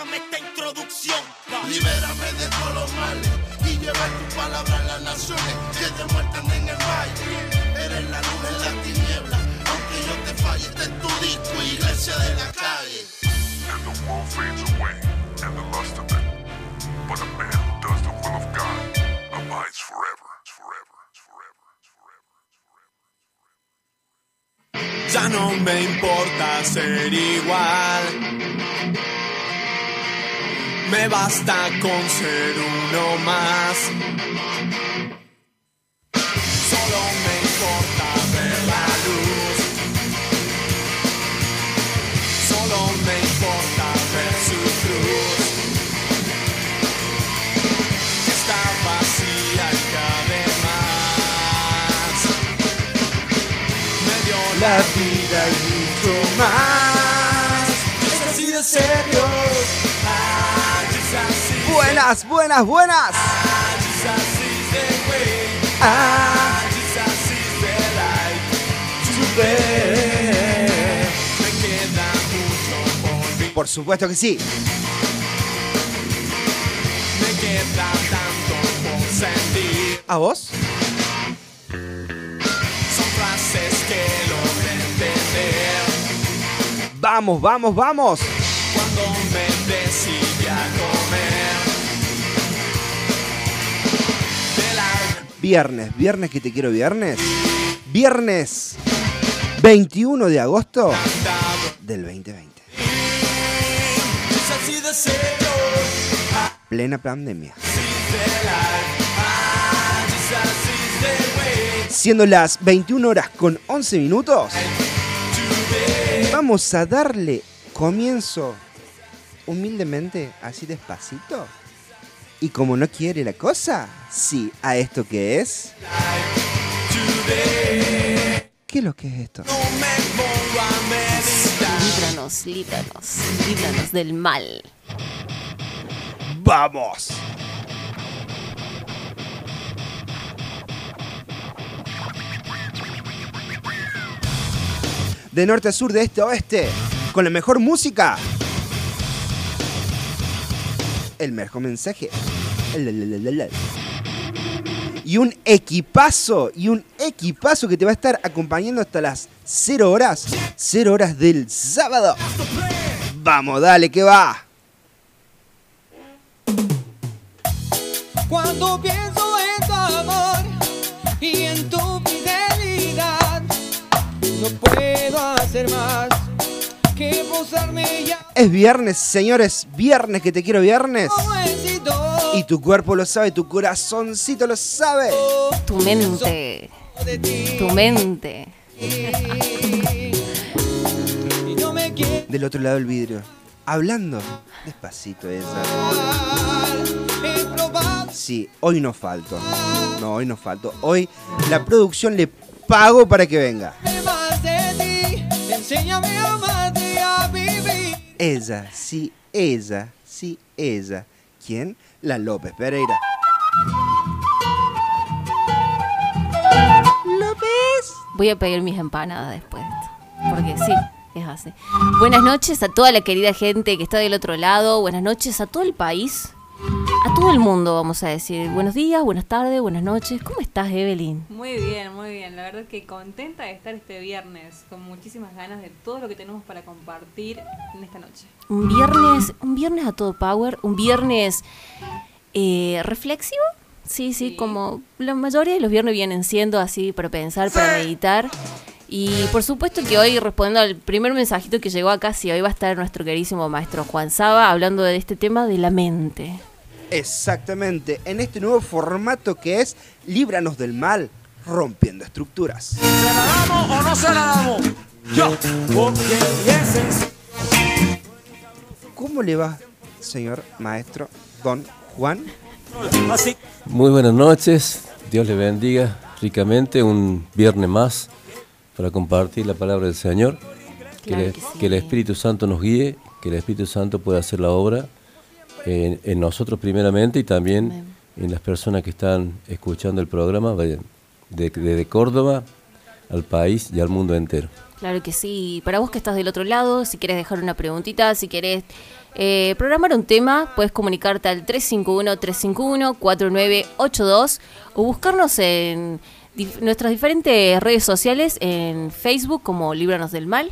Explícame esta introducción. Libérame de todos los males y lleva tu palabra a las naciones que te muertan en el baile. Eres la luz en la tiniebla, aunque yo te falle, esta es tu disco, iglesia de la calle. And the world fades away, and the lust of it. But a man who does the will of God abides forever. Forever. Forever. Forever. Ya no me importa ser igual. Me basta con ser uno más. Solo me importa ver la luz. Solo me importa ver su cruz. Está vacía y cabe más. Me dio la vida y mucho más. Es así de serio. Me queda mucho por supuesto que sí. ¿A vos? Vamos, vamos, vamos. Viernes, viernes que te quiero viernes. Viernes 21 de agosto del 2020. es así de serio. Plena pandemia. Siendo las 21 horas con 11 minutos, vamos a darle comienzo humildemente, así despacito. Y como no quiere la cosa, sí, a esto que es. ¿Qué es lo que es esto? Líbranos, líbranos, líbranos del mal. ¡Vamos! De norte a sur, de este a oeste, con la mejor música. El mejor mensaje. Y un equipazo, y un equipazo que te va a estar acompañando hasta las 0 horas, 0 horas del sábado. Vamos, dale, que va. Cuando pienso en tu amor y en tu fidelidad, no puedo hacer más que posarme ya Es viernes, señores, viernes que te quiero viernes. Y tu cuerpo lo sabe, tu corazoncito lo sabe. Tu mente, tu mente. Del otro lado del vidrio. Hablando. Despacito esa. Sí, hoy no falto. No, hoy no falto. Hoy la producción le pago para que venga. Enséñame Ella, sí, ella, sí, ella. ¿Quién? La López Pereira. López. Voy a pedir mis empanadas después. de esto, Porque sí, es así. Buenas noches a toda la querida gente que está del otro lado. Buenas noches a todo el país. A todo el mundo, vamos a decir. Buenos días, buenas tardes, buenas noches. ¿Cómo estás, Evelyn? Muy bien, muy bien. La verdad que contenta de estar este viernes, con muchísimas ganas de todo lo que tenemos para compartir en esta noche. Un viernes, un viernes a todo power, un viernes eh, reflexivo. Sí, sí, Sí. como la mayoría de los viernes vienen siendo así para pensar, para meditar. Y por supuesto que hoy, respondiendo al primer mensajito que llegó acá, sí, hoy va a estar nuestro queridísimo maestro Juan Saba hablando de este tema de la mente. Exactamente. En este nuevo formato que es Líbranos del mal, rompiendo estructuras. ¿Se la damos o no se la damos? Yo, porque. ¿Cómo le va, señor maestro Don Juan? Muy buenas noches, Dios le bendiga ricamente un viernes más para compartir la palabra del Señor. Que, Claro le- que sí. que el Espíritu Santo nos guíe, que el Espíritu Santo pueda hacer la obra en, en nosotros primeramente y también Amén. en las personas que están escuchando el programa de- de- desde Córdoba al país y al mundo entero. Claro que sí. Para vos que estás del otro lado, si querés dejar una preguntita, si querés eh, programar un tema, puedes comunicarte al 351-351-4982 o buscarnos en dif- nuestras diferentes redes sociales en Facebook como Líbranos del Mal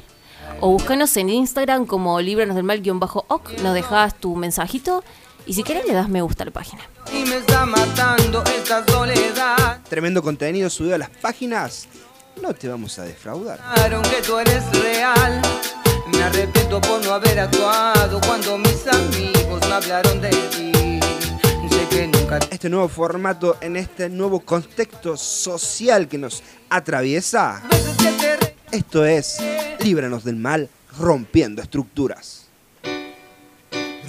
o búscanos en Instagram como Líbranos del Mal-oc, nos dejas tu mensajito y si querés le das me gusta a la página. Y me está matando esta soledad. Tremendo contenido subido a las páginas. No te vamos a defraudar. Claro que tú eres real. Me arrepiento por no haber actuado cuando mis amigos me hablaron de ti. Sé que nunca Este nuevo formato en este nuevo contexto social que nos atraviesa. veces Esto es Líbranos del Mal, rompiendo estructuras.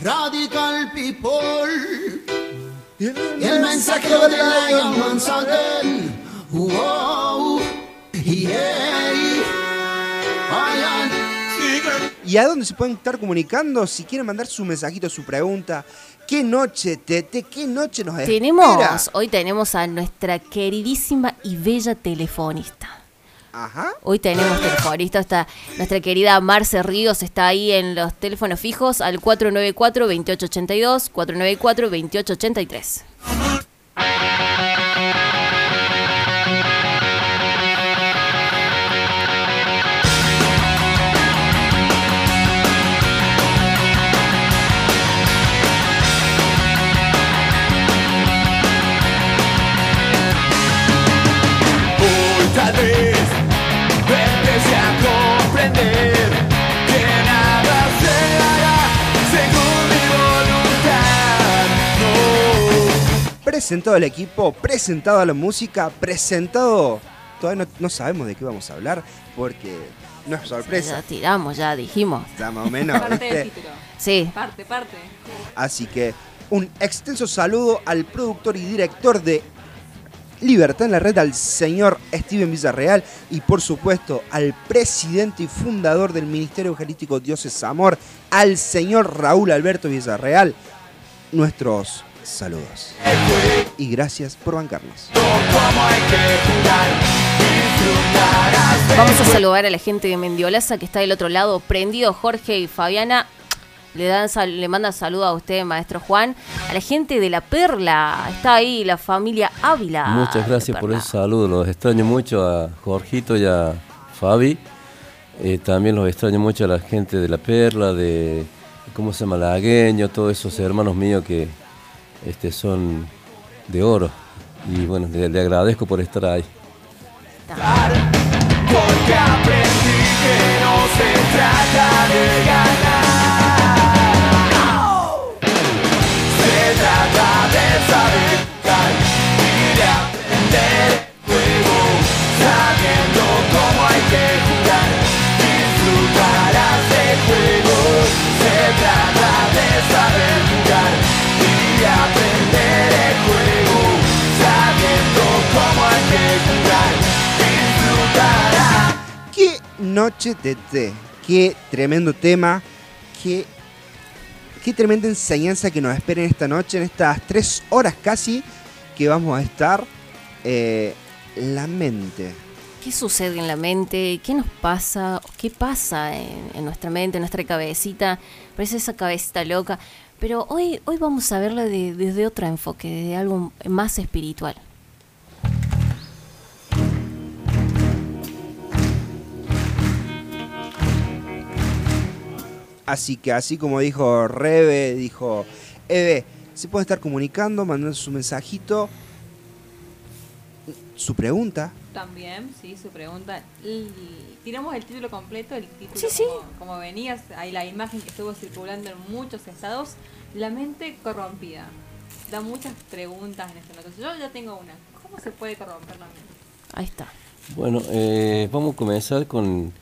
Radical People. Y el mensaje de. Wow. Ay. ¿Y a dónde se pueden estar comunicando? Si quieren mandar su mensajito, su pregunta. ¿Qué noche, Tete? ¿Qué noche nos espera? Tenemos, hoy tenemos a nuestra queridísima y bella telefonista. Ajá. Hoy tenemos telefonista, está nuestra querida Marce Ríos, está ahí en los teléfonos fijos al 494-2882, 494-2883. Presentado el equipo, presentado la música, presentado. Todavía no, no sabemos de qué vamos a hablar porque no es Ya sorpresa. tiramos, ya dijimos. Ya más o menos, Parte del título. Sí, Parte, parte. Así que un extenso saludo al productor y director de Libertad en la Red, al señor Steven Villarreal y por supuesto al presidente y fundador del Ministerio Eucarístico Dioses Amor, al señor Raúl Alberto Villarreal. Nuestros saludos. Y gracias por bancarnos. vamos a saludar a la gente de Mendiolaza que está del otro lado, prendido Jorge y Fabiana. Le, dan sal- le mandan saludo a usted, maestro Juan. A la gente de La Perla, está ahí la familia Ávila. Muchas gracias por ese saludo. Los extraño mucho a Jorgito y a Fabi. Eh, también los extraño mucho a la gente de La Perla, de, ¿cómo se llama? Lagueño, todos esos hermanos míos que este, son de oro. Y bueno, le, agradezco por estar ahí. Noche de té! ¡Qué tremendo tema! ¡Qué, qué tremenda enseñanza que nos espera en esta noche, en estas tres horas casi que vamos a estar! eh, la mente. ¿Qué sucede en la mente? ¿Qué nos pasa? ¿Qué pasa en, en nuestra mente, en nuestra cabecita? Parece esa cabecita loca. Pero hoy, hoy vamos a verla de- desde otro enfoque, desde algo más espiritual. Así que así como dijo Rebe, dijo Eve, se puede estar comunicando, mandando su mensajito, su pregunta. También, sí, su pregunta. Tiramos el título completo, el título Sí, sí. Como, venías, ahí la imagen que estuvo circulando en muchos estados, la mente corrompida. Da muchas preguntas en este nota. Yo ya tengo una. ¿Cómo se puede corromper la mente? Ahí está. Bueno, eh, vamos a comenzar con,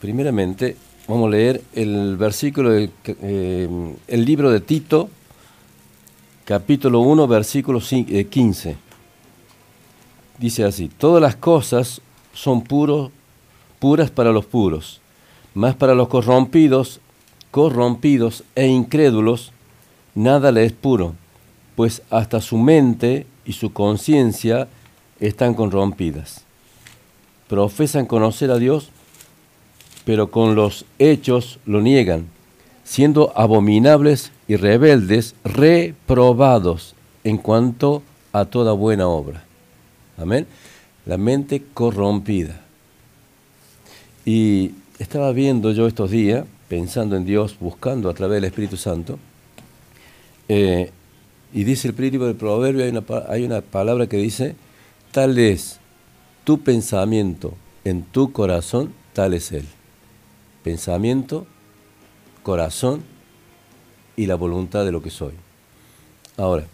primeramente, vamos a leer el versículo, del eh, el libro de Tito, capítulo 1, versículo cin- eh, 15. Dice así, todas las cosas son puros, puras para los puros, mas para los corrompidos, corrompidos e incrédulos, nada le es puro, pues hasta su mente y su conciencia están corrompidas. Profesan conocer a Dios, pero con los hechos lo niegan. siendo abominables y rebeldes, reprobados en cuanto a toda buena obra. Amén. La mente corrompida. Y estaba viendo yo estos días, pensando en Dios, buscando a través del Espíritu Santo, eh, y dice el príncipe del proverbio, hay una, hay una palabra que dice, tal es tu pensamiento en tu corazón, tal es él. Pensamiento, corazón y la voluntad de lo que soy. Ahora,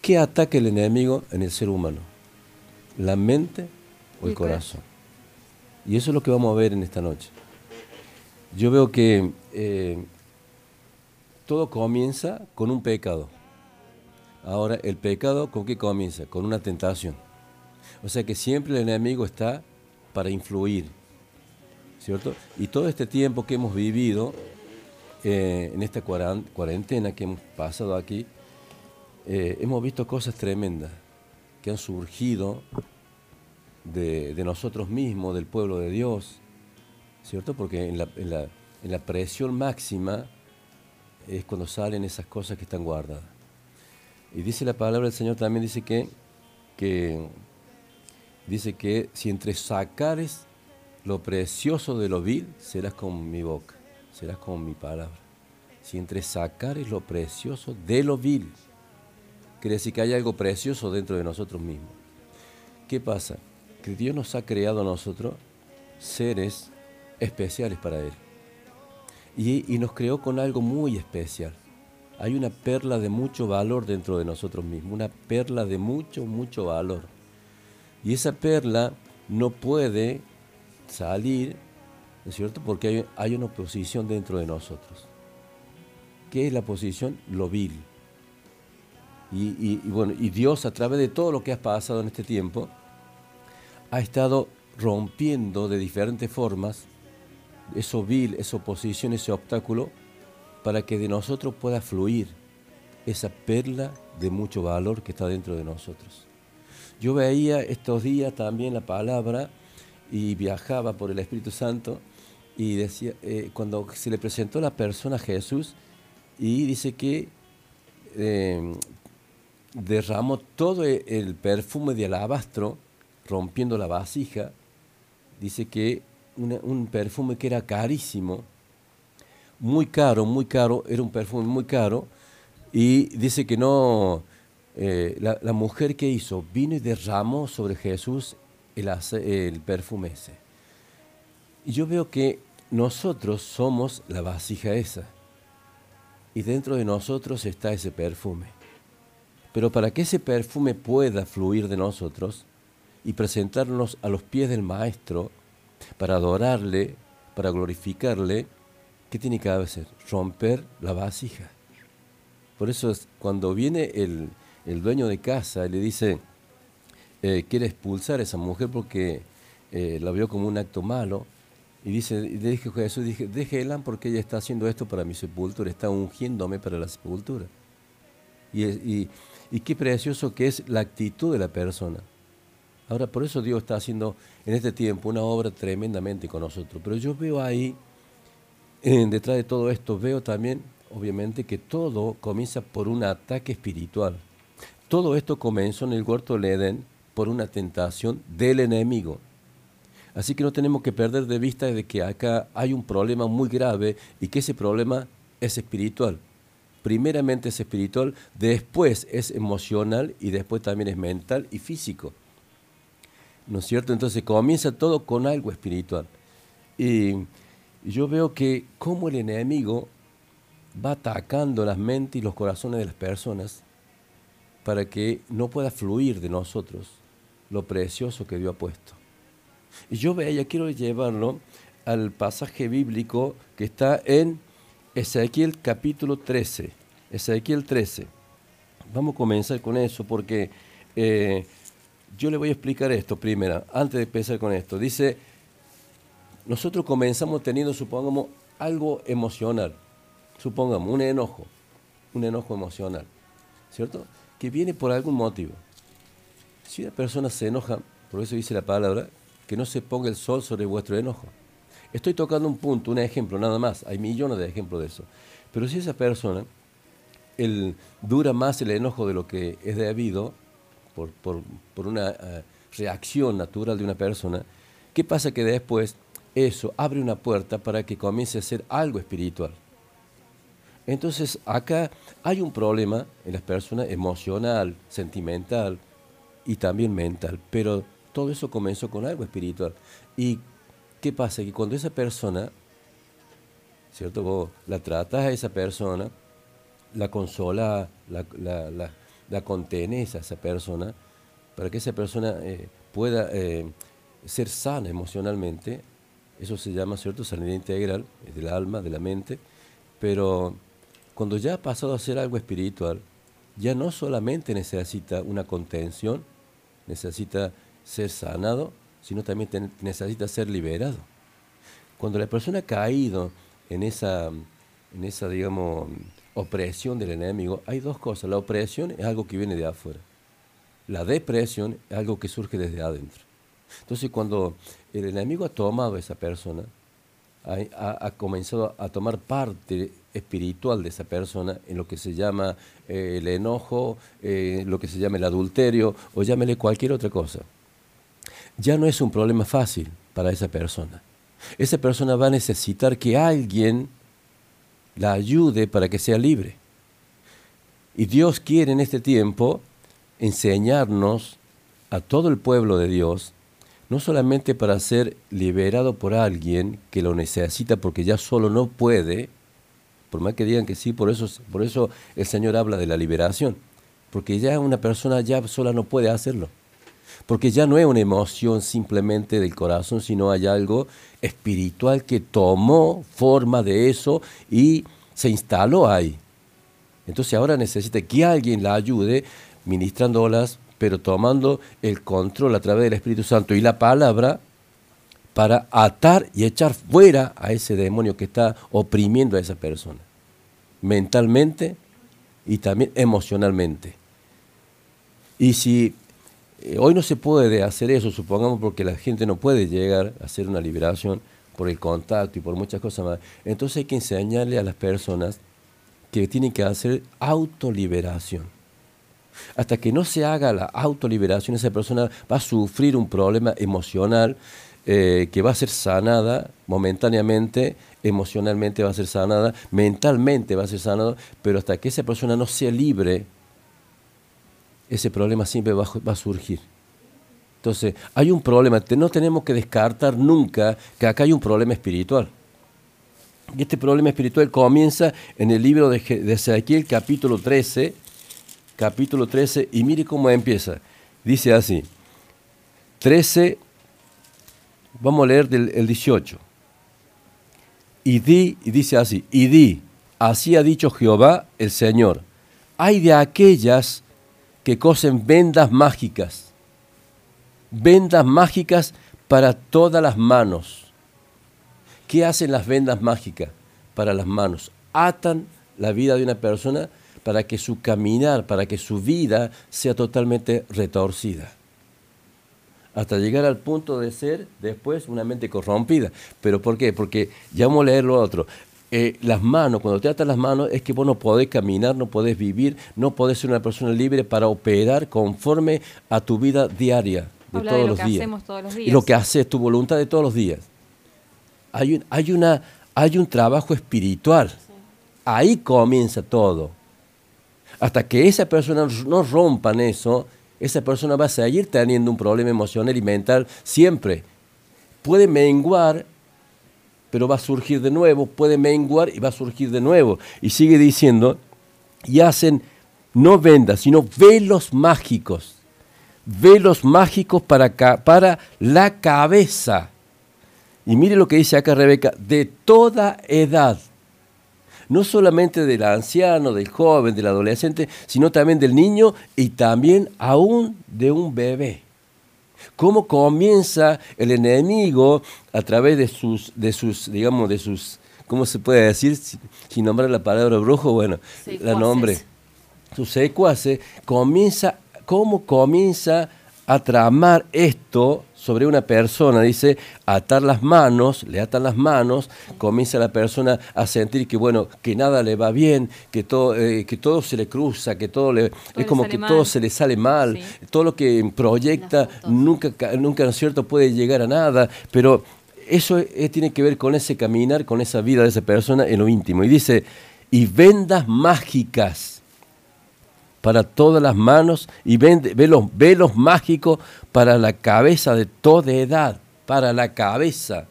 ¿qué ataca el enemigo en el ser humano? ¿La mente o el corazón? Y eso es lo que vamos a ver en esta noche. Yo veo que eh, todo comienza con un pecado. Ahora, el pecado, ¿con qué comienza? Con una tentación. O sea que siempre el enemigo está para influir, ¿cierto? Y todo este tiempo que hemos vivido eh, en esta cuarentena que hemos pasado aquí, eh, hemos visto cosas tremendas que han surgido de, nosotros mismos, del pueblo de Dios, ¿cierto? Porque en la, presión máxima es cuando salen esas cosas que están guardadas. Y dice la palabra del Señor también, dice que, que dice que si entre sacares lo precioso de lo vil, serás como mi boca, serás como mi palabra. Si entre sacares lo precioso de lo vil, quiere decir que hay algo precioso dentro de nosotros mismos. ¿Qué pasa? Que Dios nos ha creado a nosotros seres especiales para Él. Y, y nos creó con algo muy especial. Hay una perla de mucho valor dentro de nosotros mismos, una perla de mucho, mucho valor. Y esa perla no puede salir, ¿no es cierto? Porque hay, hay una oposición dentro de nosotros. ¿Qué es la posición? Lo vil. Y, bueno, y Dios a través de todo lo que ha pasado en este tiempo, ha estado rompiendo de diferentes formas eso vil, esa oposición, ese obstáculo, para que de nosotros pueda fluir esa perla de mucho valor que está dentro de nosotros. Yo veía estos días también la palabra y viajaba por el Espíritu Santo y decía, eh, cuando se le presentó la persona a Jesús y dice que eh, derramó todo e- el perfume de alabastro rompiendo la vasija, dice que un perfume que era carísimo, muy caro, muy caro, era un perfume muy caro, y dice que no, eh, la, mujer que hizo vino y derramó sobre Jesús el, el perfume ese. Y yo veo que nosotros somos la vasija esa, y dentro de nosotros está ese perfume. Pero para que ese perfume pueda fluir de nosotros y presentarnos a los pies del Maestro, para adorarle, para glorificarle, ¿qué tiene que hacer? Romper la vasija. Por eso es, cuando viene el, el dueño de casa y le dice, eh, quiere expulsar a esa mujer porque eh, la vio como un acto malo, y dice, le dije a Jesús, dije, déjela porque ella está haciendo esto para mi sepultura, está ungiéndome para la sepultura. Y- y qué precioso que es la actitud de la persona. Ahora, por eso Dios está haciendo en este tiempo una obra tremendamente con nosotros. Pero yo veo ahí, eh, detrás de todo esto, veo también, obviamente, que todo comienza por un ataque espiritual. Todo esto comenzó en el huerto del Edén por una tentación del enemigo. Así que no tenemos que perder de vista de que acá hay un problema muy grave y que ese problema es espiritual. Primeramente es espiritual, después es emocional y después también es mental y físico. ¿No es cierto? Entonces comienza todo con algo espiritual. Y yo veo que cómo el enemigo va atacando las mentes y los corazones de las personas para que no pueda fluir de nosotros lo precioso que Dios ha puesto. Y yo veía, quiero llevarlo al pasaje bíblico que está en Ezequiel capítulo 13. Ezequiel 13. Vamos a comenzar con eso porque eh, yo le voy a explicar esto primero, antes de empezar con esto. Dice, nosotros comenzamos teniendo, supongamos, algo emocional. Supongamos, un enojo, un enojo emocional, ¿cierto? Que viene por algún motivo. Si una persona se enoja, por eso dice la palabra, que no se ponga el sol sobre vuestro enojo. Estoy tocando un punto, un ejemplo, nada más. Hay millones de ejemplos de eso. Pero si esa persona el, dura más el enojo de lo que es debido, por, por, por una eh, reacción natural de una persona, ¿qué pasa que después eso abre una puerta para que comience a ser algo espiritual? Entonces acá hay un problema en las personas emocional, sentimental y también mental, pero todo eso comenzó con algo espiritual. ¿Y qué pasa? Que cuando esa persona, ¿cierto? Vos la tratas a esa persona, la consola, la, la, la, la contenés a esa persona, para que esa persona eh, pueda eh, ser sana emocionalmente, eso se llama, ¿cierto? Sanidad integral, es del alma, de la mente, pero cuando ya ha pasado a ser algo espiritual, ya no solamente necesita una contención, necesita ser sanado, sino también ten- necesita ser liberado. Cuando la persona ha caído en esa, en esa, digamos, opresión del enemigo, hay dos cosas. La opresión es algo que viene de afuera. La depresión es algo que surge desde adentro. Entonces, cuando el enemigo ha tomado a esa persona, ha, ha- ha comenzado a tomar parte espiritual de esa persona en lo que se llama eh, el enojo, eh, lo que se llama el adulterio o llámele cualquier otra cosa. Ya no es un problema fácil para esa persona. Esa persona va a necesitar que alguien la ayude para que sea libre. Y Dios quiere en este tiempo enseñarnos a todo el pueblo de Dios, no solamente para ser liberado por alguien que lo necesita porque ya solo no puede, por más que digan que sí, por eso, por eso el Señor habla de la liberación, porque ya una persona ya sola no puede hacerlo, porque ya no es una emoción simplemente del corazón, sino hay algo espiritual que tomó forma de eso y se instaló ahí. Entonces ahora necesita que alguien la ayude ministrándolas, pero tomando el control a través del Espíritu Santo y la palabra para atar y echar fuera a ese demonio que está oprimiendo a esa persona, mentalmente y también emocionalmente. Y si eh, hoy no se puede hacer eso, supongamos porque la gente no puede llegar a hacer una liberación por el contacto y por muchas cosas más, entonces hay que enseñarle a las personas que tienen que hacer autoliberación. Hasta que no se haga la autoliberación, esa persona va a sufrir un problema emocional eh, que va a ser sanada momentáneamente, emocionalmente va a ser sanada, mentalmente va a ser sanada, pero hasta que esa persona no sea libre, ese problema siempre va, a- surgir. Entonces, hay un problema, no tenemos que descartar nunca que acá hay un problema espiritual. Y este problema espiritual comienza en el libro de, de Ezequiel, capítulo 13, capítulo 13, y mire cómo empieza. Dice así, 13, vamos a leer el 18. Y di, y dice así, y di, así ha dicho Jehová el Señor, hay de aquellas que cosen vendas mágicas, vendas mágicas para todas las manos. ¿Qué hacen las vendas mágicas para las manos? Atan la vida de una persona para que su caminar, para que su vida sea totalmente retorcida. Hasta llegar al punto de ser después una mente corrompida. ¿Pero por qué? Porque ya vamos a leer lo otro. Eh, las manos, cuando te atan las manos, es que vos no podés caminar, no podés vivir, no podés ser una persona libre para operar conforme a tu vida diaria de Habla todos de lo los que días. hacemos todos los Y días. lo que haces, tu voluntad de todos los días. Hay un, hay una, hay un trabajo espiritual. Ahí comienza todo. Hasta que esa persona no rompan eso, esa persona va a seguir teniendo un problema emocional y mental siempre. Puede menguar, pero va a surgir de nuevo, puede menguar y va a surgir de nuevo. Y sigue diciendo, y hacen no vendas, sino velos mágicos. Velos mágicos para, para la cabeza. Y mire lo que dice acá Rebeca, de toda edad. No solamente del anciano, del joven, del adolescente, sino también del niño y también aún de un bebé. ¿Cómo comienza el enemigo a través de sus, de sus digamos, de sus, ¿cómo se puede decir? Si- Sin nombrar la palabra brujo, bueno, la nombre sus secuaces, comienza, cómo comienza a tramar esto sobre una persona, dice, atar las manos, le atan las manos, comienza la persona a sentir que bueno, que nada le va bien, que todo, eh, que todo se le cruza, que todo le, es como que mal. todo se le sale mal, Sí. todo lo que proyecta nunca, ca- nunca, ¿no es cierto?, puede llegar a nada, pero eso eh, tiene que ver con ese caminar, con esa vida de esa persona en lo íntimo. Y dice, y vendas mágicas para todas las manos y vende- velos, velos mágicos para la cabeza de toda edad, para la cabeza.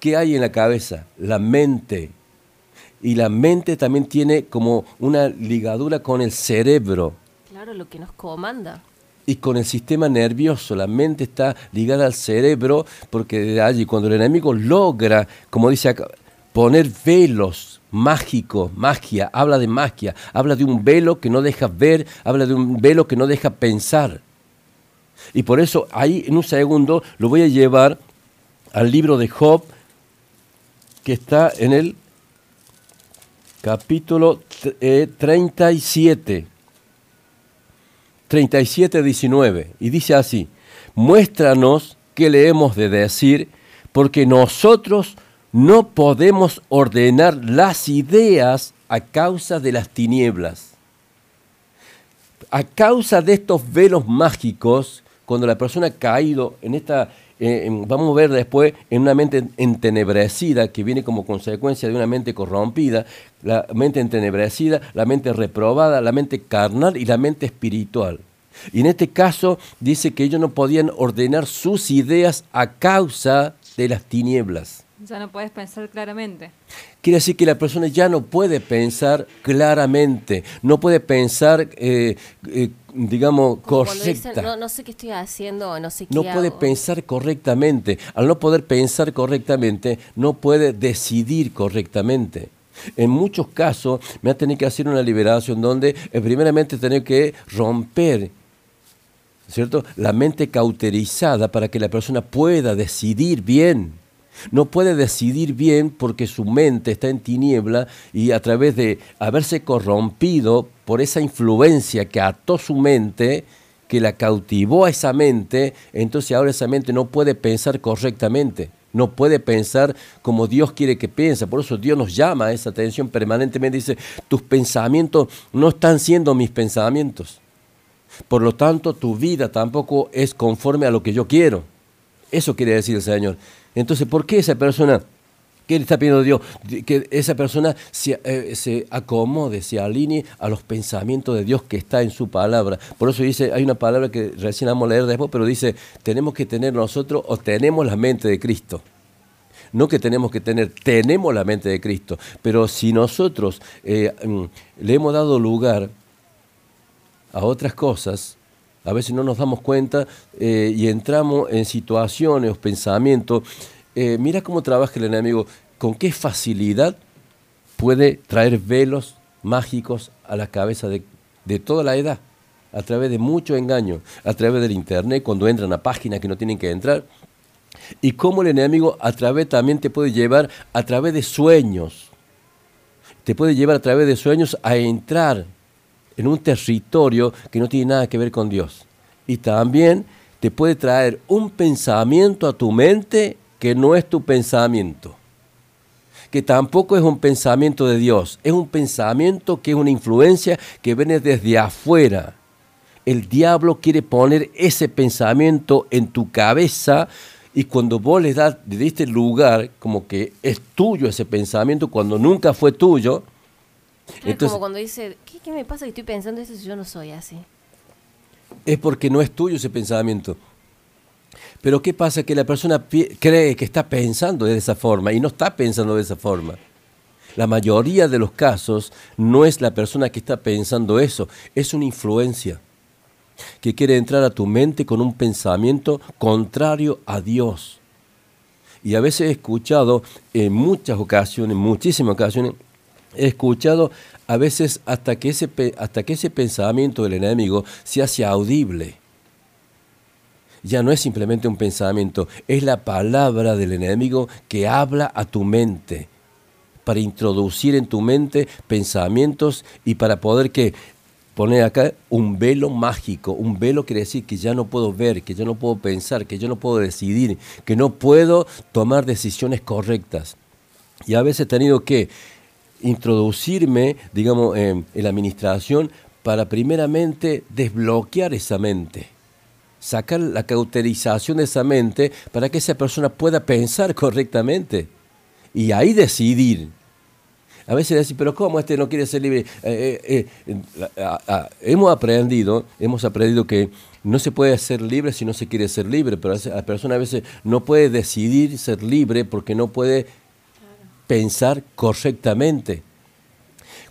¿Qué hay en la cabeza? La mente. Y la mente también tiene como una ligadura con el cerebro Claro, lo que nos comanda. y con el sistema nervioso. La mente está ligada al cerebro porque de allí cuando el enemigo logra, como dice acá, poner velos mágicos, magia, habla de magia, habla de un velo que no deja ver, habla de un velo que no deja pensar. Y por eso ahí en un segundo lo voy a llevar al libro de Job que está en el capítulo eh, 37. 37, 19. Y dice así, muéstranos qué le hemos de decir, porque nosotros no podemos ordenar las ideas a causa de las tinieblas. A causa de estos velos mágicos, cuando la persona ha caído en esta, eh, vamos a ver después, en una mente entenebrecida, que viene como consecuencia de una mente corrompida, la mente entenebrecida, la mente reprobada, la mente carnal y la mente espiritual. Y en este caso dice que ellos no podían ordenar sus ideas a causa de las tinieblas. Ya no puedes pensar claramente. Quiere decir que la persona ya no puede pensar claramente, no puede pensar, eh, eh, digamos, Como cuando correcta. dicen, no, no sé qué estoy haciendo o no sé qué No puede hago". pensar correctamente. Al no poder pensar correctamente, no puede decidir correctamente. En muchos casos me ha tenido que hacer una liberación donde eh, primeramente tener que romper ¿cierto? La mente cauterizada para que la persona pueda decidir bien. No puede decidir bien porque su mente está en tiniebla y a través de haberse corrompido por esa influencia que ató su mente, que la cautivó a esa mente, entonces ahora esa mente no puede pensar correctamente. No puede pensar como Dios quiere que piense. Por eso Dios nos llama a esa atención permanentemente. Dice, tus pensamientos no están siendo mis pensamientos. Por lo tanto, tu vida tampoco es conforme a lo que yo quiero. Eso quiere decir el Señor. Entonces, ¿por qué esa persona, qué le está pidiendo Dios? Que esa persona se, eh, se acomode, se alinee a los pensamientos de Dios que está en su palabra. Por eso dice, hay una palabra que recién vamos a leer después, pero dice, tenemos que tener nosotros o tenemos la mente de Cristo. No que tenemos que tener, tenemos la mente de Cristo. Pero si nosotros eh, mm, le hemos dado lugar a otras cosas, a veces no nos damos cuenta eh, y entramos en situaciones o pensamientos. Eh, mira cómo trabaja el enemigo, con qué facilidad puede traer velos mágicos a la cabeza de, de toda la edad, a través de mucho engaño, a través del internet, cuando entran a páginas que no tienen que entrar. Y cómo el enemigo a través también te puede llevar a través de sueños, te puede llevar a través de sueños a entrar en un territorio que no tiene nada que ver con Dios. Y también te puede traer un pensamiento a tu mente que no es tu pensamiento. Que tampoco es un pensamiento de Dios. Es un pensamiento que es una influencia que viene desde afuera. El diablo quiere poner ese pensamiento en tu cabeza y cuando vos le, das, le diste lugar, como que es tuyo ese pensamiento, cuando nunca fue tuyo, Entonces, como cuando dice, ¿qué, qué me pasa que estoy pensando esto si yo no soy así? es porque no es tuyo ese pensamiento. Pero ¿qué pasa? Que la persona cree que está pensando de esa forma y no está pensando de esa forma. La mayoría de los casos no es la persona que está pensando eso, es una influencia que quiere entrar a tu mente con un pensamiento contrario a Dios. Y a veces he escuchado en muchas ocasiones, muchísimas ocasiones, he escuchado a veces hasta que ese, hasta que ese pensamiento del enemigo se hace audible. Ya no es simplemente un pensamiento, es la palabra del enemigo que habla a tu mente, para introducir en tu mente pensamientos y para poder que pone acá un velo mágico. Un velo quiere decir que ya no puedo ver, que yo no puedo pensar, que yo no puedo decidir, que no puedo tomar decisiones correctas. Y a veces he tenido que introducirme, digamos, en, la administración para primeramente desbloquear esa mente sacar la cauterización de esa mente para que esa persona pueda pensar correctamente y ahí decidir. A veces decir, pero ¿cómo este no quiere ser libre? Eh, eh, eh, hemos aprendido, hemos aprendido que no se puede ser libre si no se quiere ser libre, pero la persona a veces no puede decidir ser libre porque no puede pensar correctamente.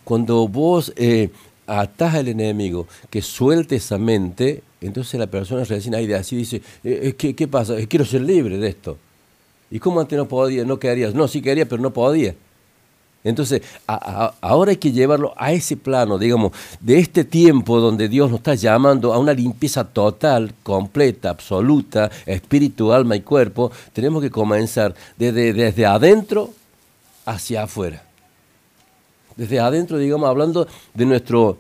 Cuando vos eh, atás al enemigo que suelte esa mente, entonces la persona recién ahí de así dice, eh, eh, ¿qué, qué pasa? Eh, Quiero ser libre de esto. ¿Y cómo antes no podía? No querías. No, sí quería, pero no podía. Entonces, ahora hay que llevarlo a ese plano, digamos, de este tiempo donde Dios nos está llamando a una limpieza total, completa, absoluta, espíritu, alma y cuerpo, tenemos que comenzar desde, desde adentro hacia afuera. Desde adentro, digamos, hablando de nuestro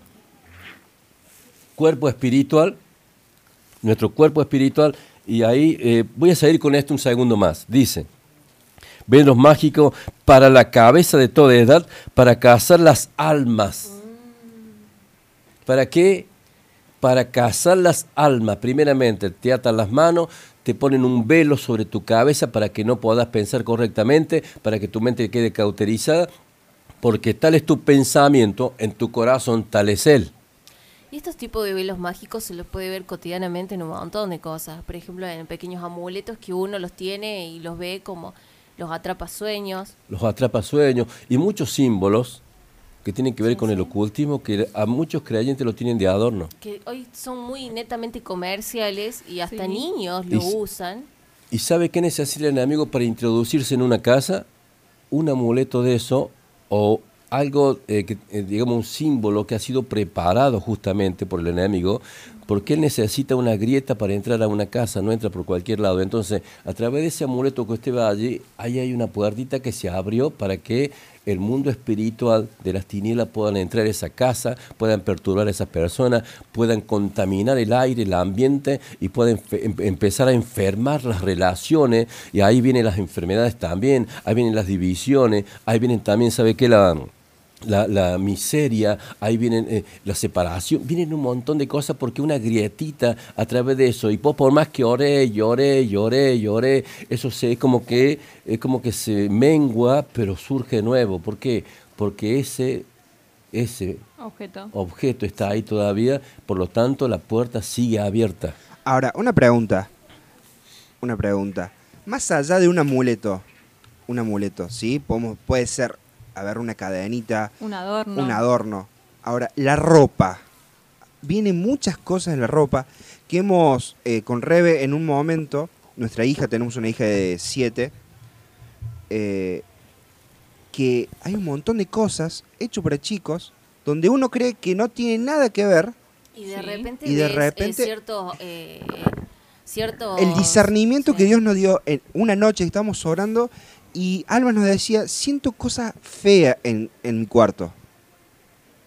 cuerpo espiritual, nuestro cuerpo espiritual, y ahí eh, voy a seguir con esto un segundo más. Dice, velos mágicos para la cabeza de toda edad, para cazar las almas. ¿Para qué? Para cazar las almas. Primeramente, te atan las manos, te ponen un velo sobre tu cabeza para que no puedas pensar correctamente, para que tu mente quede cauterizada, porque tal es tu pensamiento, en tu corazón tal es él. Y estos tipos de velos mágicos se los puede ver cotidianamente en un montón de cosas. Por ejemplo, en pequeños amuletos que uno los tiene y los ve como los atrapasueños. los atrapasueños y muchos símbolos que tienen que ver con el ocultismo que a muchos creyentes lo tienen de adorno. que hoy son muy netamente comerciales y hasta Sí. niños lo usan. ¿Y sabe qué necesita el enemigo para introducirse en una casa? Un amuleto de eso o algo, eh, que, eh, digamos, un símbolo que ha sido preparado justamente por el enemigo, porque él necesita una grieta para entrar a una casa, no entra por cualquier lado. Entonces, a través de ese amuleto que usted va allí, ahí hay una puertita que se abrió para que el mundo espiritual de las tinieblas puedan entrar a esa casa, puedan perturbar a esas personas, puedan contaminar el aire, el ambiente y pueden fe- em- empezar a enfermar las relaciones. Y ahí vienen las enfermedades también, ahí vienen las divisiones, ahí vienen también, ¿sabe qué? La, la, la miseria, ahí vienen eh, la separación, vienen un montón de cosas porque una grietita a través de eso, y vos por más que oré, lloré, lloré, lloré, eso se, es como que, es como que se mengua, pero surge nuevo. ¿Por qué? Porque ese, ese Objeto. objeto está ahí todavía, por lo tanto la puerta sigue abierta. Ahora, una pregunta. Una pregunta. Más allá de un amuleto, un amuleto, ¿sí? Podemos, puede ser, a ver, una cadenita, Un adorno. un adorno. Ahora, la ropa. Vienen muchas cosas en la ropa que hemos, eh, con Rebe, en un momento, nuestra hija, tenemos una hija de 7, que hay un montón de cosas hecho para chicos donde uno cree que no tiene nada que ver Y de Sí. repente Y de ves, eh, repente- cierto, eh, cierto el discernimiento que. Dios nos dio en una noche que estábamos orando y Alma nos decía, siento cosas feas en, en mi cuarto.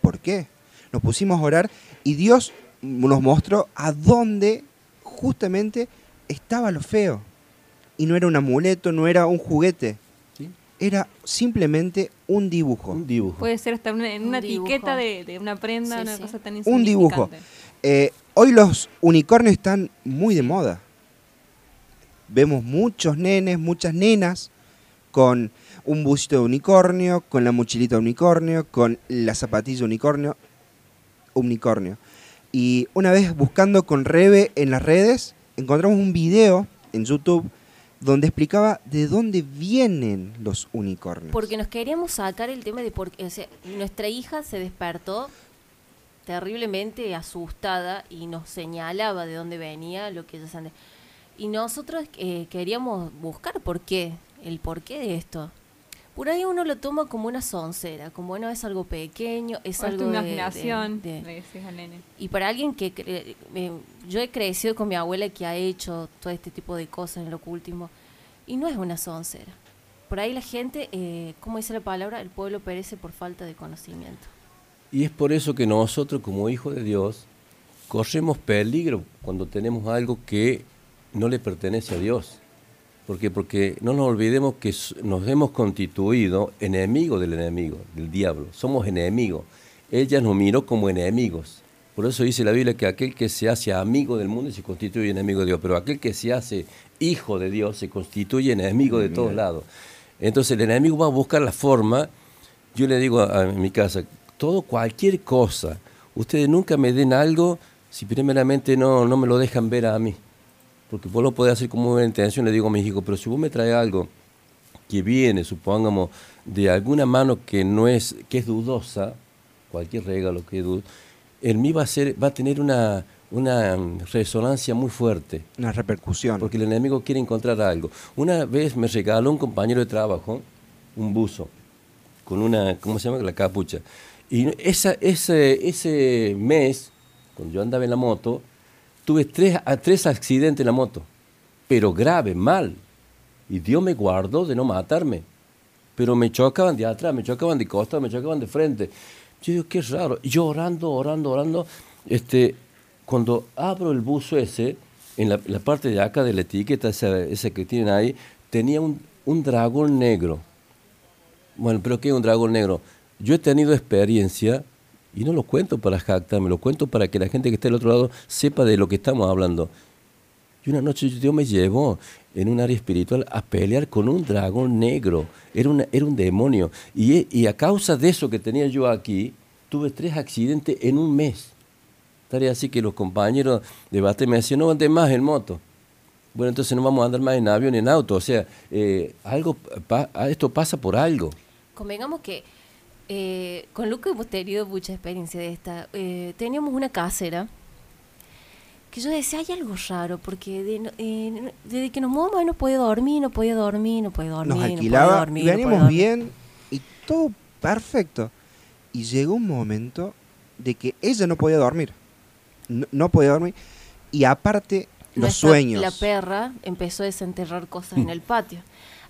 ¿Por qué? Nos pusimos a orar y Dios nos mostró a dónde justamente estaba lo feo. Y no era un amuleto, no era un juguete. ¿Sí? Era simplemente un dibujo. Un dibujo. Puede ser hasta una, en Un una etiqueta de, de una prenda, Sí, una sí. cosa tan Un dibujo. Eh, hoy los unicornios están muy de moda. Vemos muchos nenes, muchas nenas con un busito de unicornio, con la mochilita de unicornio, con la zapatilla de unicornio, unicornio. Y una vez buscando con Rebe en las redes, encontramos un video en YouTube donde explicaba de dónde vienen los unicornios. Porque nos queríamos sacar el tema de por qué. O nuestra hija se despertó terriblemente asustada y nos señalaba de dónde venía lo que ella sentía. Y nosotros eh, queríamos buscar por qué, el porqué de esto. Por ahí uno lo toma como una soncera, como bueno, es algo pequeño, es O es tu algo de- imaginación, de- de- le decís al nene. y para alguien que cre- eh, yo he crecido con mi abuela que ha hecho todo este tipo de cosas en lo último y no es una soncera. Por ahí la gente, eh, ¿cómo dice la palabra? El pueblo perece por falta de conocimiento. Y es por eso que nosotros como hijos de Dios corremos peligro cuando tenemos algo que no le pertenece a Dios. ¿Por qué? Porque no nos olvidemos que nos hemos constituido enemigos del enemigo, del diablo. Somos enemigos. Ella nos miró como enemigos. Por eso dice la Biblia que aquel que se hace amigo del mundo se constituye enemigo de Dios, pero aquel que se hace hijo de Dios se constituye enemigo de todos lados. Entonces el enemigo va a buscar la forma, yo le digo a, a mi casa, todo, cualquier cosa, ustedes nunca me den algo si primeramente no, no me lo dejan ver a mí. Porque vos lo podés hacer con muy buena intención, le digo a hijos, pero si vos me traes algo que viene, supongamos, de alguna mano que no es, que es dudosa, cualquier regalo que es en mí va a ser, va a tener una, una mm, resonancia muy fuerte. Una repercusión. Porque el enemigo quiere encontrar algo. Una vez me regaló un compañero de trabajo un buzo con una, ¿cómo se llama? La capucha. Y esa, ese, ese mes, cuando yo andaba en la moto, tuve tres, tres accidentes en la moto, pero grave, mal. Y Dios me guardó de no matarme. Pero me chocaban de atrás, me chocaban de costado, me chocaban de frente. Yo digo, qué raro. Yo orando, orando, orando. Este, cuando abro el buzo ese, en la, la parte de acá de la etiqueta, esa, esa que tienen ahí, tenía un, un dragón negro. Bueno, pero ¿qué es un dragón negro? Yo he tenido experiencia, y no lo cuento para jactarme, lo cuento para que la gente que está del otro lado sepa de lo que estamos hablando. Y una noche Dios me llevó en un área espiritual a pelear con un dragón negro. Era, una, era un demonio. Y, e- y a causa de eso que tenía yo aquí, tuve tres accidentes en un mes. Tal así que los compañeros de bate me decían, no andes más en moto. Bueno, entonces no vamos a andar más en avión ni en auto. O sea, eh, algo esto pasa por algo. Convengamos que eh, con Luca hemos tenido mucha experiencia de esta. Eh, teníamos una casera que yo decía, hay algo raro, porque de no- eh, no- desde que nos mudamos no podía dormir, no podía dormir, no podía dormir. Nos no podía alquilaba, dormir, no podía veníamos dormir. bien y todo perfecto. Y llegó un momento de que ella no podía dormir. No, no podía dormir. Y aparte, los Nuestra- sueños. La perra empezó a desenterrar cosas en el patio.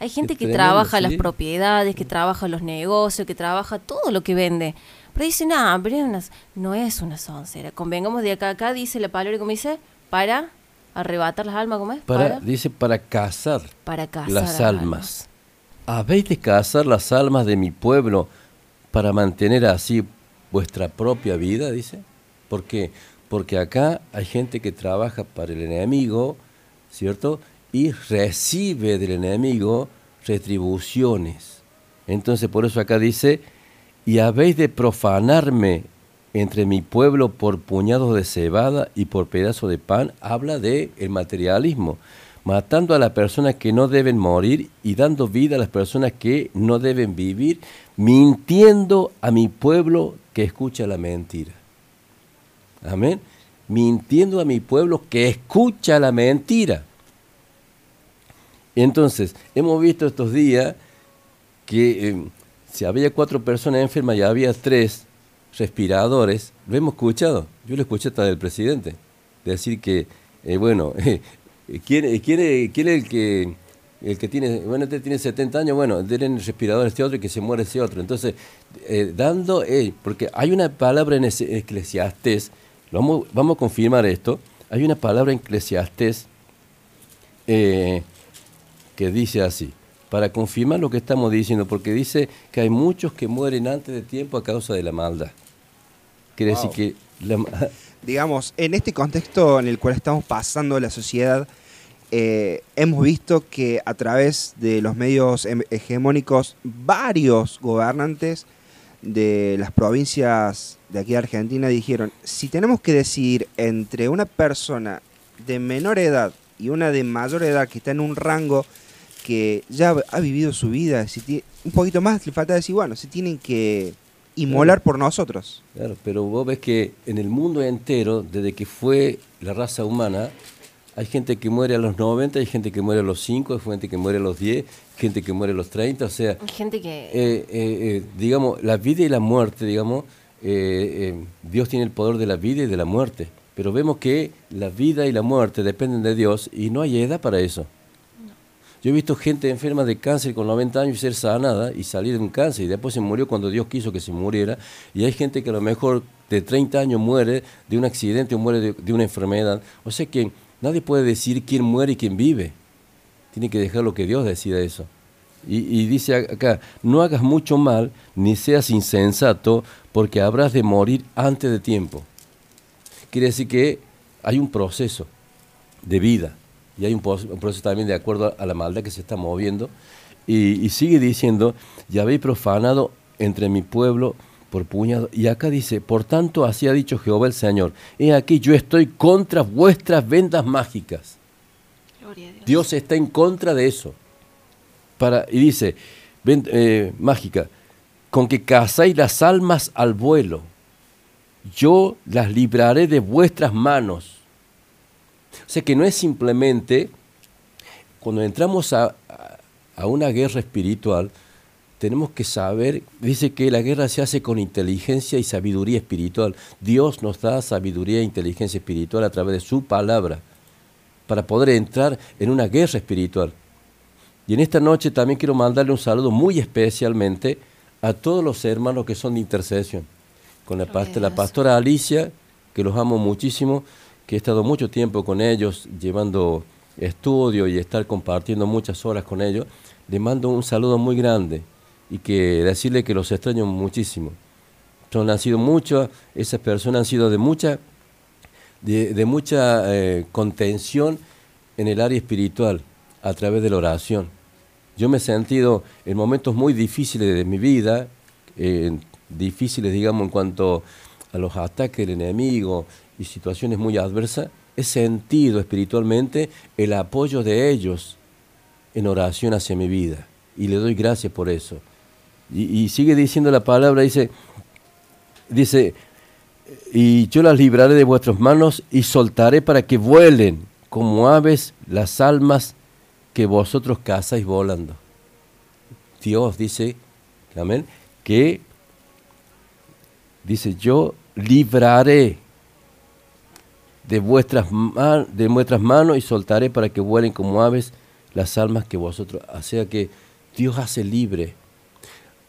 Hay gente que tremendo, trabaja las propiedades, que trabaja los negocios, que trabaja todo lo que vende. Pero dice, no, pero es una- no es una soncera. Convengamos de acá a acá, dice la palabra como dice, para arrebatar las almas, ¿cómo es? Para, dice, para cazar para cazar las a almas. ¿Habéis de cazar las almas de mi pueblo para mantener así vuestra propia vida? Dice. ¿Por qué? Porque acá hay gente que trabaja para el enemigo, ¿cierto? Y recibe del enemigo retribuciones. Entonces por eso acá dice, y habéis de profanarme entre mi pueblo por puñados de cebada y por pedazos de pan, habla de el materialismo, matando a las personas que no deben morir y dando vida a las personas que no deben vivir, mintiendo a mi pueblo que escucha la mentira. Amén. Mintiendo a mi pueblo que escucha la mentira. Entonces, hemos visto estos días que eh, si había cuatro personas enfermas y había tres respiradores, lo hemos escuchado. Yo lo escuché hasta del presidente. Decir que, eh, bueno, ¿quién, eh, quién es- quién es el que, el que tiene, bueno, este tiene 70 años, bueno, denle respirador a este otro y que se muere ese otro. Entonces, eh, dando, eh, porque hay una palabra en ese Eclesiastés, vamos, vamos a confirmar esto, hay una palabra en Eclesiastés que dice así, para confirmar lo que estamos diciendo, porque dice que hay muchos que mueren antes de tiempo a causa de la maldad. Quiere Wow. decir que la digamos, en este contexto en el cual estamos pasando la sociedad, eh, hemos visto que a través de los medios hem- hegemónicos, varios gobernantes de las provincias de aquí de Argentina dijeron, si tenemos que decidir entre una persona de menor edad y una de mayor edad que está en un rango que ya ha vivido su vida, si un poquito más le falta decir, bueno, se tienen que inmolar por nosotros. Claro, pero vos ves que en el mundo entero, desde que fue la raza humana, hay gente que muere a los 90, hay gente que muere a los 5, hay gente que muere a los 10, gente que muere a los 30, o sea, Hay gente que... eh, eh, eh, digamos, la vida y la muerte, digamos, eh, eh, Dios tiene el poder de la vida y de la muerte, pero vemos que la vida y la muerte dependen de Dios y no hay edad para eso. Yo he visto gente enferma de cáncer con 90 años ser sanada y salir de un cáncer y después se murió cuando Dios quiso que se muriera. Y hay gente que a lo mejor de 30 años muere de un accidente o muere de, de una enfermedad. O sea que nadie puede decir quién muere y quién vive. Tiene que dejar lo que Dios decida eso. Y, y dice acá, no hagas mucho mal ni seas insensato porque habrás de morir antes de tiempo. Quiere decir que hay un proceso de vida y hay un, proceso también de acuerdo a la maldad que se está moviendo. Y, y sigue diciendo, ya habéis profanado entre mi pueblo por puñado. Y acá dice, por tanto así ha dicho Jehová el Señor, he aquí yo estoy contra vuestras vendas mágicas. Gloria a Dios. Dios está en contra de eso. Para, y dice, ven- eh, mágica, con que cazáis las almas al vuelo, yo las libraré de vuestras manos. O sea que no es simplemente, cuando entramos a, a- una guerra espiritual, tenemos que saber, dice que la guerra se hace con inteligencia y sabiduría espiritual. Dios nos da sabiduría e inteligencia espiritual a través de su palabra para poder entrar en una guerra espiritual. Y en esta noche también quiero mandarle un saludo muy especialmente a todos los hermanos que son de intercesión. Con la, la pastora Alicia, que los amo muchísimo, que he estado mucho tiempo con ellos, llevando estudio y estar compartiendo muchas horas con ellos. Le mando un saludo muy grande y que decirle que los extraño muchísimo. Son, han sido muchas, esas personas han sido de mucha de mucha eh, contención en el área espiritual a través de la oración. Yo me he sentido en momentos muy difíciles de mi vida, eh, difíciles digamos en cuanto a los ataques del enemigo y situaciones muy adversas, he sentido espiritualmente el apoyo de ellos en oración hacia mi vida y le doy gracias por eso. Y, sigue diciendo la palabra, dice, dice, y yo las libraré de vuestras manos y soltaré para que vuelen como aves las almas que vosotros cazáis volando. Dios dice, amén, que dice, yo libraré de vuestras, de vuestras manos y soltaré para que vuelen como aves las almas que vosotros. O sea que Dios hace libre.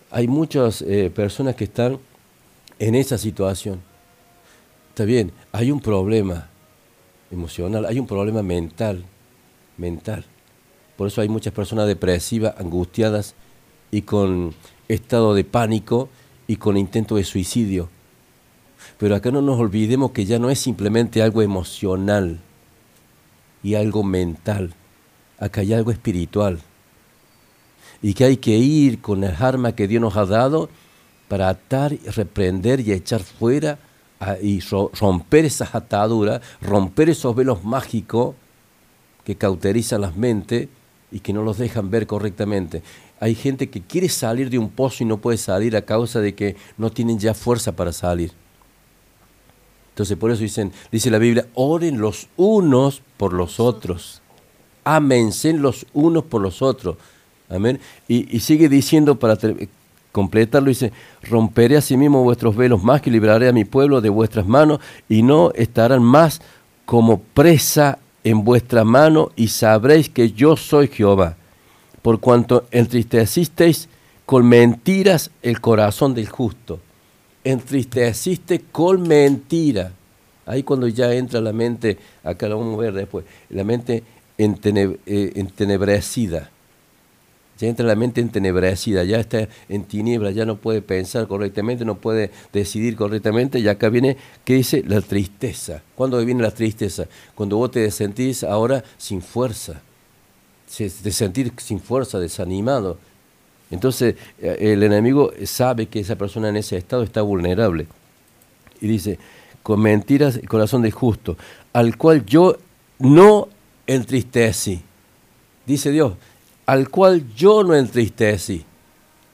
Hay muchas eh, personas que están en esa situación. Está bien, hay un problema emocional, hay un problema mental, mental. Por eso hay muchas personas depresivas, angustiadas y con estado de pánico y con intento de suicidio. Pero acá no nos olvidemos que ya no es simplemente algo emocional y algo mental. Acá hay algo espiritual. Y que hay que ir con las armas que Dios nos ha dado para atar, reprender y echar fuera y ro- romper esas ataduras, romper esos velos mágicos que cauterizan las mentes y que no los dejan ver correctamente. Hay gente que quiere salir de un pozo y no puede salir a causa de que no tienen ya fuerza para salir. Entonces por eso dicen, dice la Biblia, oren los unos por los otros. Ámense los unos por los otros. Amén. Y, y sigue diciendo para completarlo, dice, romperé asimismo vuestros velos más que libraré a mi pueblo de vuestras manos y no estarán más como presa en vuestra mano y sabréis que yo soy Jehová. Por cuanto entristecisteis con mentiras el corazón del justo. Entristeciste con mentira. Ahí cuando ya entra la mente, acá lo vamos a ver después, la mente eh, entenebrecida. Ya entra la mente entenebrecida, ya está en tinieblas, ya no puede pensar correctamente, no puede decidir correctamente. Y acá viene, ¿qué dice? La tristeza. ¿Cuándo viene la tristeza? Cuando vos te sentís ahora sin fuerza, se- de sentir sin fuerza, desanimado. Entonces eh, el enemigo sabe que esa persona en ese estado está vulnerable. Y dice, con mentiras corazón del justo, al cual yo no entristecí. Dice Dios, al cual yo no entristecí.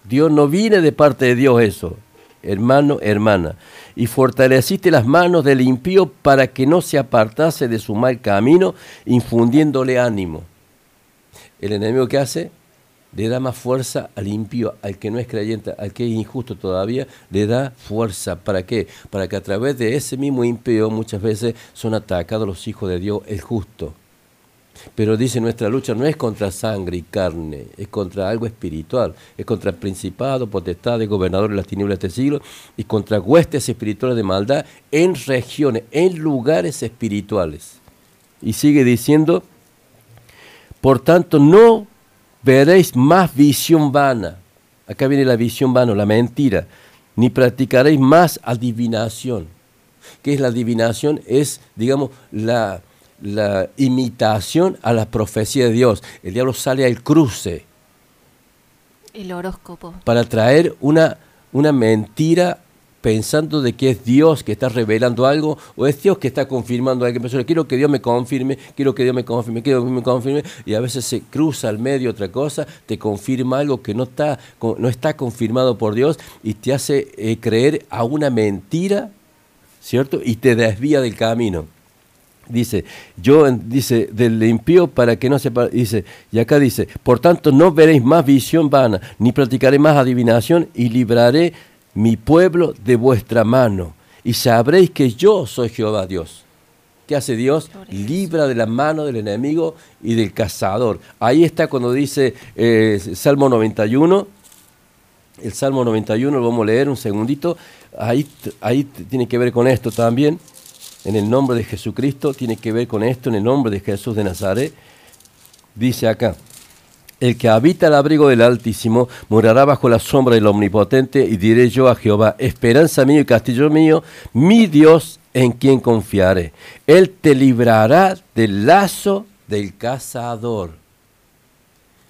Dios no viene de parte de Dios eso, hermano, hermana. Y fortaleciste las manos del impío para que no se apartase de su mal camino, infundiéndole ánimo. El enemigo que hace le da más fuerza al impío, al que no es creyente, al que es injusto todavía, le da fuerza. ¿Para qué? Para que a través de ese mismo impío muchas veces son atacados los hijos de Dios, el justo. Pero dice, nuestra lucha no es contra sangre y carne, es contra algo espiritual, es contra principado, potestades, gobernadores de las tinieblas de este siglo y contra huestes espirituales de maldad en regiones, en lugares espirituales. Y sigue diciendo, por tanto, no veréis más visión vana. Acá viene la visión vana, la mentira. Ni practicaréis más adivinación. ¿Qué es la adivinación? Es, digamos, la, la imitación a la profecía de Dios. El diablo sale al cruce El horóscopo. para traer una, una mentira pensando de que es Dios que está revelando algo o es Dios que está confirmando algo. Persona, quiero que Dios me confirme, quiero que Dios me confirme, quiero que me confirme y a veces se cruza al medio otra cosa, te confirma algo que no está, no está confirmado por Dios y te hace eh, creer a una mentira, ¿cierto? Y te desvía del camino. Dice, yo, dice, del impío para que no sepa, dice, y acá dice, por tanto no veréis más visión vana, ni practicaré más adivinación, y libraré mi pueblo de vuestra mano, y sabréis que yo soy Jehová Dios. ¿Qué hace Dios? Libra de la mano del enemigo y del cazador. Ahí está cuando dice eh, Salmo 91, el Salmo 91, lo vamos a leer un segundito, ahí, ahí tiene que ver con esto también, en el nombre de Jesucristo, tiene que ver con esto, en el nombre de Jesús de Nazaret. Dice acá, el que habita el abrigo del Altísimo morará bajo la sombra del Omnipotente y diré yo a Jehová, esperanza mío y castillo mío, mi Dios en quien confiaré. Él te librará del lazo del cazador,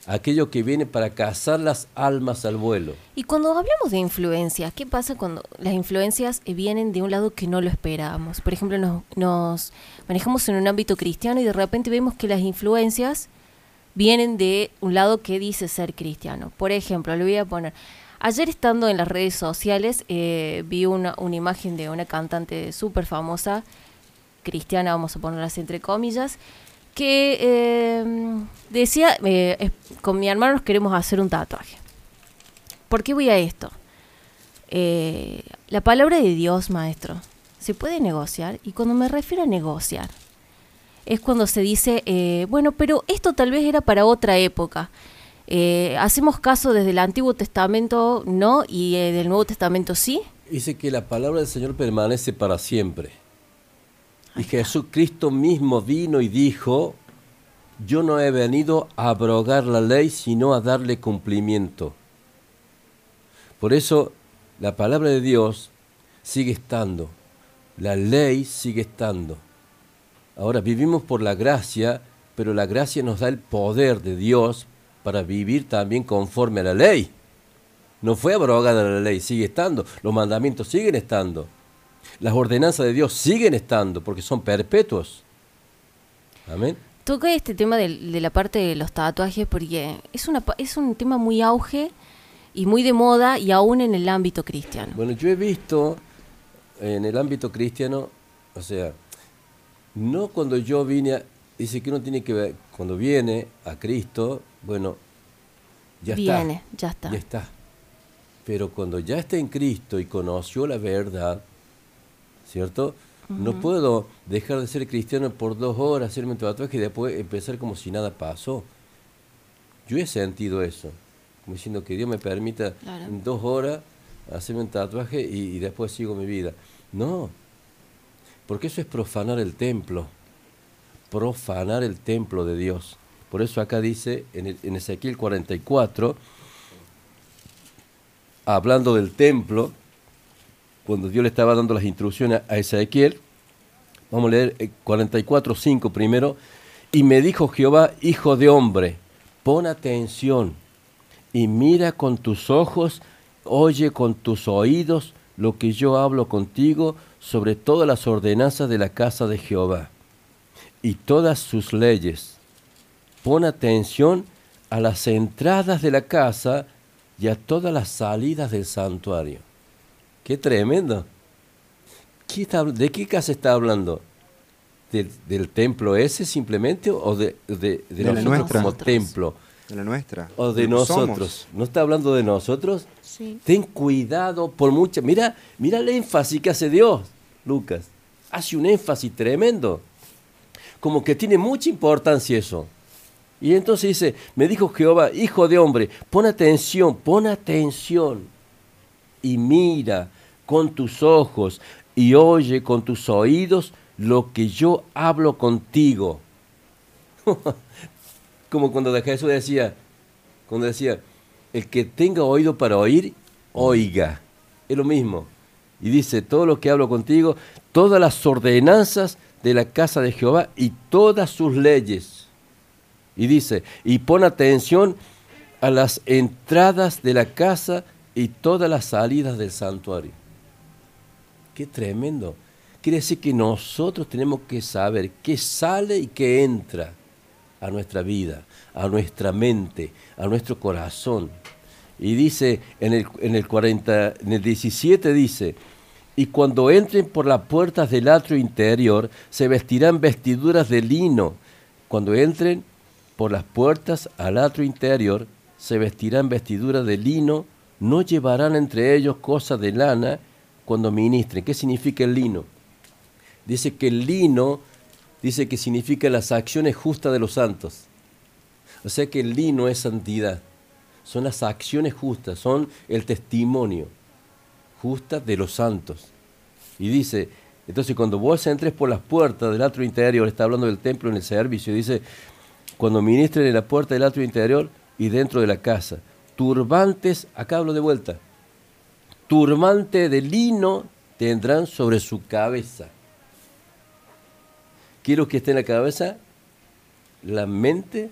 aquello que viene para cazar las almas al vuelo. Y cuando hablamos de influencias, ¿qué pasa cuando las influencias vienen de un lado que no lo esperábamos? Por ejemplo, nos, nos manejamos en un ámbito cristiano y de repente vemos que las influencias vienen de un lado que dice ser cristiano. Por ejemplo, le voy a poner, ayer estando en las redes sociales eh, vi una, una imagen de una cantante súper famosa, cristiana, vamos a ponerlas entre comillas, que eh, decía, eh, con mi hermano nos queremos hacer un tatuaje. ¿Por qué voy a esto? La palabra de Dios, maestro, se puede negociar y cuando me refiero a negociar, es cuando se dice, eh, bueno, pero esto tal vez era para otra época. Eh, hacemos caso desde el Antiguo Testamento, no, y eh, del Nuevo Testamento sí. Dice que la palabra del Señor permanece para siempre. Y Jesucristo mismo vino y dijo, yo no he venido a abrogar la ley, sino a darle cumplimiento. Por eso la palabra de Dios sigue estando, la ley sigue estando. Ahora vivimos por la gracia, pero la gracia nos da el poder de Dios para vivir también conforme a la ley. No fue abrogada la ley, sigue estando. Los mandamientos siguen estando. Las ordenanzas de Dios siguen estando porque son perpetuos. Amén. Toca este tema de, la parte de los tatuajes porque es, una, es un tema muy auge y muy de moda y aún en el ámbito cristiano. Bueno, yo he visto en el ámbito cristiano, o sea, no cuando yo vine, a- dice que uno tiene que ver, cuando viene a Cristo, bueno, ya Viene, está. ya está. Ya está. Pero cuando ya está en Cristo y conoció la verdad, ¿cierto? No puedo dejar de ser cristiano por dos horas, hacerme un tatuaje y después empezar como si nada pasó. Yo he sentido eso, como diciendo que Dios me permita Claro. en dos horas hacerme un tatuaje y, y después sigo mi vida. No, porque eso es profanar el templo, profanar el templo de Dios. Por eso acá dice en, en Ezequiel 44, hablando del templo, cuando Dios le estaba dando las instrucciones a Ezequiel, vamos a leer eh, 44.5 primero, y me dijo Jehová, hijo de hombre, pon atención y mira con tus ojos, oye con tus oídos lo que yo hablo contigo sobre todas las ordenanzas de la casa de Jehová y todas sus leyes. Pon atención a las entradas de la casa y a todas las salidas del santuario. Qué tremendo. ¿Qué está habl- ¿De qué casa está hablando? ¿Del, del templo ese simplemente o de, de- de nosotros nuestra. como templo? De la nuestra. O de nosotros. somos. ¿No está hablando de nosotros? Sí. Ten cuidado por mucha. Mira, mira el énfasis que hace Dios, Lucas. Hace un énfasis tremendo. como que tiene mucha importancia eso. Y entonces dice, me dijo Jehová, hijo de hombre, pon atención, pon atención y mira con tus ojos y oye con tus oídos lo que yo hablo contigo. Como cuando Jesús decía, cuando decía, el que tenga oído para oír, oiga. Es lo mismo. Y dice, todo lo que hablo contigo, todas las ordenanzas de la casa de Jehová y todas sus leyes. Y dice, y pon atención a las entradas de la casa y todas las salidas del santuario. Qué tremendo. Quiere decir que nosotros tenemos que saber qué sale y qué entra a nuestra vida, a nuestra mente, a nuestro corazón. Y dice en el, en el 40, en el 17 dice, y cuando entren por las puertas del atrio interior, se vestirán vestiduras de lino. Cuando entren por las puertas al atrio interior, se vestirán vestiduras de lino, no llevarán entre ellos cosas de lana cuando ministren. ¿Qué significa el lino? Dice que el lino, dice que significa las acciones justas de los santos. O sea que el lino es santidad. Son las acciones justas, son el testimonio justa de los santos. Y dice, entonces cuando vos entres por las puertas del atrio interior, está hablando del templo en el servicio, dice, cuando ministren en la puerta del atrio interior y dentro de la casa, turbantes, acá hablo de vuelta, turbante de lino tendrán sobre su cabeza. Quiero que esté en la cabeza la mente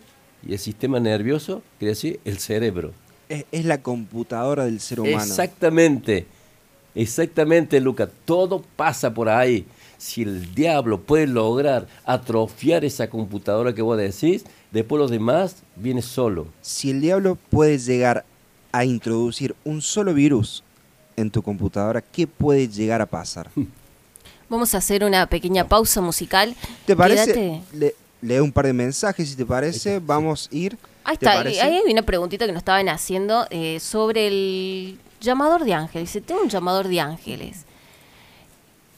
y el sistema nervioso, quiere decir el cerebro. Es, es la computadora del ser humano. Exactamente, exactamente, Luca. Todo pasa por ahí. Si el diablo puede lograr atrofiar esa computadora que vos decís, después los demás viene solo. Si el diablo puede llegar a introducir un solo virus en tu computadora, ¿qué puede llegar a pasar? Vamos a hacer una pequeña pausa musical. ¿Te parece? Le, lee un par de mensajes, si te parece. Vamos a ir. Ahí ¿Te está, ahí hay una preguntita que nos estaban haciendo eh, sobre el llamador de ángeles. Dice, tengo un llamador de ángeles.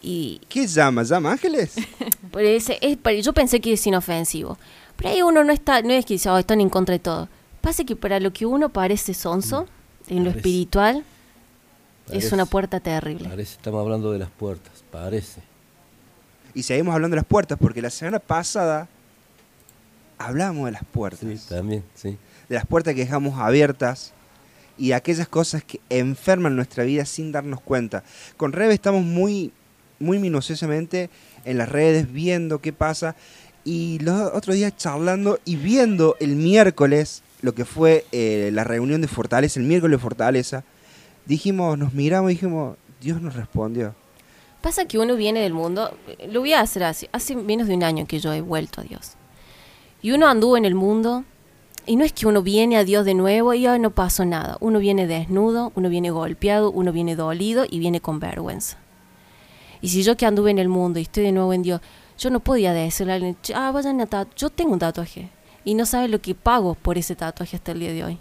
Y ¿Qué llama? ¿Llama ángeles? por ese- es- pero yo pensé que es inofensivo. Pero ahí uno no está, no es que dice, "Oh, están en contra de todo. Pasa que para lo que uno parece sonso, en lo Parece. es una puerta terrible. Parece, estamos hablando de las puertas, parece. Y seguimos hablando de las puertas, porque la semana pasada hablamos de las puertas. Sí, también, sí. de las puertas que dejamos abiertas y de aquellas cosas que enferman nuestra vida sin darnos cuenta. Con Rebe estamos muy, muy minuciosamente en las redes viendo qué pasa y los otros días charlando y viendo el miércoles lo que fue eh, la reunión de Fortaleza, el miércoles de Fortaleza, dijimos, nos miramos y dijimos, Dios nos respondió. Pasa que uno viene del mundo, eh, lo voy a hacer así, hace menos de un año que yo he vuelto a Dios. Y uno anduvo en el mundo, y no es que uno viene a Dios de nuevo y ya no pasó nada. Uno viene desnudo, uno viene golpeado, uno viene dolido y viene con vergüenza. Y si yo que anduve en el mundo y estoy de nuevo en Dios, yo no podía decirle a alguien, "Che, ah, vayan a tatu yo tengo un tatuaje. Y no sabe lo que pago por ese tatuaje hasta el día de hoy.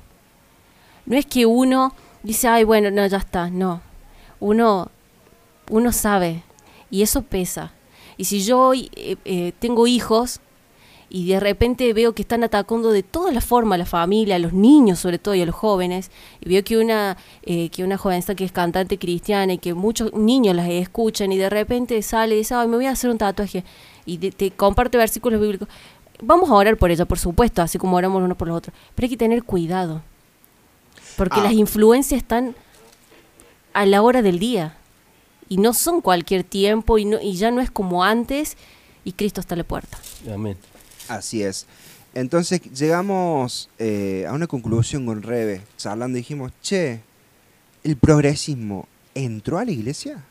No es que uno dice, ay, bueno, no, ya está, no. Uno uno sabe y eso pesa. Y si yo eh, eh, tengo hijos y de repente veo que están atacando de todas las formas a la familia, a los niños sobre todo y a los jóvenes, y veo que una, eh, que una jovencita que es cantante cristiana y que muchos niños las escuchan y de repente sale y dice, ay, me voy a hacer un tatuaje y te, te comparte versículos bíblicos. Vamos a orar por ella, por supuesto, así como oramos unos por los otros, pero hay que tener cuidado, porque Ah. las influencias están a la hora del día y no son cualquier tiempo y, no, y ya no es como antes y Cristo está a la puerta. Amén. Así es. Entonces llegamos eh, a una conclusión con Rebe, charlando y dijimos, che, ¿el progresismo entró a la iglesia?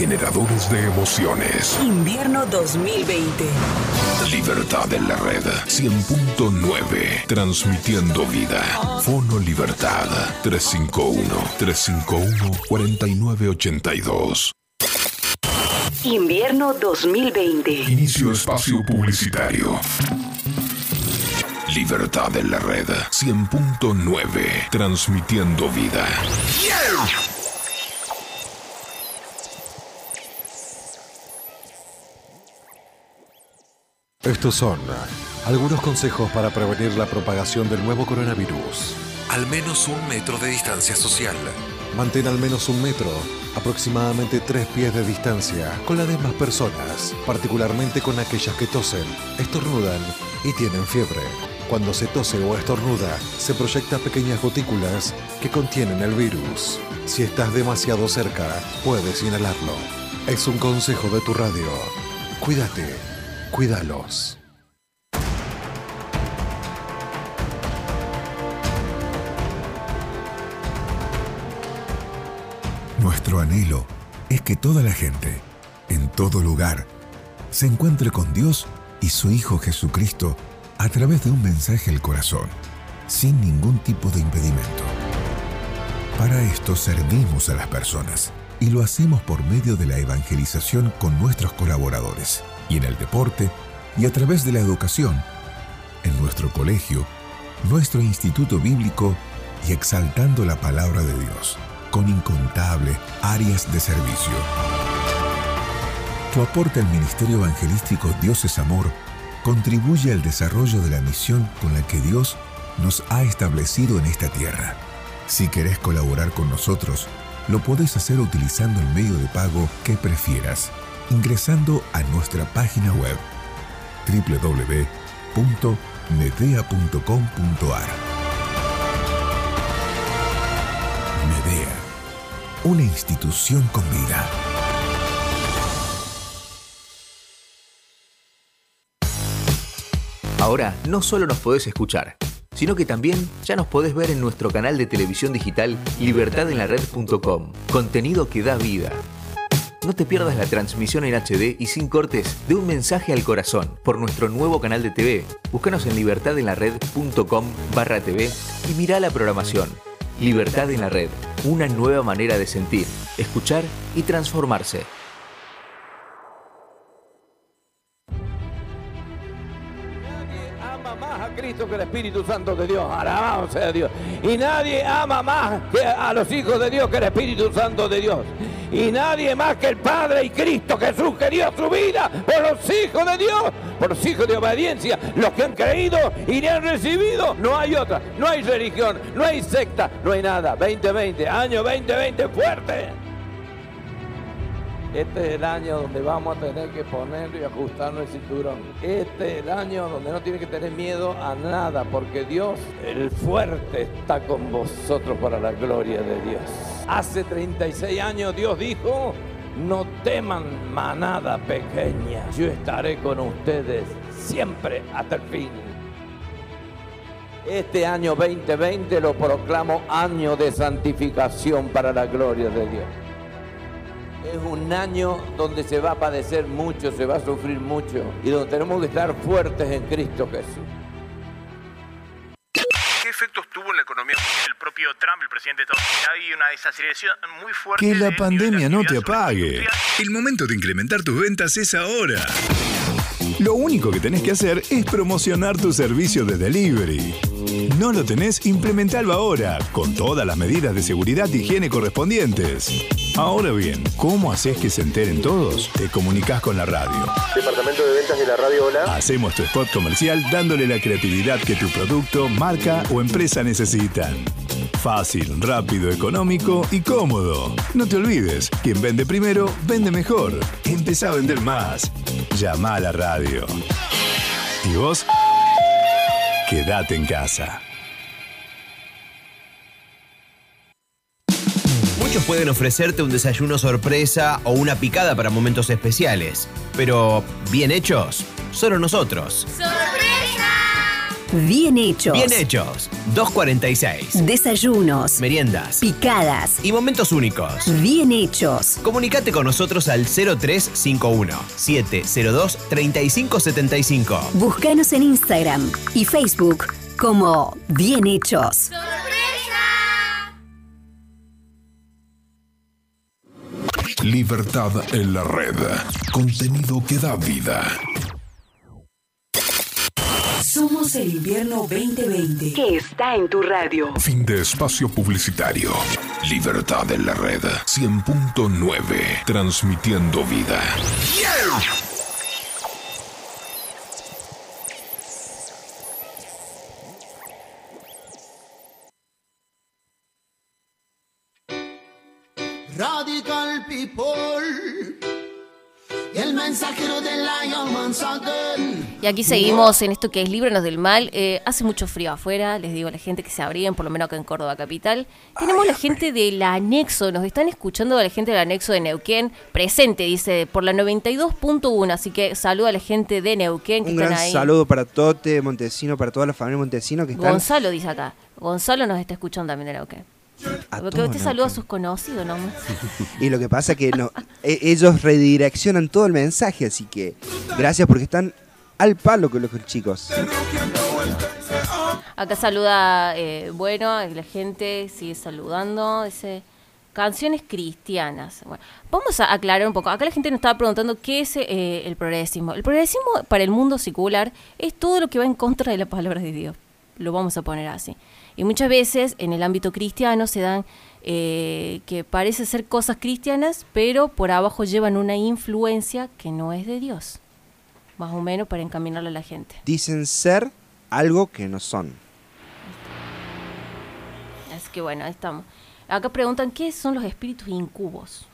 Generadores de emociones. Invierno 2020. Libertad en la red 100.9. Transmitiendo vida. Fono Libertad 351-351-4982. Invierno 2020. Inicio espacio publicitario. Libertad en la red 100.9. Transmitiendo vida. Estos son algunos consejos para prevenir la propagación del nuevo coronavirus. Al menos un metro de distancia social. Mantén al menos un metro, aproximadamente tres pies de distancia, con las demás personas, particularmente con aquellas que tosen, estornudan y tienen fiebre. Cuando se tose o estornuda, se proyectan pequeñas gotículas que contienen el virus. Si estás demasiado cerca, puedes inhalarlo. Es un consejo de tu radio. Cuídate, cuídalos. Nuestro anhelo es que toda la gente, en todo lugar, se encuentre con Dios y su Hijo Jesucristo a través de un mensaje al corazón, sin ningún tipo de impedimento. Para esto servimos a las personas y lo hacemos por medio de la evangelización con nuestros colaboradores, y en el deporte, y a través de la educación, en nuestro colegio, nuestro instituto bíblico y exaltando la palabra de Dios con incontables áreas de servicio. Tu aporte al Ministerio Evangelístico Dios es Amor contribuye al desarrollo de la misión con la que Dios nos ha establecido en esta tierra. Si querés colaborar con nosotros, lo podés hacer utilizando el medio de pago que prefieras, ingresando a nuestra página web www.medea.com.ar. Medea, una institución con vida. Ahora no solo nos podés escuchar, sino que también ya nos podés ver en nuestro canal de televisión digital libertadenlared.com. Contenido que da vida. No te pierdas la transmisión en HD y sin cortes de un mensaje al corazón por nuestro nuevo canal de TV. Búscanos en libertadenlared.com barra TV y mira la programación. Libertad en la red, una nueva manera de sentir, escuchar y transformarse. ama más a Cristo que el Espíritu Santo de Dios. Alabado sea Dios. Y nadie ama más que a los hijos de Dios que el Espíritu Santo de Dios. Y nadie más que el Padre y Cristo Jesús que dio su vida por los hijos de Dios, por los hijos de obediencia, los que han creído y le han recibido. No hay otra, no hay religión, no hay secta, no hay nada. 2020, año 2020 fuerte. Este es el año donde vamos a tener que poner y ajustarnos el cinturón. Este es el año donde no tiene que tener miedo a nada, porque Dios, el fuerte, está con vosotros para la gloria de Dios. Hace 36 años Dios dijo, no teman manada pequeña, yo estaré con ustedes siempre hasta el fin. Este año 2020 lo proclamo año de santificación para la gloria de Dios. Es un año donde se va a padecer mucho, se va a sufrir mucho y donde tenemos que estar fuertes en Cristo Jesús. ¿Qué efectos tuvo en la economía el propio Trump, el presidente de Estados Unidos? Hay una desaceleración muy fuerte. Que la de- pandemia no te apague. El momento de incrementar tus ventas es ahora. Lo único que tenés que hacer es promocionar tu servicio de delivery. ¿No lo tenés? Implementalo ahora, con todas las medidas de seguridad y higiene correspondientes. Ahora bien, ¿cómo haces que se enteren todos? Te comunicas con la radio. Departamento de ventas de la radio Hola. Hacemos tu spot comercial dándole la creatividad que tu producto, marca o empresa necesitan. Fácil, rápido, económico y cómodo. No te olvides, quien vende primero, vende mejor. Empezá a vender más. Llama a la radio. ¿Y vos? Quédate en casa. Muchos pueden ofrecerte un desayuno sorpresa o una picada para momentos especiales, pero bien hechos, solo nosotros. ¡Sorpresa! Bien hechos. Bien hechos. 246. Desayunos. Meriendas. Picadas. Y momentos únicos. Bien hechos. Comunicate con nosotros al 0351 702 3575. Búscanos en Instagram y Facebook como Bien hechos. Libertad en la red. Contenido que da vida. Somos el invierno 2020 que está en tu radio. Fin de espacio publicitario. Libertad en la red. 100.9. Transmitiendo vida. Radical y aquí seguimos en esto que es Líbranos del Mal. Eh, hace mucho frío afuera, les digo a la gente que se abrían, por lo menos acá en Córdoba Capital. Tenemos la gente del anexo, nos están escuchando a la gente del anexo de Neuquén, presente, dice, por la 92.1. Así que saludo a la gente de Neuquén que Un están gran ahí. saludo para Tote, Montesino, para toda la familia Montesino que están. Gonzalo dice acá. Gonzalo nos está escuchando también de Neuquén. Porque todo usted saluda a sus conocidos nomás. Y lo que pasa que no, e- ellos redireccionan todo el mensaje, así que gracias porque están al palo con los chicos. Acá saluda, eh, bueno, la gente sigue saludando, dice canciones cristianas. Bueno, vamos a aclarar un poco. Acá la gente nos estaba preguntando qué es eh, el progresismo. El progresismo para el mundo secular es todo lo que va en contra de la palabra de Dios. Lo vamos a poner así. Y muchas veces en el ámbito cristiano se dan eh, que parece ser cosas cristianas, pero por abajo llevan una influencia que no es de Dios. Más o menos para encaminarlo a la gente. Dicen ser algo que no son. Así que bueno, ahí estamos. Acá preguntan qué son los espíritus incubos.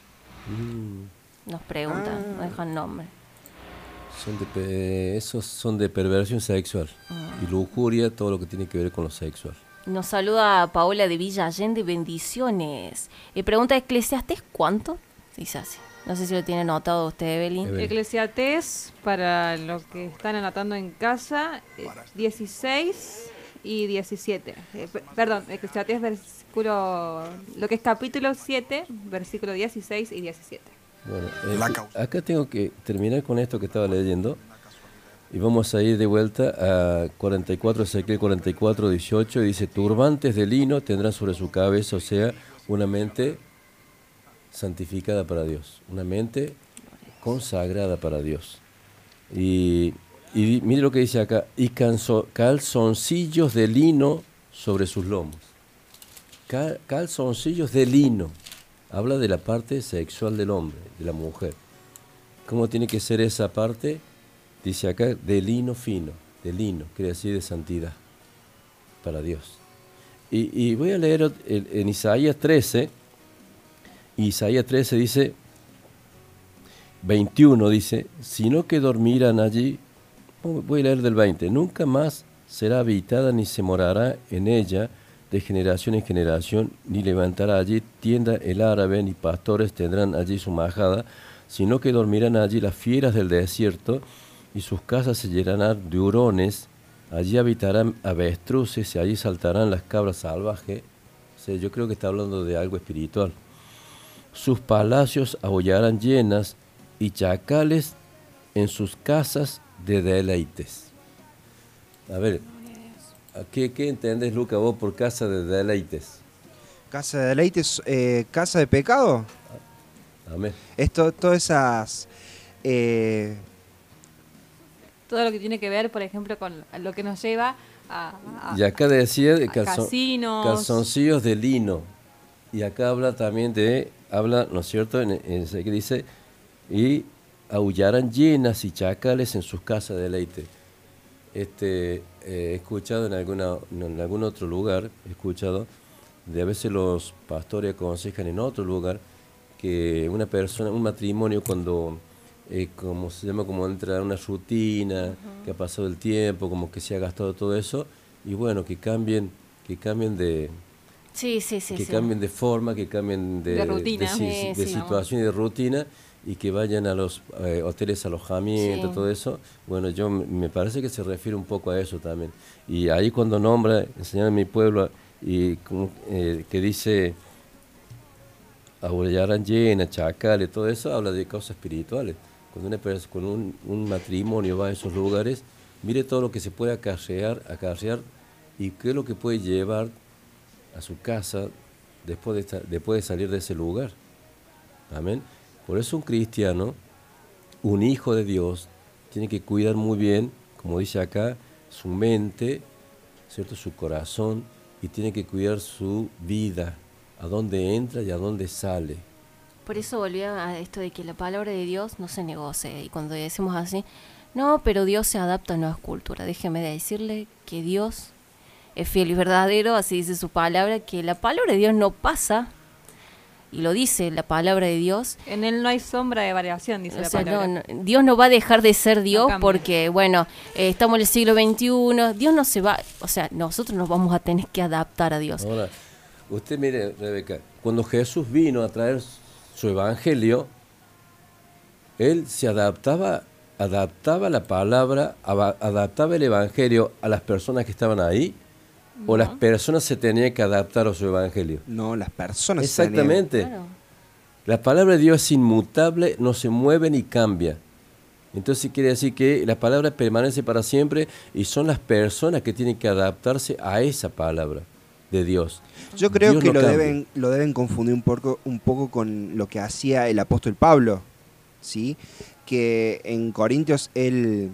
Mm, Nos preguntan, Ah. no dejan nombre. son de esos son de perversión sexual. Mm. Y lujuria, todo lo que tiene que ver con lo sexual. Nos saluda Paola de Villa Allende, bendiciones. Y pregunta Eclesiastes, ¿cuánto? Dice así. No sé si lo tiene anotado usted, Evelyn. Eclesiastés, para los que están anotando en casa, eh, 16 y 17. Eh, pe- perdón, Eclesiastés, versículo, lo que es capítulo 7, versículo 16 y 17. Bueno, eh, acá tengo que terminar con esto que estaba leyendo. Y vamos a ir de vuelta a 44, Ezequiel 44, 18. Y dice: Turbantes de lino tendrán sobre su cabeza, o sea, una mente santificada para Dios, una mente consagrada para Dios. Y, mire lo que dice acá: y calzoncillos de lino sobre sus lomos. Cal- calzoncillos de lino. Habla de la parte sexual del hombre, de la mujer. ¿Cómo tiene que ser esa parte? Dice acá, de lino fino, de lino, quiere decir de santidad, para Dios. Y, voy a leer el- en Isaías 13, Isaías 13 dice, 21 dice, sino que dormirán allí, oh, voy a leer del 20, nunca más será habitada ni se morará en ella de generación en generación, ni levantará allí tienda el árabe, ni pastores tendrán allí su majada, sino que dormirán allí las fieras del desierto, y sus casas se llenarán de hurones, allí habitarán avestruces, y allí saltarán las cabras salvajes. O sea, yo creo que está hablando de algo espiritual. Sus palacios aullarán llenas, y chacales en sus casas de deleites. A ver, ¿a ¿qué, qué entendés, Luca, vos por casa de deleites? Casa de deleites, eh, casa de pecado. Amén. Esto, todas esas. eh, Todo lo que tiene que ver, por ejemplo, con lo que nos lleva a... a- Y acá decía de calzon- casinos. calzoncillos de lino. Y acá habla también de, habla, ¿no es cierto? En, en ese que dice, y aullarán llenas y chacales en sus casas de deleite. Este, eh, he escuchado en, alguna, en algún otro lugar, he escuchado, de a veces los pastores aconsejan en otro lugar que una persona, un matrimonio cuando, eh, como se llama, como entra en una rutina, que ha pasado el tiempo, como que se ha gastado todo eso, y bueno, que cambien, que cambien de, Sí, sí, sí. que sí. cambien de forma, que cambien de, De rutina. de situación y de rutina, y que vayan a los eh, hoteles alojamiento, Sí. todo eso, bueno, yo me parece que se refiere un poco a eso también. Y ahí cuando nombra, enseñar en mi pueblo, y como, eh, que dice Aurellarán llena, Chacales, todo eso habla de cosas espirituales. Cuando con un, matrimonio va a esos lugares, mire todo lo que se puede acarrear, acarrear y qué es lo que puede llevar a su casa después de, después de salir de ese lugar. Amén. Por eso un cristiano, un hijo de Dios, tiene que cuidar muy bien, como dice acá, su mente, ¿cierto? su corazón, y tiene que cuidar su vida, a dónde entra y a dónde sale. Por eso volvía a esto de que la palabra de Dios no se negocia. Y cuando decimos así, no, pero Dios se adapta a nuevas culturas. Déjeme de decirle que Dios es fiel y verdadero, así dice su palabra, que la palabra de Dios no pasa, y lo dice la palabra de Dios. En él no hay sombra de variación, dice O la sea, palabra. no, no, Dios no va a dejar de ser Dios porque, bueno, eh, estamos en el siglo XXI, Dios no se va, o sea, nosotros nos vamos a tener que adaptar a Dios. Ahora, usted mire, Rebeca, cuando Jesús vino a traer su evangelio, él se adaptaba, adaptaba la palabra, aba- adaptaba el evangelio a las personas que estaban ahí, o las personas se tenían que adaptar a su evangelio. No, las personas se tenían- Exactamente. La palabra de Dios es inmutable, no se mueve ni cambia. Entonces quiere decir que la palabra permanece para siempre y son las personas que tienen que adaptarse a esa palabra de Dios. Yo creo Dios que no lo cambia. deben, lo deben confundir un poco, un poco con lo que hacía el apóstol Pablo, ¿sí? Que en Corintios él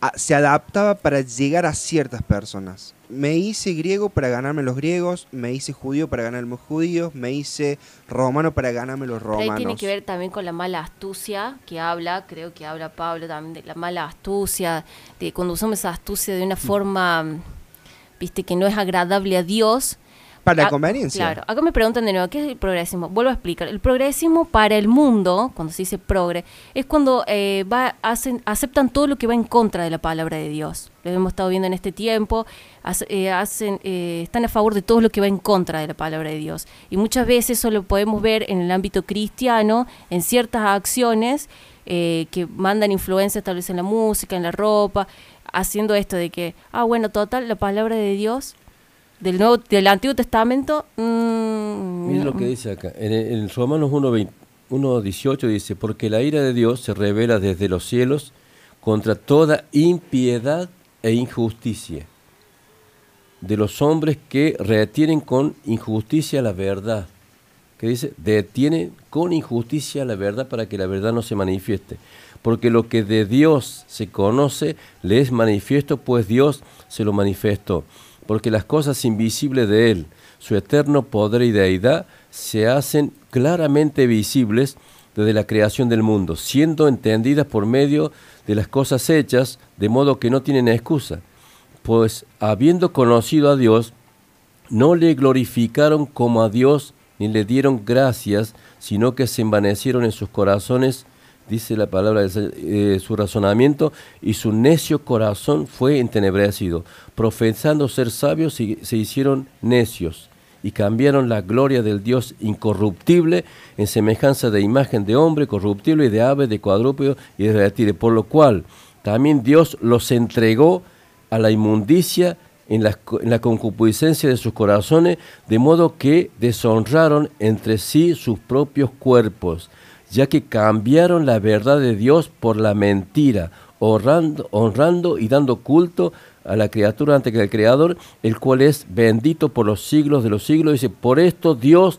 a- se adaptaba para llegar a ciertas personas. Me hice griego para ganarme los griegos, me hice judío para ganarme los judíos, me hice romano para ganarme los Pero ahí tiene romanos. que ver también con la mala astucia que habla, creo que habla Pablo también de la mala astucia, de cuando usamos esa astucia de una Mm. forma, mm, viste, que no es agradable a Dios. Para Ah, conveniencia. Claro, acá me preguntan de nuevo, ¿qué es el progresismo? Vuelvo a explicar. El progresismo para el mundo, cuando se dice progre, es cuando eh, va, hacen, aceptan todo lo que va en contra de la palabra de Dios. Lo hemos estado viendo en este tiempo, hace- eh, hacen, eh, están a favor de todo lo que va en contra de la palabra de Dios. Y muchas veces eso lo podemos ver en el ámbito cristiano, en ciertas acciones eh, que mandan influencias tal vez en la música, en la ropa, haciendo esto de que, ah, bueno, total, la palabra de Dios del nuevo del Antiguo Testamento mm, Mire lo que dice acá. En, en Romanos 1.20 1.18 dice, porque la ira de Dios se revela desde los cielos contra toda impiedad e injusticia de los hombres que retienen con injusticia la verdad. Que dice, detienen con injusticia la verdad para que la verdad no se manifieste. Porque lo que de Dios se conoce le es manifiesto, pues Dios se lo manifestó. Porque las cosas invisibles de Él, su eterno poder y deidad, se hacen claramente visibles desde la creación del mundo, siendo entendidas por medio de las cosas hechas, de modo que no tienen excusa. Pues habiendo conocido a Dios, no le glorificaron como a Dios ni le dieron gracias, sino que se envanecieron en sus corazones, dice la palabra de eh, su razonamiento, y su necio corazón fue entenebrecido. Profesando ser sabios, se hicieron necios, y cambiaron la gloria del Dios incorruptible en semejanza de imagen de hombre corruptible y de ave, de cuadrúpedo y de reptiles, por lo cual también Dios los entregó a la inmundicia en la concupiscencia de sus corazones, de modo que deshonraron entre sí sus propios cuerpos, ya que cambiaron la verdad de Dios por la mentira, honrando, honrando y dando culto a la criatura ante que el Creador, el cual es bendito por los siglos de los siglos. Dice, por esto Dios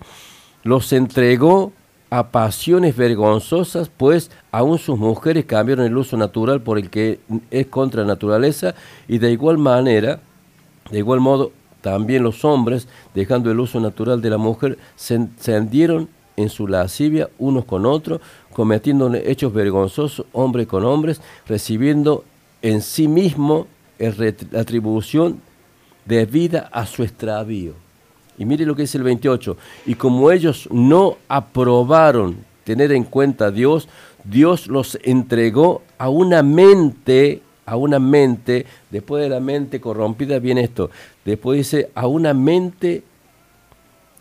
los entregó a pasiones vergonzosas, pues aún sus mujeres cambiaron el uso natural por el que es contra la naturaleza, y de igual manera, de igual modo, también los hombres, dejando el uso natural de la mujer, se encendieron en su lascivia unos con otros, cometiendo hechos vergonzosos hombres con hombres, recibiendo en sí mismo la atribución debida a su extravío. Y mire lo que dice el 28. Y como ellos no aprobaron tener en cuenta a Dios, Dios los entregó a una mente, a una mente, después de la mente corrompida viene esto, después dice, a una mente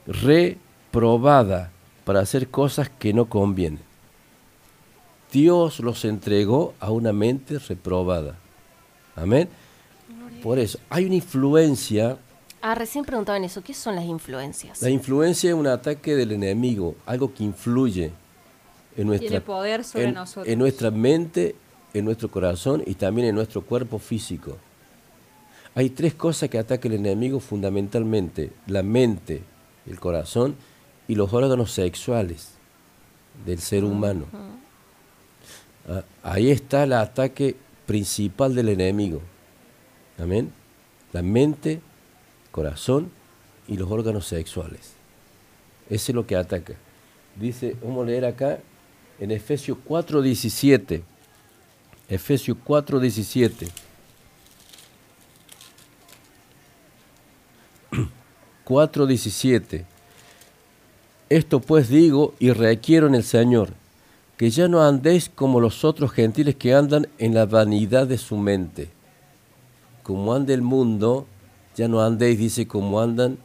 reprobada para hacer cosas que no convienen. Dios los entregó a una mente reprobada. Amén. Por eso, hay una influencia. Ah, recién preguntaban eso. ¿Qué son las influencias? La influencia es un ataque del enemigo, algo que influye en nuestra, Tiene poder sobre en, nosotros. en nuestra mente, en nuestro corazón y también en nuestro cuerpo físico. Hay tres cosas que ataca el enemigo fundamentalmente, la mente, el corazón y los órganos sexuales del ser humano. Ah, Ahí está el ataque principal del enemigo. Amén. La mente, corazón y los órganos sexuales. Ese es lo que ataca. Dice, vamos a leer acá en Efesios 4:17. Efesios 4:17. 4:17. Esto pues digo y requiero en el Señor, que ya no andéis como los otros gentiles que andan en la vanidad de su mente. Como anda el mundo, ya no andéis, dice, como andan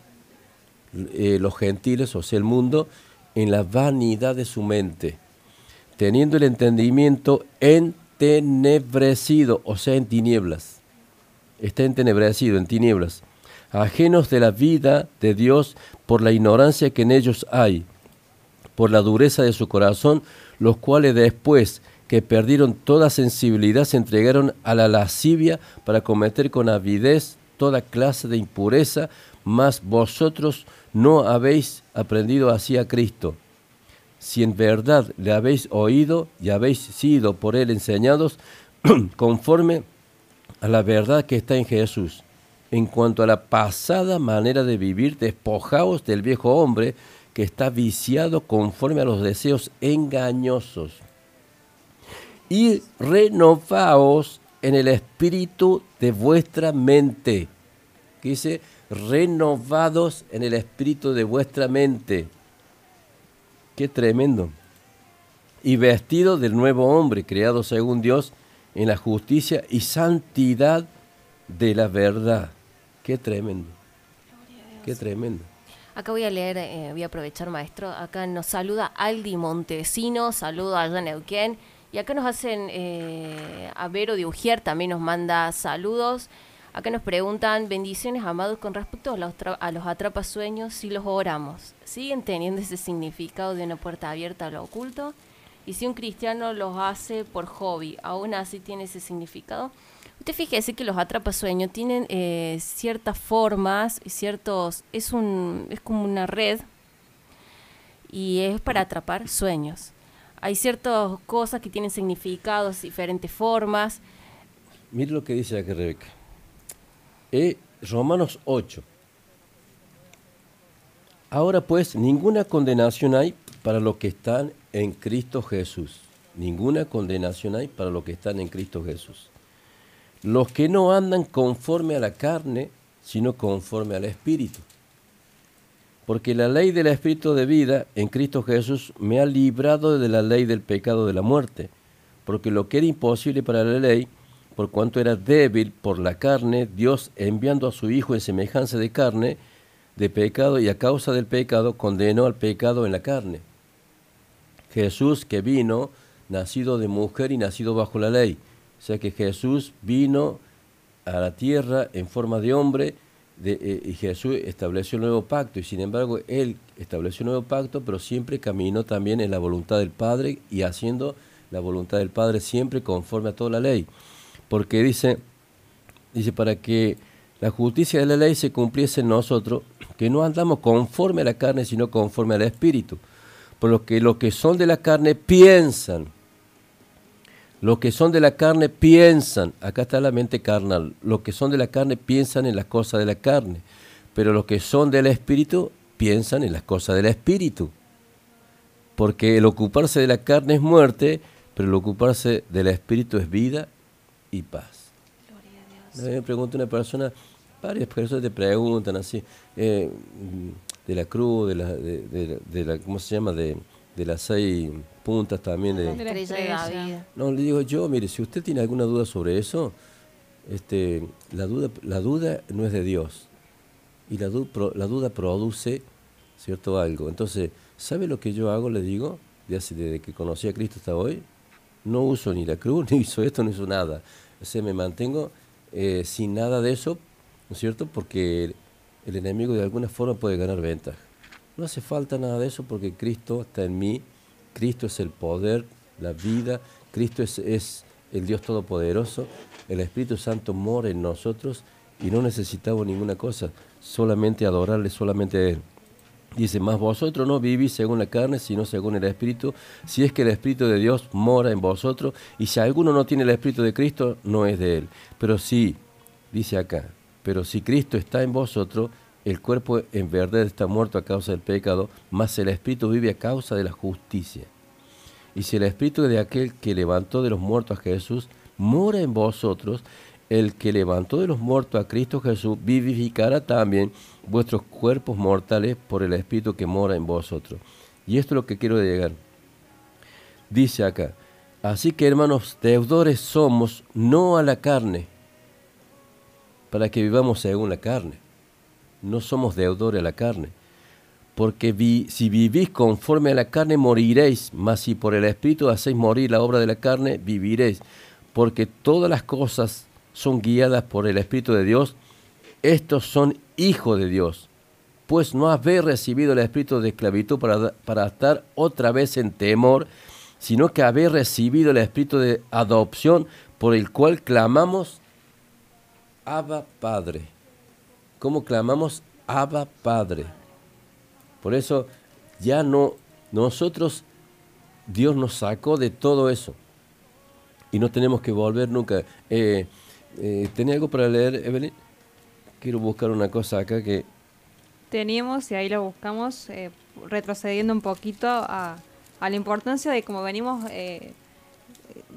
eh, los gentiles, o sea, el mundo, en la vanidad de su mente, teniendo el entendimiento entenebrecido, o sea, en tinieblas. Está entenebrecido, en tinieblas, ajenos de la vida de Dios por la ignorancia que en ellos hay, por la dureza de su corazón, los cuales después que perdieron toda sensibilidad se entregaron a la lascivia para cometer con avidez toda clase de impureza, mas vosotros no habéis aprendido así a Cristo. Si en verdad le habéis oído y habéis sido por él enseñados conforme a la verdad que está en Jesús. En cuanto a la pasada manera de vivir, despojaos del viejo hombre que está viciado conforme a los deseos engañosos. Y renovaos en el espíritu de vuestra mente. Que dice, renovados en el espíritu de vuestra mente. Qué tremendo. Y vestido del nuevo hombre, creado según Dios en la justicia y santidad de la verdad. Qué tremendo. Qué tremendo. Acá voy a leer, eh, voy a aprovechar, maestro. Acá nos saluda Aldi Montesino, saludo a Neuquén. Y acá nos hacen, eh, a Vero de Ujier también nos manda saludos. Acá nos preguntan, bendiciones amados, con respecto a los, a los atrapasueños, si los oramos, ¿siguen teniendo ese significado de una puerta abierta a lo oculto? Y si un cristiano los hace por hobby, ¿aún así tiene ese significado? Usted fíjese que los atrapasueños tienen eh, ciertas formas y ciertos... Es, un, es como una red y es para atrapar sueños. Hay ciertas cosas que tienen significados, diferentes formas. Mire lo que dice aquí Rebeca. Eh, Romanos 8. Ahora pues, ninguna condenación hay para los que están en Cristo Jesús. Ninguna condenación hay para los que están en Cristo Jesús. Los que no andan conforme a la carne, sino conforme al Espíritu. Porque la ley del Espíritu de vida en Cristo Jesús me ha librado de la ley del pecado de la muerte. Porque lo que era imposible para la ley, por cuanto era débil por la carne, Dios enviando a su Hijo en semejanza de carne, de pecado y a causa del pecado condenó al pecado en la carne. Jesús que vino, nacido de mujer y nacido bajo la ley. Sea que Jesús vino a la tierra en forma de hombre eh, y Jesús estableció un nuevo pacto y sin embargo Él estableció un nuevo pacto, pero siempre caminó también en la voluntad del Padre y haciendo la voluntad del Padre siempre conforme a toda la ley. Porque dice, dice para que la justicia de la ley se cumpliese en nosotros, que no andamos conforme a la carne, sino conforme al Espíritu. Por lo que los que son de la carne piensan, los que son de la carne piensan, acá está la mente carnal, los que son de la carne piensan en las cosas de la carne, pero los que son del Espíritu piensan en las cosas del Espíritu. Porque el ocuparse de la carne es muerte, pero el ocuparse del Espíritu es vida y paz. Me pregunta una persona, varias personas te preguntan así, eh, de la cruz, de la, de, de- de la ¿cómo se llama? De, de las seis puntas también. De, La estrella de David. no, le digo yo, mire, si usted tiene alguna duda sobre eso, este, la, duda, la duda no es de Dios. Y la, du- pro- la duda produce, ¿cierto? Algo. Entonces, ¿sabe lo que yo hago, le digo, de hace- desde que conocí a Cristo hasta hoy? no uso ni la cruz, ni uso esto, no uso nada. O sea, me mantengo eh, sin nada de eso, ¿no es cierto? Porque el, el enemigo de alguna forma puede ganar ventaja. No hace falta nada de eso porque Cristo está en mí, Cristo es el poder, la vida, Cristo es, el Dios Todopoderoso, el Espíritu Santo mora en nosotros y no necesitamos ninguna cosa, solamente adorarle, solamente a Él. Dice, más vosotros no vivís según la carne, sino según el Espíritu, si es que el Espíritu de Dios mora en vosotros, y si alguno no tiene el Espíritu de Cristo, no es de Él. Pero sí, dice acá, pero si Cristo está en vosotros, el cuerpo en verdad está muerto a causa del pecado, mas el Espíritu vive a causa de la justicia. Y si el Espíritu de aquel que levantó de los muertos a Jesús mora en vosotros, el que levantó de los muertos a Cristo Jesús vivificará también vuestros cuerpos mortales por el Espíritu que mora en vosotros. Y esto es lo que quiero llegar. Dice acá, así que hermanos, deudores somos no a la carne, para que vivamos según la carne. No somos deudores a la carne. Porque si vivís conforme a la carne moriréis, mas si por el Espíritu hacéis morir la obra de la carne, viviréis. Porque todas las cosas son guiadas por el Espíritu de Dios, estos son hijos de Dios. Pues no habéis recibido el espíritu de esclavitud para, para estar otra vez en temor, sino que habéis recibido el espíritu de adopción por el cual clamamos, Abba Padre. ¿Cómo clamamos? Abba Padre. Por eso ya no, nosotros, Dios nos sacó de todo eso. Y no tenemos que volver nunca. Eh, eh, ¿Tenía algo para leer, Evelyn? Quiero buscar una cosa acá que... Teníamos, y ahí lo buscamos, eh, retrocediendo un poquito a, a la importancia de como venimos eh,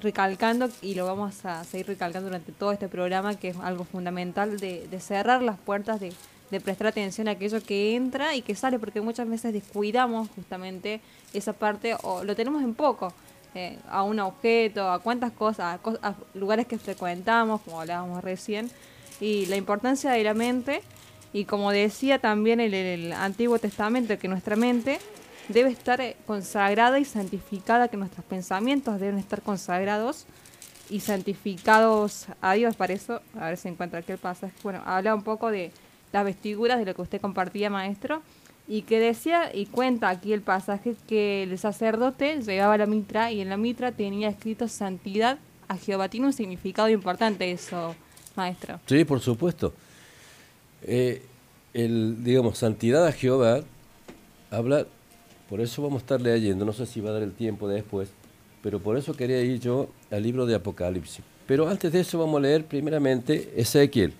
recalcando, y lo vamos a seguir recalcando durante todo este programa, que es algo fundamental de, cerrar las puertas, de, prestar atención a aquello que entra y que sale, porque muchas veces descuidamos justamente esa parte, o lo tenemos en poco. eh, a un objeto, a cuántas cosas, a, cos- a lugares que frecuentamos, como hablábamos recién, y la importancia de la mente, y como decía también el, el Antiguo Testamento, que nuestra mente debe estar eh, consagrada y santificada, que nuestros pensamientos deben estar consagrados y santificados a Dios. Para eso, a ver si encuentra aquel pasaje. Bueno, habla un poco de las vestiduras, de lo que usted compartía, maestro, y que decía, y cuenta aquí el pasaje, que el sacerdote llevaba la mitra y en la mitra tenía escrito santidad a Jehová. Tiene un significado importante eso, maestro. Sí, por supuesto. Eh, el, digamos, santidad a Jehová habla, por eso vamos a estar leyendo, no sé si va a dar el tiempo después, pero por eso quería ir yo al libro de Apocalipsis. Pero antes de eso vamos a leer primeramente Ezequiel.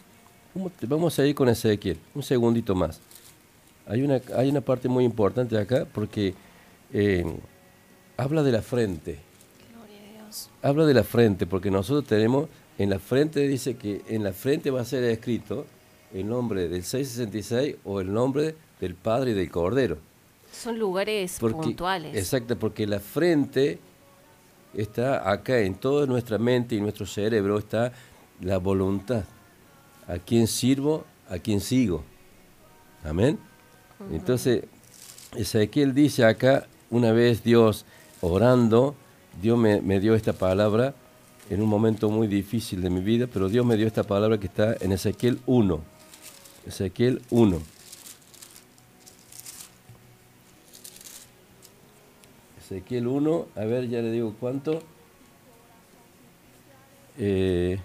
Vamos- a ir con Ezequiel, un segundito más. Hay una, hay una parte muy importante acá porque eh, habla de la frente. Habla de la frente, porque nosotros tenemos, en la frente dice que en la frente va a ser escrito el nombre del 666 o el nombre del Padre y del Cordero. Son lugares Porque- puntuales. Exacto, porque la frente está acá en toda nuestra mente y nuestro cerebro está la voluntad. ¿A quién sirvo? ¿A quién sigo? Amén. Entonces, Ezequiel dice acá, una vez Dios orando, Dios me, me dio esta palabra en un momento muy difícil de mi vida, pero Dios me dio esta palabra que está en Ezequiel 1. Ezequiel 1. Ezequiel 1, a ver, ya le digo cuánto. Eh,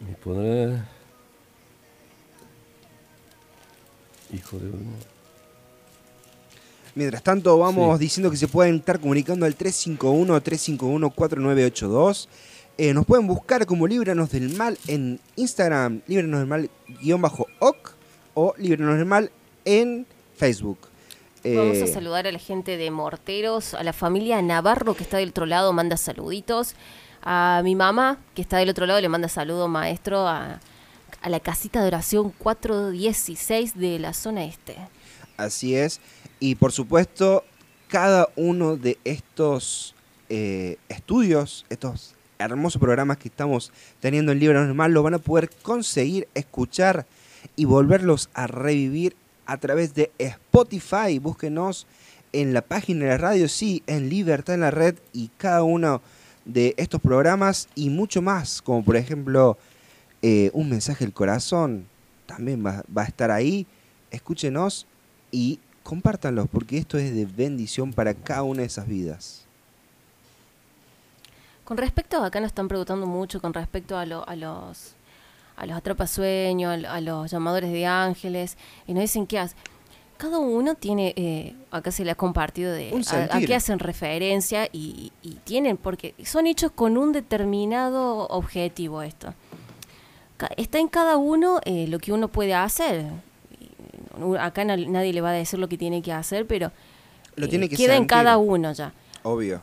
me hijo de uno. Mientras tanto, vamos diciendo que se pueden estar comunicando al 351-351-4982. Eh, nos pueden buscar como Líbranos del Mal en Instagram, Líbranos del Mal guion bajo OC o Líbranos del Mal en Facebook. Vamos a Eh, saludar a la gente de Morteros, a la familia Navarro que está del otro lado, manda saluditos. A mi mamá, que está del otro lado, le manda saludo, maestro, a, a la casita de oración 416 de la zona este. Así es. Y por supuesto, cada uno de estos eh, estudios, estos hermosos programas que estamos teniendo en Libro Normal, lo van a poder conseguir, escuchar y volverlos a revivir a través de Spotify. Búsquenos en la página de la radio, sí, en Libertad en la Red y cada uno de estos programas y mucho más, como por ejemplo eh, Un mensaje del corazón, también va, va a estar ahí. Escúchenos y compártanlos porque esto es de bendición para cada una de esas vidas. Con respecto, acá nos están preguntando mucho con respecto a, lo- a los a los atrapasueños, a, a los llamadores de ángeles, y nos dicen qué hace. Cada uno tiene, eh, acá se le ha compartido de a, a qué hacen referencia y, y tienen, porque son hechos con un determinado objetivo esto. Está en cada uno eh, lo que uno puede hacer. Acá na- nadie le va a decir lo que tiene que hacer, pero Lo eh, tiene que queda en cada uno ya. Obvio.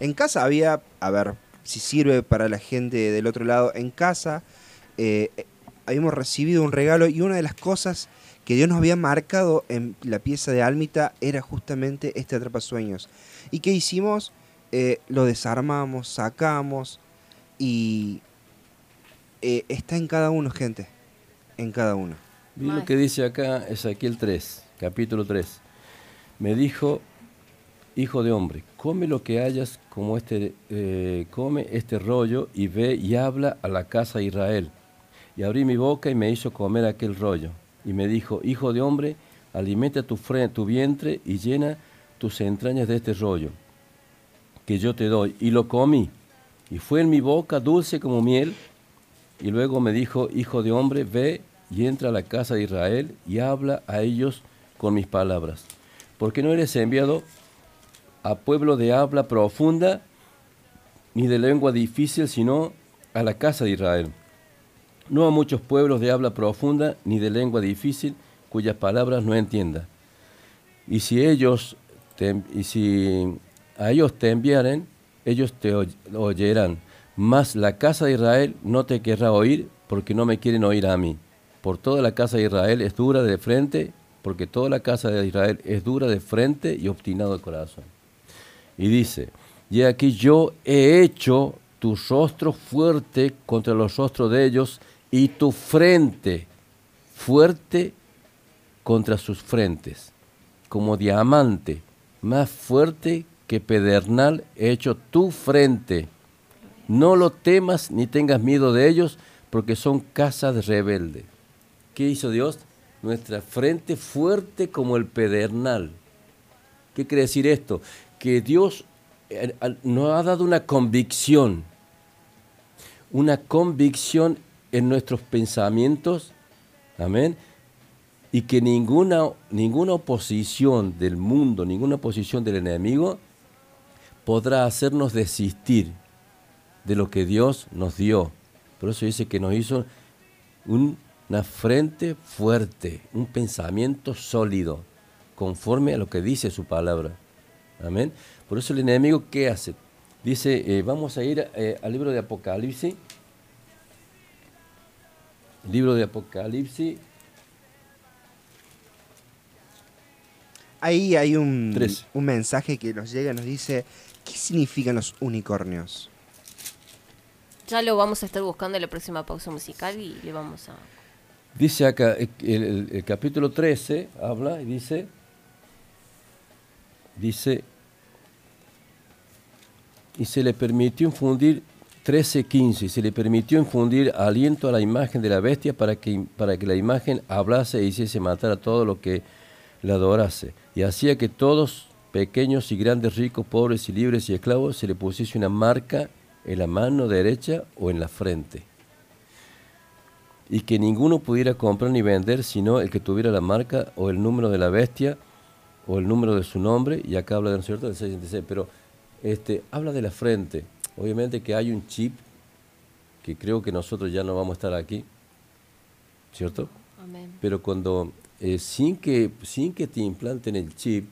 En casa había, a ver, si sirve para la gente del otro lado, en casa eh, habíamos recibido un regalo y una de las cosas que Dios nos había marcado en la pieza de Almita era justamente este atrapasueños. ¿Y qué hicimos? Eh, lo desarmamos, sacamos y eh, está en cada uno, gente. En cada uno. Vi lo que dice acá Ezequiel 3, capítulo 3. Me dijo, hijo de hombre, come lo que hayas como este, eh, come este rollo y ve y habla a la casa de Israel. Y abrí mi boca y me hizo comer aquel rollo. Y me dijo, hijo de hombre, alimenta tu, tu vientre y llena tus entrañas de este rollo que yo te doy. Y lo comí. Y fue en mi boca dulce como miel. Y luego me dijo, hijo de hombre, ve y entra a la casa de Israel y habla a ellos con mis palabras. Porque no eres enviado a pueblo de habla profunda ni de lengua difícil, sino a la casa de Israel. No a muchos pueblos de habla profunda ni de lengua difícil, cuyas palabras no entienda. Y si ellos te- y si a ellos te enviaren, ellos te oy- oyerán. Mas la casa de Israel no te querrá oír, porque no me quieren oír a mí. Por toda la casa de Israel es dura de frente, porque toda la casa de Israel es dura de frente y obstinado de corazón. Y dice, y aquí yo he hecho tu rostro fuerte contra los rostros de ellos y tu frente fuerte contra sus frentes, como diamante, más fuerte que pedernal he hecho tu frente. No lo temas ni tengas miedo de ellos, porque son casa de rebelde. ¿Qué hizo Dios? Nuestra frente fuerte como el pedernal. ¿Qué quiere decir esto? Que Dios eh, nos ha dado una convicción, una convicción en nuestros pensamientos, amén, y que ninguna, ninguna oposición del mundo, ninguna oposición del enemigo podrá hacernos desistir de lo que Dios nos dio. Por eso dice que nos hizo un- una frente fuerte, un pensamiento sólido, conforme a lo que dice su palabra. Amén. Por eso el enemigo, ¿qué hace? Dice, eh, vamos a ir eh, al libro de Apocalipsis. Libro de Apocalipsis, Ahí hay un, Tres. un mensaje que nos llega y nos dice, ¿qué significan los unicornios? Ya lo vamos a estar buscando en la próxima pausa musical y le vamos a... Dice acá, el, el- el capítulo 13 habla y dice, dice, y se le permitió infundir, 13.15, y se le permitió infundir aliento a la imagen de la bestia para que, para que la imagen hablase e hiciese matar a todo lo que la adorase. Y hacía que todos, pequeños y grandes, ricos, pobres y libres y esclavos, se le pusiese una marca en la mano derecha o en la frente y que ninguno pudiera comprar ni vender sino el que tuviera la marca o el número de la bestia o el número de su nombre, y acá habla, ¿no es cierto?, del 666, pero este, habla de la frente. Obviamente que hay un chip, que creo que nosotros ya no vamos a estar aquí, ¿cierto? Amén. Pero cuando, eh, sin, que, sin que te implanten el chip,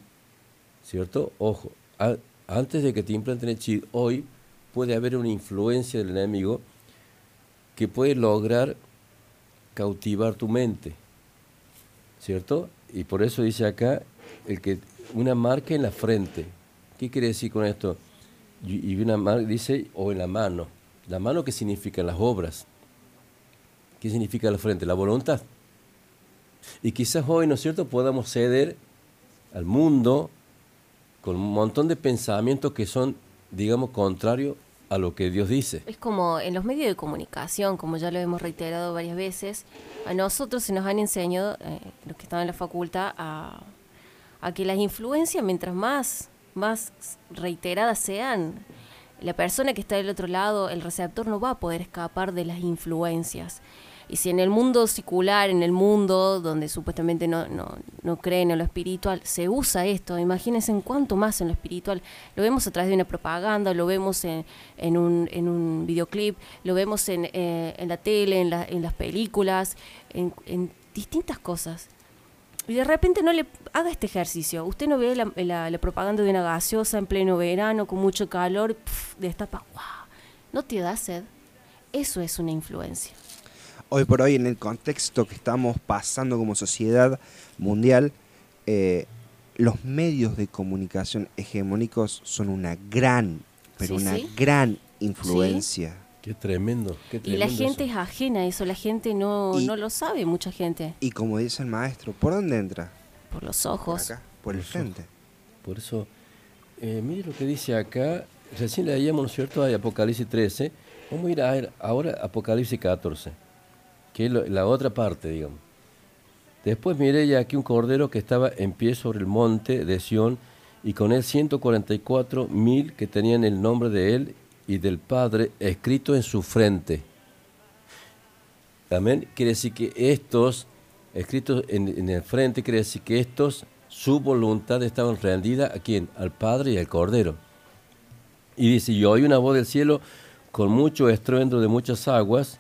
¿cierto? Ojo, a- antes de que te implanten el chip, hoy puede haber una influencia del enemigo que puede lograr cautivar tu mente, ¿cierto? Y por eso dice acá el que una marca en la frente. ¿Qué quiere decir con esto? Y, una marca dice o en la mano. La mano qué significa las obras. ¿Qué significa la frente? La voluntad. Y quizás hoy, ¿no es cierto?, podamos ceder al mundo con un montón de pensamientos que son, digamos, contrarios a lo que Dios dice. Es como en los medios de comunicación, como ya lo hemos reiterado varias veces, a nosotros se nos han enseñado, eh, los que están en la facultad, a, a que las influencias, mientras más, más reiteradas sean, la persona que está del otro lado, el receptor, no va a poder escapar de las influencias. Y si en el mundo secular, en el mundo donde supuestamente no, no, no creen en lo espiritual, se usa esto, imagínense en cuánto más en lo espiritual. Lo vemos a través de una propaganda, lo vemos en, en, un, en un videoclip, lo vemos en, eh, en la tele, en, la- en las películas, en, en distintas cosas. Y de repente no le haga este ejercicio. Usted no ve la, la- la propaganda de una gaseosa en pleno verano con mucho calor, pf, destapa, ¡guau! ¿No te da sed? Eso es una influencia. Hoy por hoy, en el contexto que estamos pasando como sociedad mundial, eh, los medios de comunicación hegemónicos son una gran, pero Sí, una sí. gran influencia. Qué tremendo, qué Y la tremendo gente eso. es ajena a eso, la gente no, Y- no lo sabe, mucha gente. Y como dice el maestro, ¿por dónde entra? Por los Por ojos. acá, por el frente. Por eso, eh, mire lo que dice acá, recién leíamos, ¿no es cierto?, hay Apocalipsis 13, vamos a ir a ver ahora Apocalipsis 14, que es lo- la otra parte, digamos. Después miré ya aquí un cordero que estaba en pie sobre el monte de Sión y con él 144 mil que tenían el nombre de él y del Padre escrito en su frente. Amén. Quiere decir que estos, escritos en, el frente, quiere decir que estos, su voluntad estaban rendida a quién? Al Padre y al Cordero. Y dice, y oí una voz del cielo con mucho estruendo de muchas aguas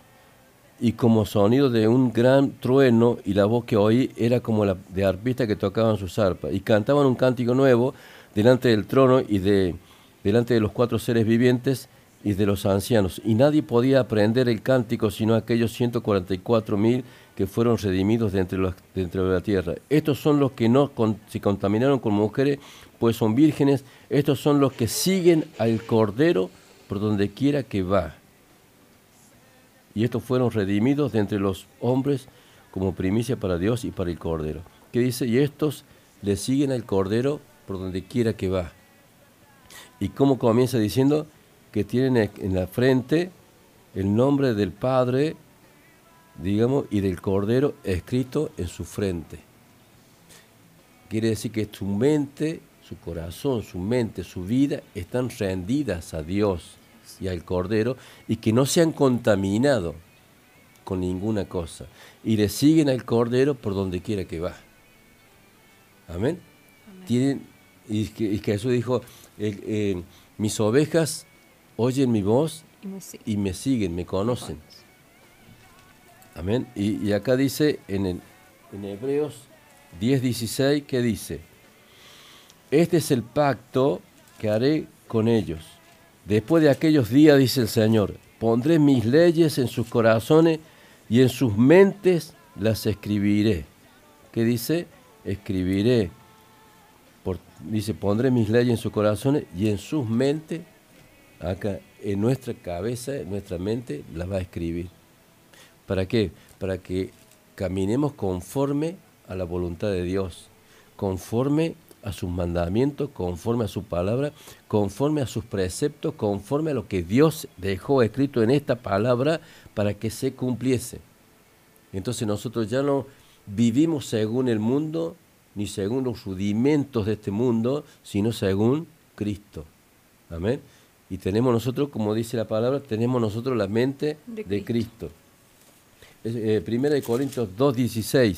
y como sonido de un gran trueno y la voz que oí era como la de arpistas que tocaban sus arpas y cantaban un cántico nuevo delante del trono y de delante de los cuatro seres vivientes y de los ancianos y nadie podía aprender el cántico sino aquellos 144 mil que fueron redimidos de entre, los, de entre la tierra. Estos son los que no se contaminaron con mujeres, pues son vírgenes. Estos son los que siguen al Cordero por donde quiera que va y estos fueron redimidos de entre los hombres como primicia para Dios y para el Cordero. Que dice, y estos le siguen al Cordero por donde quiera que va. Y como comienza diciendo que tienen en la frente el nombre del Padre, digamos, y del Cordero escrito en su frente. Quiere decir que su mente, su corazón, su mente, su vida están rendidas a Dios y al Cordero y que no se han contaminado con ninguna cosa. Y le siguen al Cordero por donde quiera que va. Amén. Tienen, y, que, y que Jesús dijo, eh, eh, mis ovejas oyen mi voz Y me sigue. y me siguen, me conocen. Amén. Y, y acá dice en, el, en Hebreos 10:16, que dice, este es el pacto que haré con ellos. Después de aquellos días, dice el Señor, pondré mis leyes en sus corazones y en sus mentes las escribiré. ¿Qué dice? Escribiré. Por- dice, pondré mis leyes en sus corazones y en sus mentes, acá en nuestra cabeza, en nuestra mente, las va a escribir. ¿Para qué? Para que caminemos conforme a la voluntad de Dios, conforme a sus mandamientos, conforme a su palabra, conforme a sus preceptos, conforme a lo que Dios dejó escrito en esta palabra para que se cumpliese. Entonces nosotros ya no vivimos según el mundo, ni según los rudimentos de este mundo, sino según Cristo. Amén. Y tenemos nosotros, como dice la palabra, tenemos nosotros la mente De de Cristo. Eh, Primera de Corintios 2.16.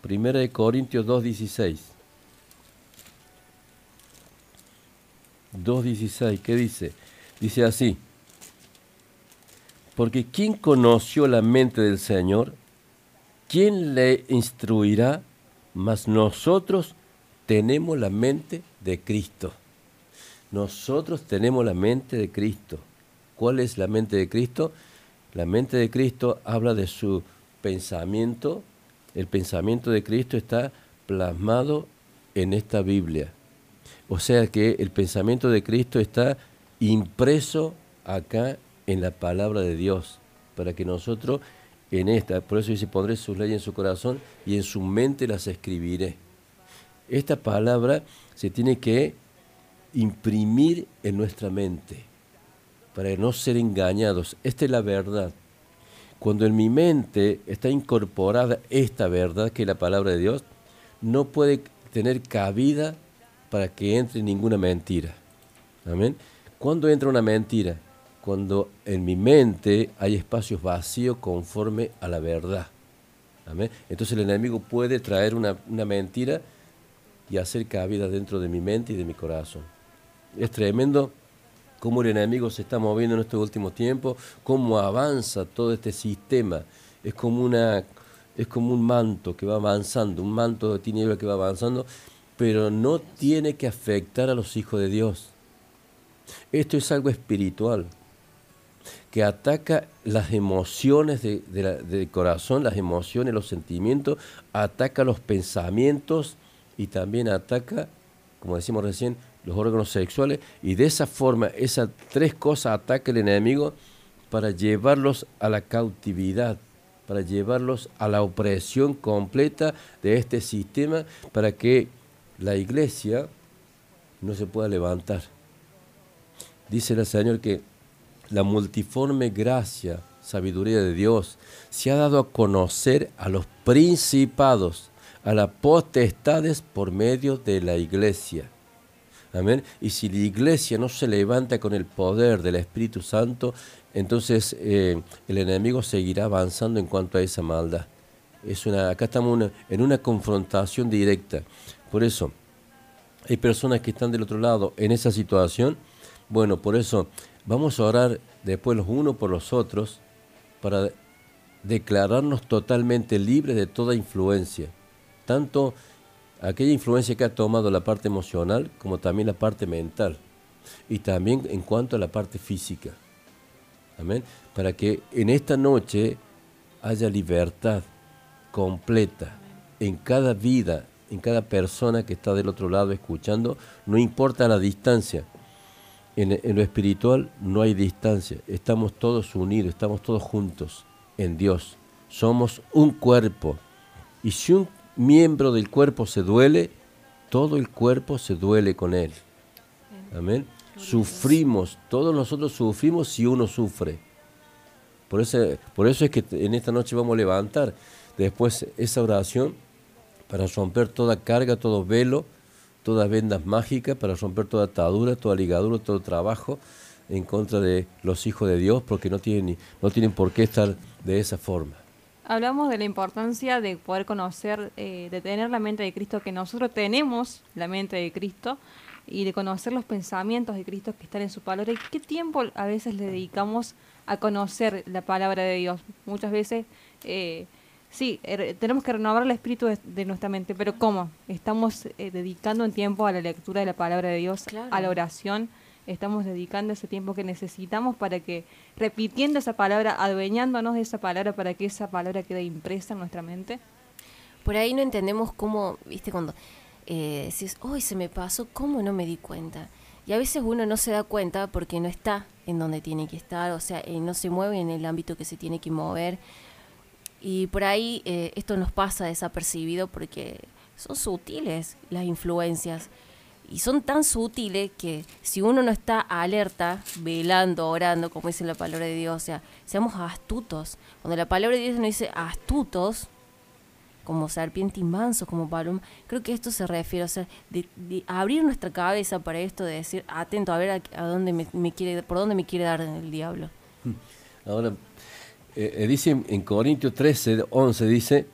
Primera de Corintios 2.16. 2.16, ¿qué dice? Dice así, porque ¿quién conoció la mente del Señor? ¿Quién le instruirá? Mas nosotros tenemos la mente de Cristo. Nosotros tenemos la mente de Cristo. ¿Cuál es la mente de Cristo? La mente de Cristo habla de su pensamiento. El pensamiento de Cristo está plasmado en esta Biblia. O sea que el pensamiento de Cristo está impreso acá en la palabra de Dios, para que nosotros en esta, por eso dice, pondré sus leyes en su corazón y en su mente las escribiré. Esta palabra se tiene que imprimir en nuestra mente para no ser engañados. Esta es la verdad. Cuando en mi mente está incorporada esta verdad, que es la palabra de Dios, no puede tener cabida para que entre ninguna mentira. Amén. ¿Cuándo entra una mentira? Cuando en mi mente hay espacios vacíos conforme a la verdad. Amén. Entonces el enemigo puede traer una, una mentira y hacer cabida dentro de mi mente y de mi corazón. Es tremendo cómo el enemigo se está moviendo en estos últimos tiempos, cómo avanza todo este sistema. Es como, una, es como un manto que va avanzando, un manto de tiniebla que va avanzando, pero no tiene que afectar a los hijos de Dios. Esto es algo espiritual que ataca las emociones de, de del corazón, las emociones, los sentimientos, ataca los pensamientos y también ataca, como decimos recién, los órganos sexuales y de esa forma esas tres cosas ataca el enemigo para llevarlos a la cautividad, para llevarlos a la opresión completa de este sistema, para que la iglesia no se pueda levantar. Dice el Señor que la multiforme gracia, sabiduría de Dios, se ha dado a conocer a los principados, a las potestades por medio de la iglesia. Amén. Y si la iglesia no se levanta con el poder del Espíritu Santo, entonces eh, el enemigo seguirá avanzando en cuanto a esa maldad. Es una, acá estamos en una confrontación directa. Por eso, hay personas que están del otro lado en esa situación. Bueno, por eso vamos a orar después los unos por los otros para declararnos totalmente libres de toda influencia, tanto aquella influencia que ha tomado la parte emocional como también la parte mental y también en cuanto a la parte física. Amén. Para que en esta noche haya libertad completa en cada vida, en cada persona que está del otro lado escuchando, no importa la distancia. En, lo espiritual no hay distancia, estamos todos unidos, estamos todos juntos en Dios. Somos un cuerpo. Y si un miembro del cuerpo se duele, todo el cuerpo se duele con él. Amén. Sufrimos, todos nosotros sufrimos si uno sufre. Por eso, por eso es que en esta noche vamos a levantar después esa oración para romper toda carga, todo velo, todas vendas mágicas, para romper toda atadura, toda ligadura, todo trabajo en contra de los hijos de Dios, porque no tienen, no tienen por qué estar de esa forma. Hablamos de la importancia de poder conocer, eh, de tener la mente de Cristo, que nosotros tenemos la mente de Cristo, y de conocer los pensamientos de Cristo que están en su palabra. ¿Y qué tiempo a veces le dedicamos a conocer la palabra de Dios? Muchas veces, eh, sí, er- tenemos que renovar el espíritu de, de nuestra mente, pero ¿cómo? Estamos eh, dedicando un tiempo a la lectura de la palabra de Dios, a la oración, estamos dedicando ese tiempo que necesitamos para que, repitiendo esa palabra, adueñándonos de esa palabra para que esa palabra quede impresa en nuestra mente. Por ahí no entendemos cómo, viste, cuando eh, hoy se me pasó, ¿cómo no me di cuenta? Y a veces uno no se da cuenta porque no está en donde tiene que estar, o sea, eh, no se mueve en el ámbito que se tiene que mover. Y por ahí eh, esto nos pasa desapercibido porque son sutiles las influencias. Y son tan sutiles que si uno no está alerta, velando, orando, como dice la palabra de Dios, o sea, seamos astutos. Cuando la palabra de Dios nos dice astutos, como serpiente y manso, como paloma, creo que esto se refiere, o sea, de, abrir nuestra cabeza para esto, de decir, atento, a ver a, dónde me, me quiere, por dónde me quiere dar el diablo. Ahora, eh, eh, dice en Corintios 13, 11, dice,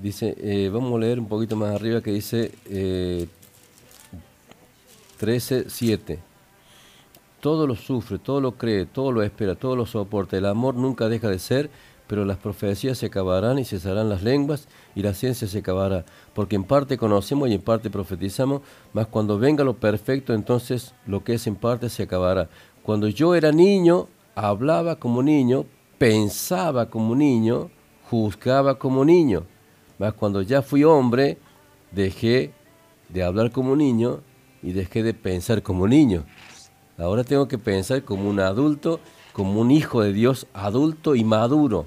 dice eh, vamos a leer un poquito más arriba que dice 13, 7. Todo lo sufre, todo lo cree, todo lo espera, todo lo soporta. El amor nunca deja de ser, pero las profecías se acabarán y cesarán las lenguas y la ciencia se acabará. Porque en parte conocemos y en parte profetizamos, mas cuando venga lo perfecto, entonces lo que es en parte se acabará. Cuando yo era niño, hablaba como niño, pensaba como niño, juzgaba como niño. Mas cuando ya fui hombre, dejé de hablar como niño y dejé de pensar como niño. Ahora tengo que pensar como un adulto, como un hijo de Dios adulto y maduro.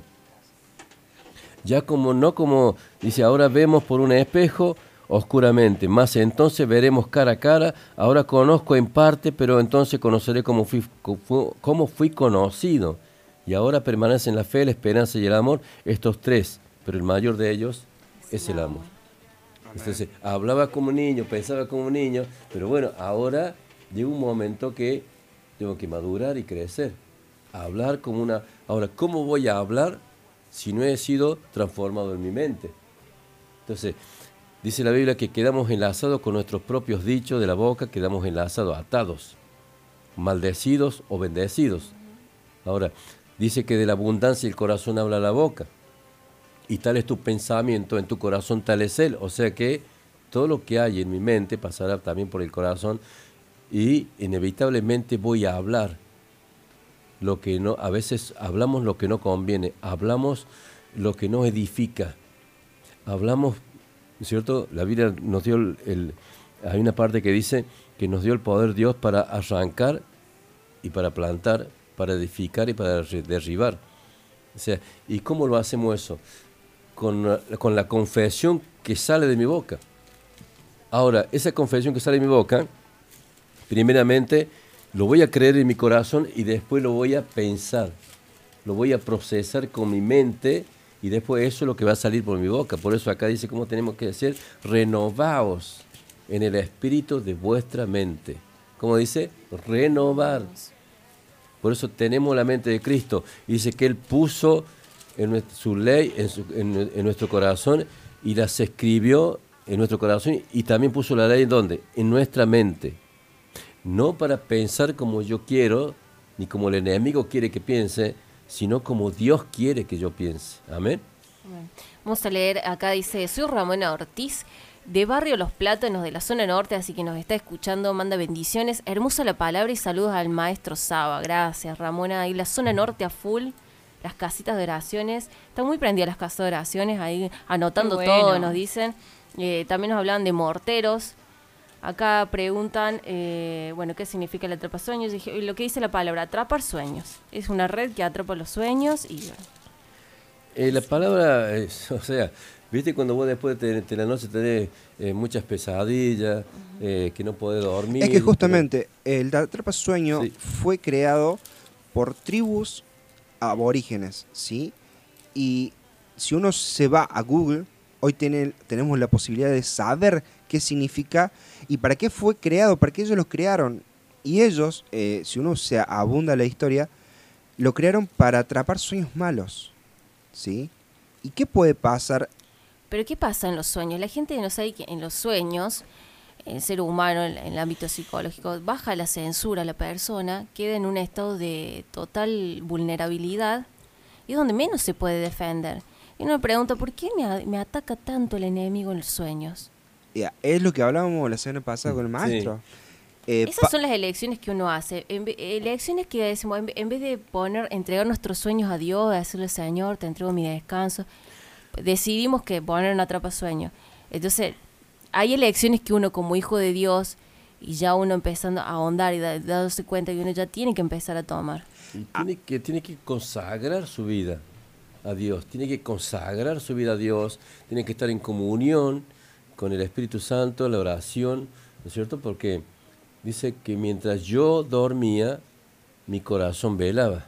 ya como no como, dice, ahora vemos por un espejo oscuramente, más entonces veremos cara a cara, ahora conozco en parte, pero entonces conoceré como fui, como fui conocido. Y ahora permanecen la fe, la esperanza y el amor, estos tres, pero el mayor de ellos es el amor. Entonces, hablaba como niño, pensaba como niño, pero bueno, ahora llega un momento que tengo que madurar y crecer. Hablar como una... Ahora, ¿cómo voy a hablar si no he sido transformado en mi mente? Entonces, dice la Biblia que quedamos enlazados con nuestros propios dichos de la boca, quedamos enlazados, atados, maldecidos o bendecidos. Ahora, dice que de la abundancia el corazón habla la boca. Y tal es tu pensamiento, en tu corazón tal es él. O sea que todo lo que hay en mi mente pasará también por el corazón y inevitablemente voy a hablar lo que no, a veces hablamos lo que no conviene, hablamos lo que no edifica, hablamos, ¿cierto? La Biblia nos dio el, hay una parte que dice que nos dio el poder Dios para arrancar y para plantar, para edificar y para derribar. O sea, ¿y cómo lo hacemos eso? Con, con la confesión que sale de mi boca. Ahora, esa confesión que sale de mi boca, primeramente lo voy a creer en mi corazón y después lo voy a pensar, lo voy a procesar con mi mente y después eso es lo que va a salir por mi boca. Por eso acá dice cómo tenemos que decir, renovaos en el espíritu de vuestra mente. ¿Cómo dice? Renovar. Por eso tenemos la mente de Cristo. dice que Él puso en su ley en, en nuestro corazón y las escribió en nuestro corazón y también puso la ley en dónde? En nuestra mente no para pensar como yo quiero, ni como el enemigo quiere que piense, sino como Dios quiere que yo piense. Amén. Vamos a leer, acá dice, soy Ramona Ortiz, de Barrio Los Plátanos, de la zona norte, así que nos está escuchando, manda bendiciones. Hermosa la palabra y saludos al maestro Saba. Gracias, Ramona. Ahí la zona norte a full, las casitas de oraciones. Están muy prendidas las casas de oraciones, ahí anotando todo, nos dicen. Eh, también nos hablan de morteros. Acá preguntan, eh, bueno, ¿qué significa el atrapar sueños? Y lo que dice la palabra, atrapar sueños. Es una red que atrapa los sueños y... Eh, la palabra, es, o sea, viste cuando vos después de, la noche tenés eh, muchas pesadillas, que no podés dormir. Es que justamente el atrapa sueño fue creado por tribus aborígenes, ¿sí? Y si uno se va a Google, hoy tenemos la posibilidad de saber qué significa y para qué fue creado, para qué ellos lo crearon. Y ellos, eh, si uno se abunda la historia, lo crearon para atrapar sueños malos. ¿Sí? ¿Y qué puede pasar? Pero ¿qué pasa en los sueños? La gente no sabe que en los sueños, el ser humano, en el ámbito psicológico, baja la censura a la persona, queda en un estado de total vulnerabilidad y es donde menos se puede defender. Y uno me pregunta, ¿por qué me, me ataca tanto el enemigo en los sueños? es lo que hablábamos la semana pasada con el maestro. Eh, Esas son las elecciones que uno hace. elecciones que decimos, en, vez de poner, entregar nuestros sueños a Dios, decirle, Señor, te entrego mi descanso, decidimos que poner una trapa sueño. Entonces, hay elecciones que uno como hijo de Dios, y ya uno empezando a ahondar y dándose cuenta que uno ya tiene que empezar a tomar. tiene, que, tiene que consagrar su vida a Dios, tiene que consagrar su vida a Dios, tiene que estar en comunión con el Espíritu Santo, la oración, ¿no es cierto? Porque dice que mientras yo dormía, mi corazón velaba.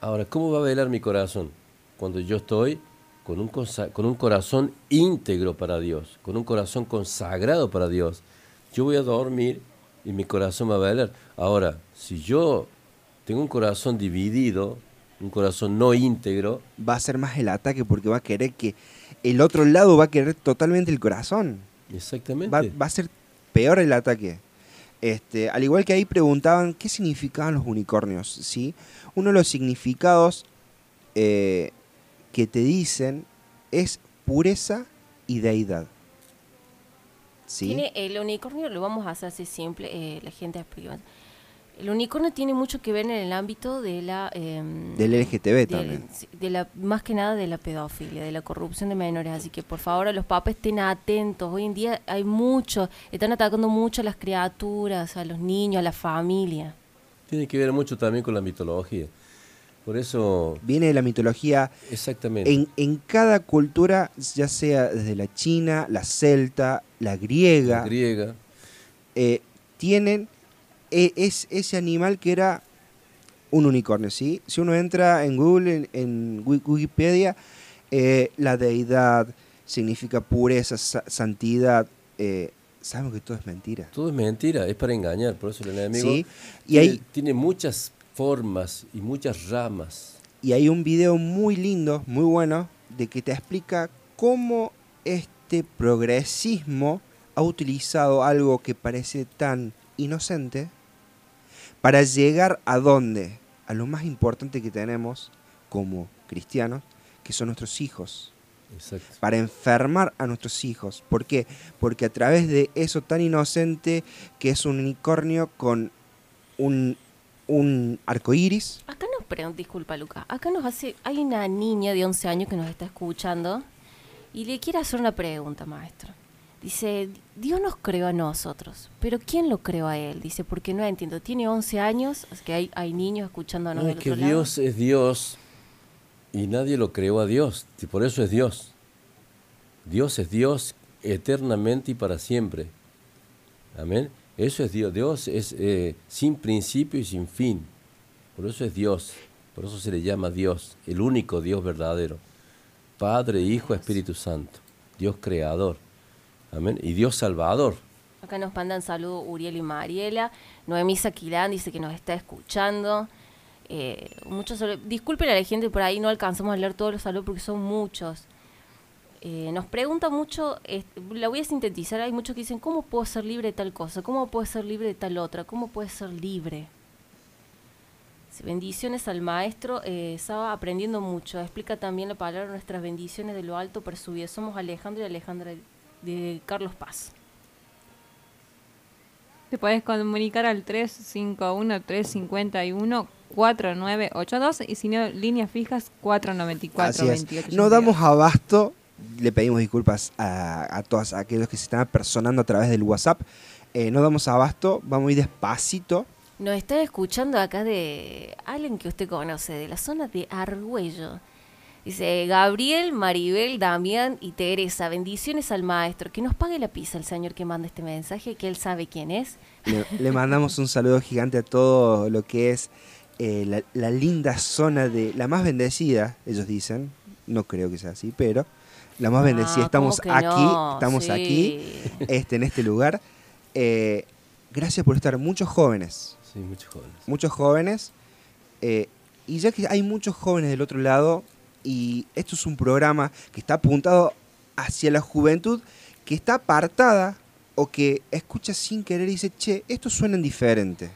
Ahora, ¿cómo va a velar mi corazón? Cuando yo estoy con un, con un corazón íntegro para Dios, con un corazón consagrado para Dios. Yo voy a dormir y mi corazón va a velar. Ahora, si yo tengo un corazón dividido, un corazón no íntegro... Va a ser más el ataque porque va a querer que el otro lado va a querer totalmente el corazón. Exactamente. Va, a ser peor el ataque. Este, al igual que ahí preguntaban qué significaban los unicornios, ¿sí? Uno de los significados eh, que te dicen es pureza y deidad. ¿Sí? Tiene, el unicornio lo vamos a hacer así simple, eh, la gente explica. El unicornio tiene mucho que ver en el ámbito de la... Em, del LGTB también. De la, más que nada de la pedofilia, de la corrupción de menores. Así que por favor a los papás estén atentos. Hoy en día hay mucho, están atacando mucho a las criaturas, a los niños, a la familia. Tiene que ver mucho también con la mitología. Por eso, Viene de la mitología. exactamente. En, en cada cultura, ya sea desde la china, la celta, la griega, La griega. eh, tienen e- es ese animal que era un unicornio, ¿sí? Si uno entra en Google, en, en Wi- Wikipedia, eh, la deidad significa pureza, sa- santidad. eh, sabemos que todo es mentira. Todo es mentira, es para engañar, por eso el enemigo Sí, y tiene, hay- tiene muchas formas y muchas ramas. Y hay un video muy lindo, muy bueno, de que te explica cómo este progresismo ha utilizado algo que parece tan inocente para llegar a dónde? A lo más importante que tenemos como cristianos, que son nuestros hijos. Exacto. Para enfermar a nuestros hijos. ¿Por qué? Porque a través de eso tan inocente que es un unicornio con un, un arco iris, Acá nos pregunta, disculpa Luca, acá nos hace, hay una niña de 11 años que nos está escuchando y le quiere hacer una pregunta, maestro. Dice, Dios nos creó a nosotros, pero ¿quién lo creó a él? Dice, porque no entiendo, tiene 11 años, es que hay, hay niños escuchándonos No, del es que otro lado. Dios es Dios y nadie lo creó a Dios, y por eso es Dios. Dios es Dios eternamente y para siempre. Amén. Eso es Dios. Dios es eh, sin principio y sin fin. Por eso es Dios. Por eso se le llama Dios, el único Dios verdadero. Padre, Hijo, Espíritu Santo. Dios creador. Amén. Y Dios salvador. Acá nos mandan saludos Uriel y Mariela. Noemí Saquilán dice que nos está escuchando. Eh, muchos. Disculpen a la gente por ahí, no alcanzamos a leer todos los saludos porque son muchos. Eh, nos pregunta mucho, eh, la voy a sintetizar, hay muchos que dicen, ¿cómo puedo ser libre de tal cosa? ¿Cómo puedo ser libre de tal otra? ¿Cómo puedo ser libre? Bendiciones al maestro, eh, estaba aprendiendo mucho. Explica también la palabra nuestras bendiciones de lo alto para su vida. Somos Alejandro y Alejandra de Carlos Paz. Te puedes comunicar al 351-351-4982 y si no, líneas fijas 494 Así es. 28 No damos abasto, le pedimos disculpas a, a todos aquellos que se están personando a través del WhatsApp. Eh, no damos abasto, vamos a ir despacito. Nos está escuchando acá de alguien que usted conoce, de la zona de Argüello. Dice Gabriel, Maribel, Damián y Teresa. Bendiciones al maestro. Que nos pague la pizza el señor que manda este mensaje, que él sabe quién es. Le, le mandamos un saludo gigante a todo lo que es eh, la, la linda zona de la más bendecida, ellos dicen. No creo que sea así, pero la más bendecida. Ah, Estamos ¿cómo que aquí, no? estamos Sí. aquí, este, en este lugar. Eh, gracias por estar, muchos jóvenes. Sí, muchos jóvenes. Muchos jóvenes. eh, y ya que hay muchos jóvenes del otro lado, y esto es un programa que está apuntado hacia la juventud, que está apartada o que escucha sin querer y dice, che, esto suena diferente.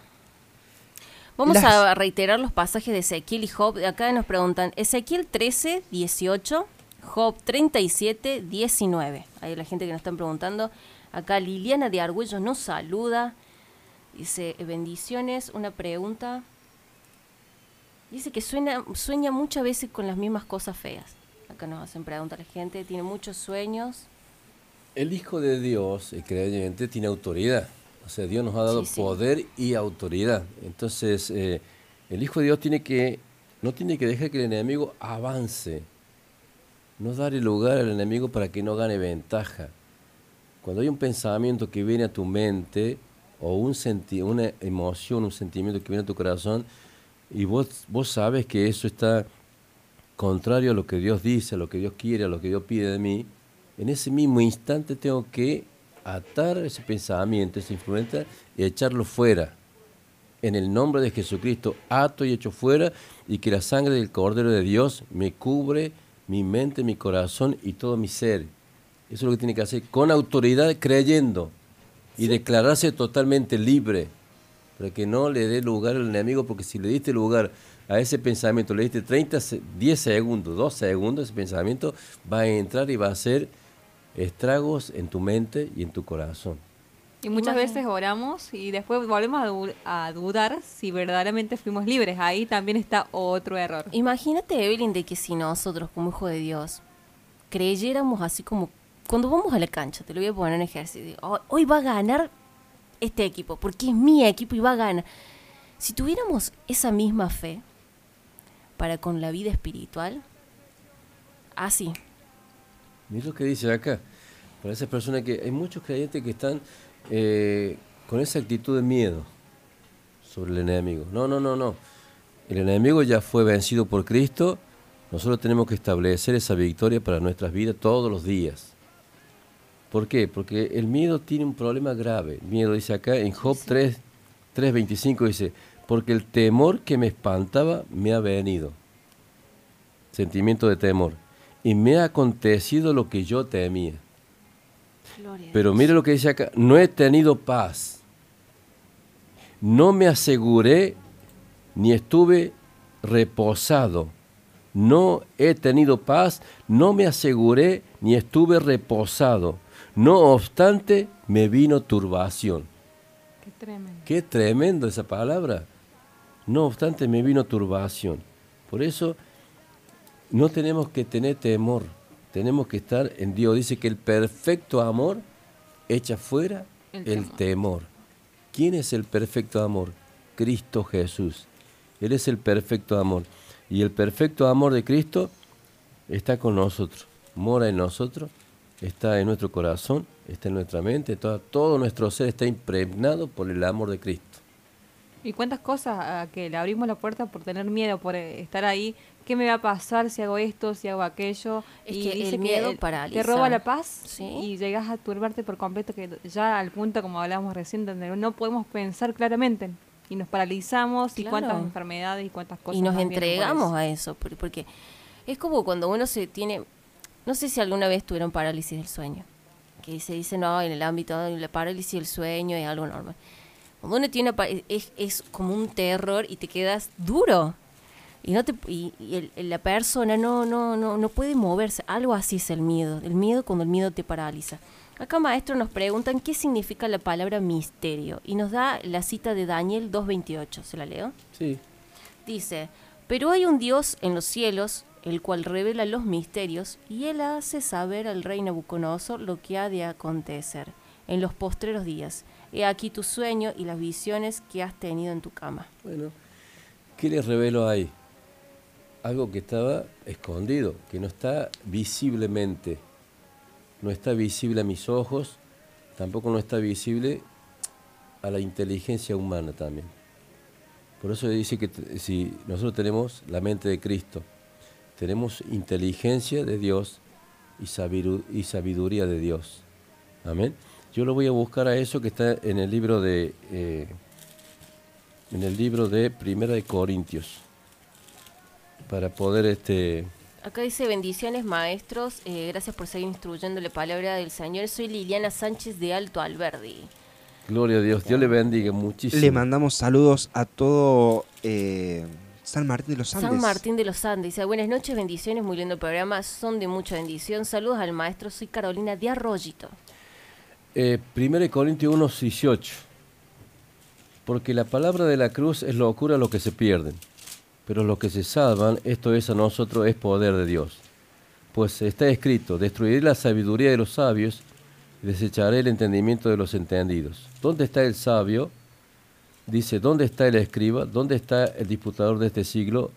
Vamos Las- a reiterar los pasajes de Ezequiel y Job. Acá nos preguntan Ezequiel 13, 18, Job 37, 19. Hay la gente que nos están preguntando. Acá Liliana de Argüello nos saluda. Dice, bendiciones, una pregunta. Dice que sueña, sueña muchas veces con las mismas cosas feas. Acá nos hacen preguntas la gente, tiene muchos sueños. El Hijo de Dios, el creyente, tiene autoridad. O sea, Dios nos ha dado Sí, sí. poder y autoridad. Entonces, eh, el Hijo de Dios tiene que, no tiene que dejar que el enemigo avance. No darle lugar al enemigo para que no gane ventaja. Cuando hay un pensamiento que viene a tu mente, o un senti una emoción, un sentimiento que viene a tu corazón, y vos, vos sabes que eso está contrario a lo que Dios dice, a lo que Dios quiere, a lo que Dios pide de mí, en ese mismo instante tengo que atar ese pensamiento, esa influencia y echarlo fuera. En el nombre de Jesucristo, ato y echo fuera y que la sangre del Cordero de Dios me cubre mi mente, mi corazón y todo mi ser. Eso es lo que tiene que hacer con autoridad, creyendo y declararse totalmente libre para que no le dé lugar al enemigo, porque si le diste lugar a ese pensamiento, le diste 30, se- 10 segundos, 2 segundos, ese pensamiento va a entrar y va a hacer estragos en tu mente y en tu corazón. Y muchas Imagina- veces oramos y después volvemos a, du- a dudar si verdaderamente fuimos libres. Ahí también está otro error. Imagínate, Evelyn, de que si nosotros, como hijo de Dios, creyéramos así como cuando vamos a la cancha, te lo voy a poner en ejercicio. "Hoy- Hoy va a ganar este equipo, porque es mi equipo y va a ganar. Si tuviéramos esa misma fe, para con la vida espiritual? Así. Mira lo que dice acá. Para esas personas que hay muchos creyentes que están eh, con esa actitud de miedo sobre el enemigo. No, no, no, no. El enemigo ya fue vencido por Cristo. Nosotros tenemos que establecer esa victoria para nuestras vidas todos los días. ¿Por qué? Porque el miedo tiene un problema grave. El miedo dice acá en Job 3, 3.25 dice, porque el temor que me espantaba me ha venido. Sentimiento de temor. Y me ha acontecido lo que yo temía. Pero mire lo que dice acá, no he tenido paz. No me aseguré ni estuve reposado. No he tenido paz, no me aseguré ni estuve reposado. No obstante, me vino turbación. Qué tremendo. Qué tremendo esa palabra. No obstante, me vino turbación. Por eso, no tenemos que tener temor. Tenemos que estar en Dios. Dice que el perfecto amor echa fuera El el, temor. temor. ¿Quién es el perfecto amor? Cristo Jesús. Él es el perfecto amor. Y el perfecto amor de Cristo está con nosotros, mora en nosotros, está en nuestro corazón, está en nuestra mente, todo, todo nuestro ser está impregnado por el amor de Cristo. ¿Y cuántas cosas a que le abrimos la puerta por tener miedo, por eh, estar ahí? ¿Qué me va a pasar si hago esto, si hago aquello? Es y que dice el miedo paraliza. Te roba la paz Sí. y llegas a turbarte por completo, que ya al punto, como hablábamos recién, donde no podemos pensar claramente y nos paralizamos y cuántas enfermedades y cuántas cosas. y nos entregamos eso. a eso, por- porque es como cuando uno se tiene, no sé si alguna vez tuvieron parálisis del sueño, que se dice, no, en el ámbito de la parálisis del sueño es algo normal. Cuando uno tiene es, es como un terror y te quedas duro. Y no te y, y el- la persona no no no no puede moverse. Algo así es el miedo. El miedo cuando el miedo te paraliza. Acá maestro nos preguntan qué significa la palabra misterio y nos da la cita de Daniel 2:28. ¿Se la leo? Sí. Dice, pero hay un Dios en los cielos, el cual revela los misterios, y él hace saber al rey Nabucodonosor lo que ha de acontecer en los postreros días. He aquí tu sueño y las visiones que has tenido en tu cama. Bueno, ¿qué les revelo ahí? Algo que estaba escondido, que no está visiblemente, no está visible a mis ojos, tampoco no está visible a la inteligencia humana también. Por eso dice que si nosotros tenemos la mente de Cristo, tenemos inteligencia de Dios y sabiduría de Dios. Amén. Yo lo voy a buscar a eso que está en el libro de eh, en el libro de Primera de Corintios para poder este Acá dice bendiciones maestros, eh, gracias por seguir instruyendo la palabra del Señor. Soy Liliana Sánchez de Alto Alberdi. gloria a Dios, Dios le bendiga muchísimo. Le mandamos saludos a todo eh, San Martín de los Andes. San Martín de los Andes dice, buenas noches, bendiciones, muy lindo programa, son de mucha bendición. Saludos al maestro, soy Carolina de Arroyito. Eh, 1 Corintios 1, 18. Porque la palabra de la cruz es locura a los que se pierden, pero los que se salvan, esto es a nosotros, es poder de Dios. Pues está escrito, destruiré la sabiduría de los sabios y desecharé el entendimiento de los entendidos. ¿Dónde está el sabio? Dice, ¿dónde está el escriba? ¿Dónde está el disputador de este siglo?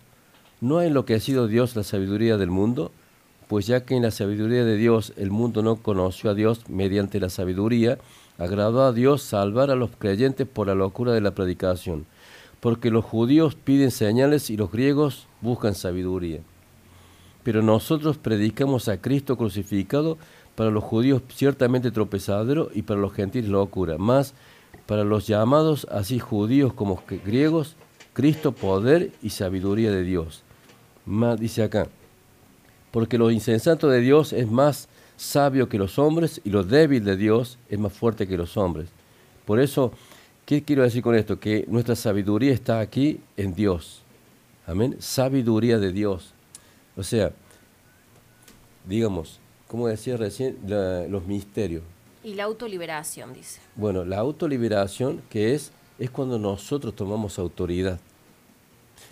¿No ha enloquecido Dios la sabiduría del mundo? Pues ya que en la sabiduría de Dios el mundo no conoció a Dios mediante la sabiduría, agradó a Dios salvar a los creyentes por la locura de la predicación. Porque los judíos piden señales y los griegos buscan sabiduría. Pero nosotros predicamos a Cristo crucificado, para los judíos ciertamente tropezadero y para los gentiles locura. Más para los llamados, así judíos como griegos, Cristo poder y sabiduría de Dios. Más dice acá, porque lo insensato de Dios es más sabio que los hombres y lo débil de Dios es más fuerte que los hombres. Por eso, ¿qué quiero decir con esto? Que nuestra sabiduría está aquí en Dios. Amén. Sabiduría de Dios. O sea, digamos, como decía recién, la- los misterios. Y la autoliberación, dice. Bueno, la autoliberación que es, es cuando nosotros tomamos autoridad.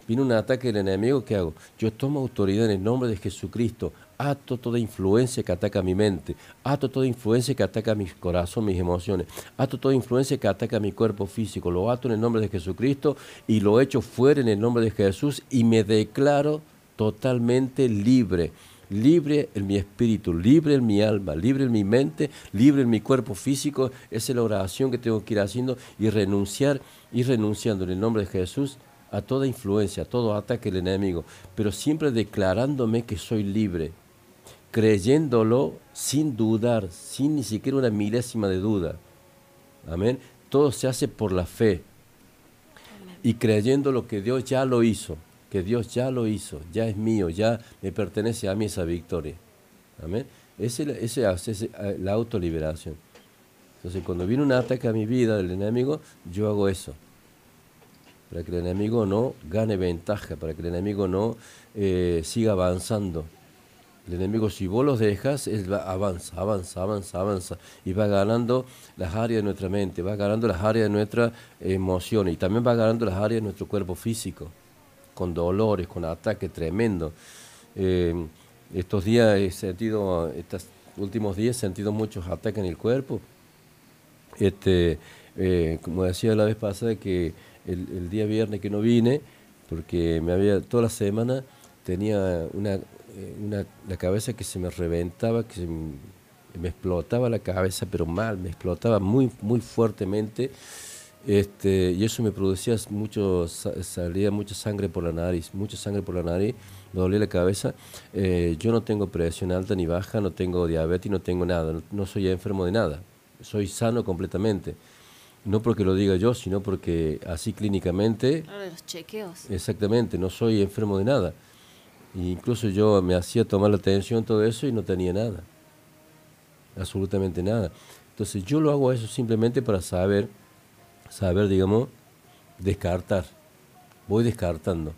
Viene un ataque del enemigo, ¿qué hago? Yo tomo autoridad en el nombre de Jesucristo. Ato toda influencia que ataca mi mente, ato toda influencia que ataca mi corazón, mis emociones, ato toda influencia que ataca mi cuerpo físico, lo ato en el nombre de Jesucristo y lo echo fuera en el nombre de Jesús y me declaro totalmente libre. Libre en mi espíritu, libre en mi alma, libre en mi mente, libre en mi cuerpo físico. Esa es la oración que tengo que ir haciendo y renunciar, ir renunciando en el nombre de Jesús a toda influencia, a todo ataque del enemigo, pero siempre declarándome que soy libre, creyéndolo sin dudar, sin ni siquiera una milésima de duda. Amén. Todo se hace por la fe y creyendo lo que Dios ya lo hizo, que Dios ya lo hizo, ya es mío, ya me pertenece a mí esa victoria. Amén. Ese, ese, ese, eh, la autoliberación. Entonces, cuando viene un ataque a mi vida del enemigo, yo hago eso para que el enemigo no gane ventaja, para que el enemigo no eh, siga avanzando. El enemigo, si vos los dejas, él va, avanza, avanza, avanza, avanza, y va ganando las áreas de nuestra mente, va ganando las áreas de nuestra emoción, y también va ganando las áreas de nuestro cuerpo físico, con dolores, con ataques tremendos. Eh, estos días he sentido, estos últimos días he sentido muchos ataques en el cuerpo. Este, eh, como decía la vez pasada, que el, el, día viernes que no vine, porque me había toda la semana tenía una, una la cabeza que se me reventaba, que se me, me, explotaba la cabeza, pero mal, me explotaba muy, muy fuertemente. Este, y eso me producía mucho, salía mucha sangre por la nariz, mucha sangre por la nariz, me dolía la cabeza. Eh, yo no tengo presión alta ni baja, no tengo diabetes, no tengo nada, no, no soy enfermo de nada, soy sano completamente no porque lo diga yo, sino porque así clínicamente... Claro, los chequeos. Exactamente, no soy enfermo de nada. E incluso yo me hacía tomar la atención, todo eso, y no tenía nada. Absolutamente nada. Entonces yo lo hago eso simplemente para saber, saber, digamos, descartar. Voy descartando.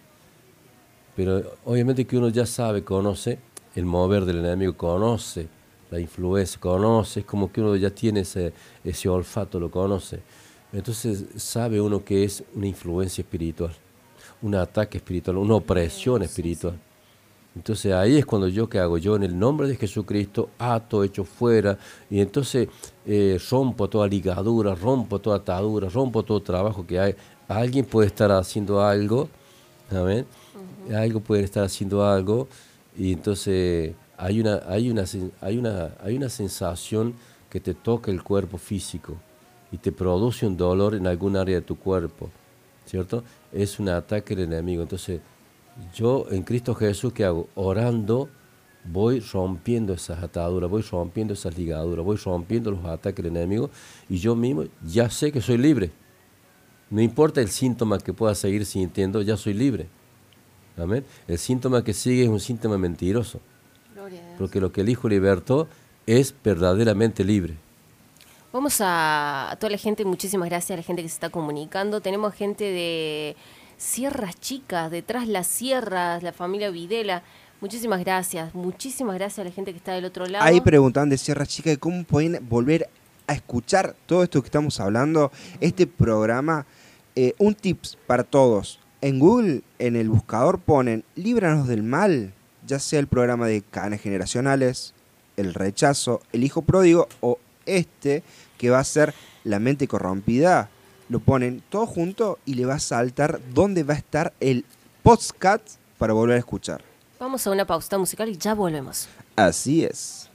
Pero obviamente que uno ya sabe, conoce el mover del enemigo, conoce la influencia, conoce, es como que uno ya tiene ese, ese olfato, lo conoce. Entonces sabe uno que es una influencia espiritual, un ataque espiritual, una opresión espiritual. Entonces ahí es cuando yo que hago, yo en el nombre de Jesucristo ato, hecho fuera, y entonces eh, rompo toda ligadura, rompo toda atadura, rompo todo trabajo que hay. Alguien puede estar haciendo algo, ¿amén? Algo puede estar haciendo algo, y entonces hay una, hay una, hay una, hay una sensación que te toca el cuerpo físico y te produce un dolor en algún área de tu cuerpo, ¿cierto? Es un ataque del enemigo. Entonces, yo en Cristo Jesús, ¿qué hago? Orando, voy rompiendo esas ataduras, voy rompiendo esas ligaduras, voy rompiendo los ataques del enemigo y yo mismo ya sé que soy libre. No importa el síntoma que pueda seguir sintiendo, ya soy libre. Amén. El síntoma que sigue es un síntoma mentiroso. Porque lo que el Hijo libertó es verdaderamente libre. Vamos a, a toda la gente, muchísimas gracias a la gente que se está comunicando. Tenemos gente de Sierras Chicas, detrás las Sierras, la familia Videla. Muchísimas gracias, muchísimas gracias a la gente que está del otro lado. Ahí preguntan de Sierras Chicas cómo pueden volver a escuchar todo esto que estamos hablando, este programa. Eh, un tips para todos. En Google, en el buscador ponen Líbranos del mal, ya sea el programa de cadenas generacionales, el rechazo, el hijo pródigo o este que va a ser la mente corrompida. Lo ponen todo junto y le va a saltar dónde va a estar el podcast para volver a escuchar. Vamos a una pausa musical y ya volvemos. Así es.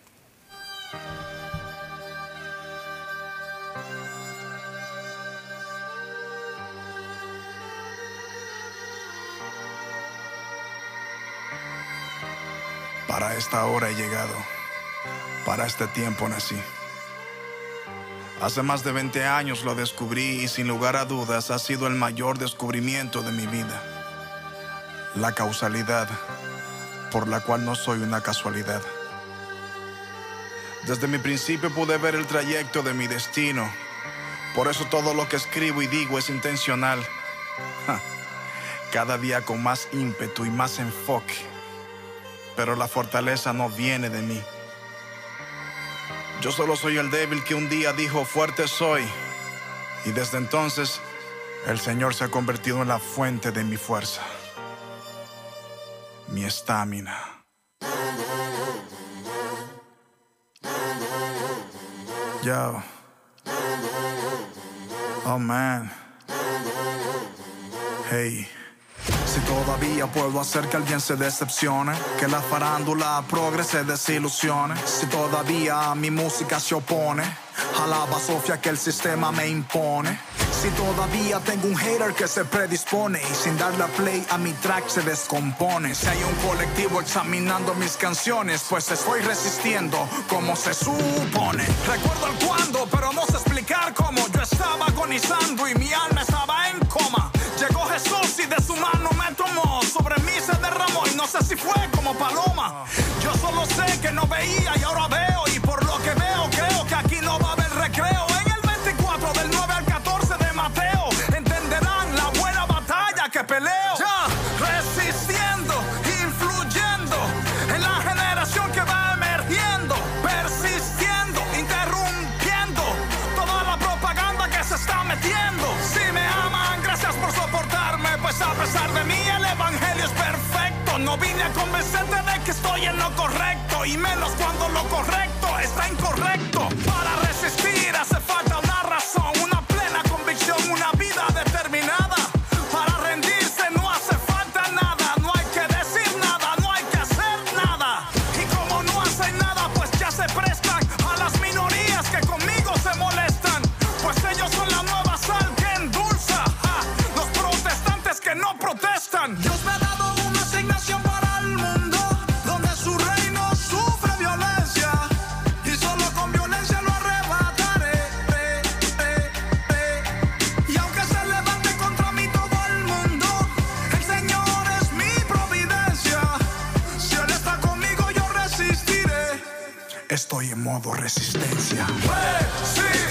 Para esta hora he llegado. Para este tiempo nací. Hace más de 20 años lo descubrí y sin lugar a dudas ha sido el mayor descubrimiento de mi vida. La causalidad por la cual no soy una casualidad. Desde mi principio pude ver el trayecto de mi destino. Por eso todo lo que escribo y digo es intencional. Cada día con más ímpetu y más enfoque. Pero la fortaleza no viene de mí. Yo solo soy el débil que un día dijo fuerte soy. Y desde entonces el Señor se ha convertido en la fuente de mi fuerza, mi estamina. Yo. Oh man. Hey. Si todavía puedo hacer que alguien se decepcione, que la farándula progrese desilusione. Si todavía mi música se opone, a la basofia que el sistema me impone. Si todavía tengo un hater que se predispone y sin darle a play a mi track se descompone. Si hay un colectivo examinando mis canciones, pues estoy resistiendo como se supone. Recuerdo el cuándo, pero no sé explicar cómo. Yo estaba agonizando y mi alma estaba en coma. Llegó Jesús y de su mano me tomó. Sobre mí se derramó y no sé si fue como paloma. Yo solo sé que no veía y ahora veo. Y por lo que veo, creo que aquí no va a haber recreo. En el 24 del 9 al 14 de Mateo, entenderán la buena batalla que peleo. Ya, No vine a convencerte de que estoy en lo correcto y menos cuando lo correcto está incorrecto. Para Estoy en modo resistencia. Resistencia.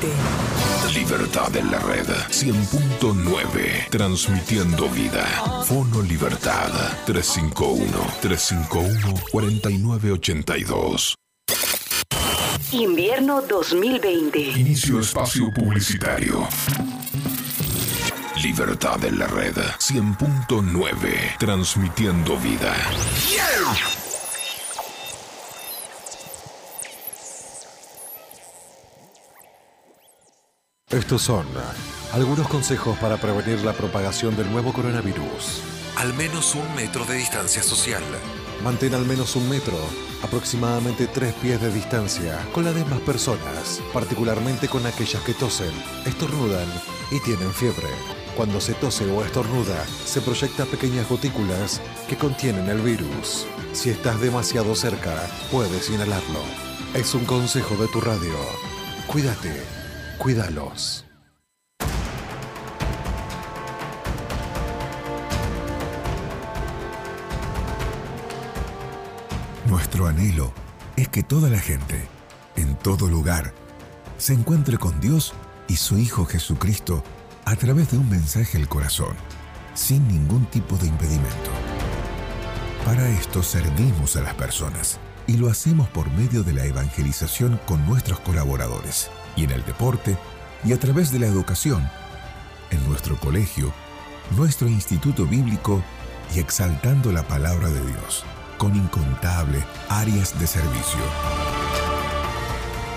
2020. Libertad en la red 100.9. Transmitiendo vida. Fono Libertad 351-351-4982. Invierno 2020. Inicio espacio publicitario. Libertad en la red 100.9. Transmitiendo vida. Estos son algunos consejos para prevenir la propagación del nuevo coronavirus. Al menos un metro de distancia social. Mantén al menos un metro, aproximadamente tres pies de distancia, con las demás personas, particularmente con aquellas que tosen, estornudan y tienen fiebre. Cuando se tose o estornuda, se proyectan pequeñas gotículas que contienen el virus. Si estás demasiado cerca, puedes inhalarlo. Es un consejo de tu radio. Cuídate, cuídalos. Nuestro anhelo es que toda la gente, en todo lugar, se encuentre con Dios y su Hijo Jesucristo a través de un mensaje al corazón, sin ningún tipo de impedimento. Para esto servimos a las personas y lo hacemos por medio de la evangelización con nuestros colaboradores, y en el deporte, y a través de la educación, en nuestro colegio, nuestro instituto bíblico y exaltando la palabra de Dios, con incontables áreas de servicio.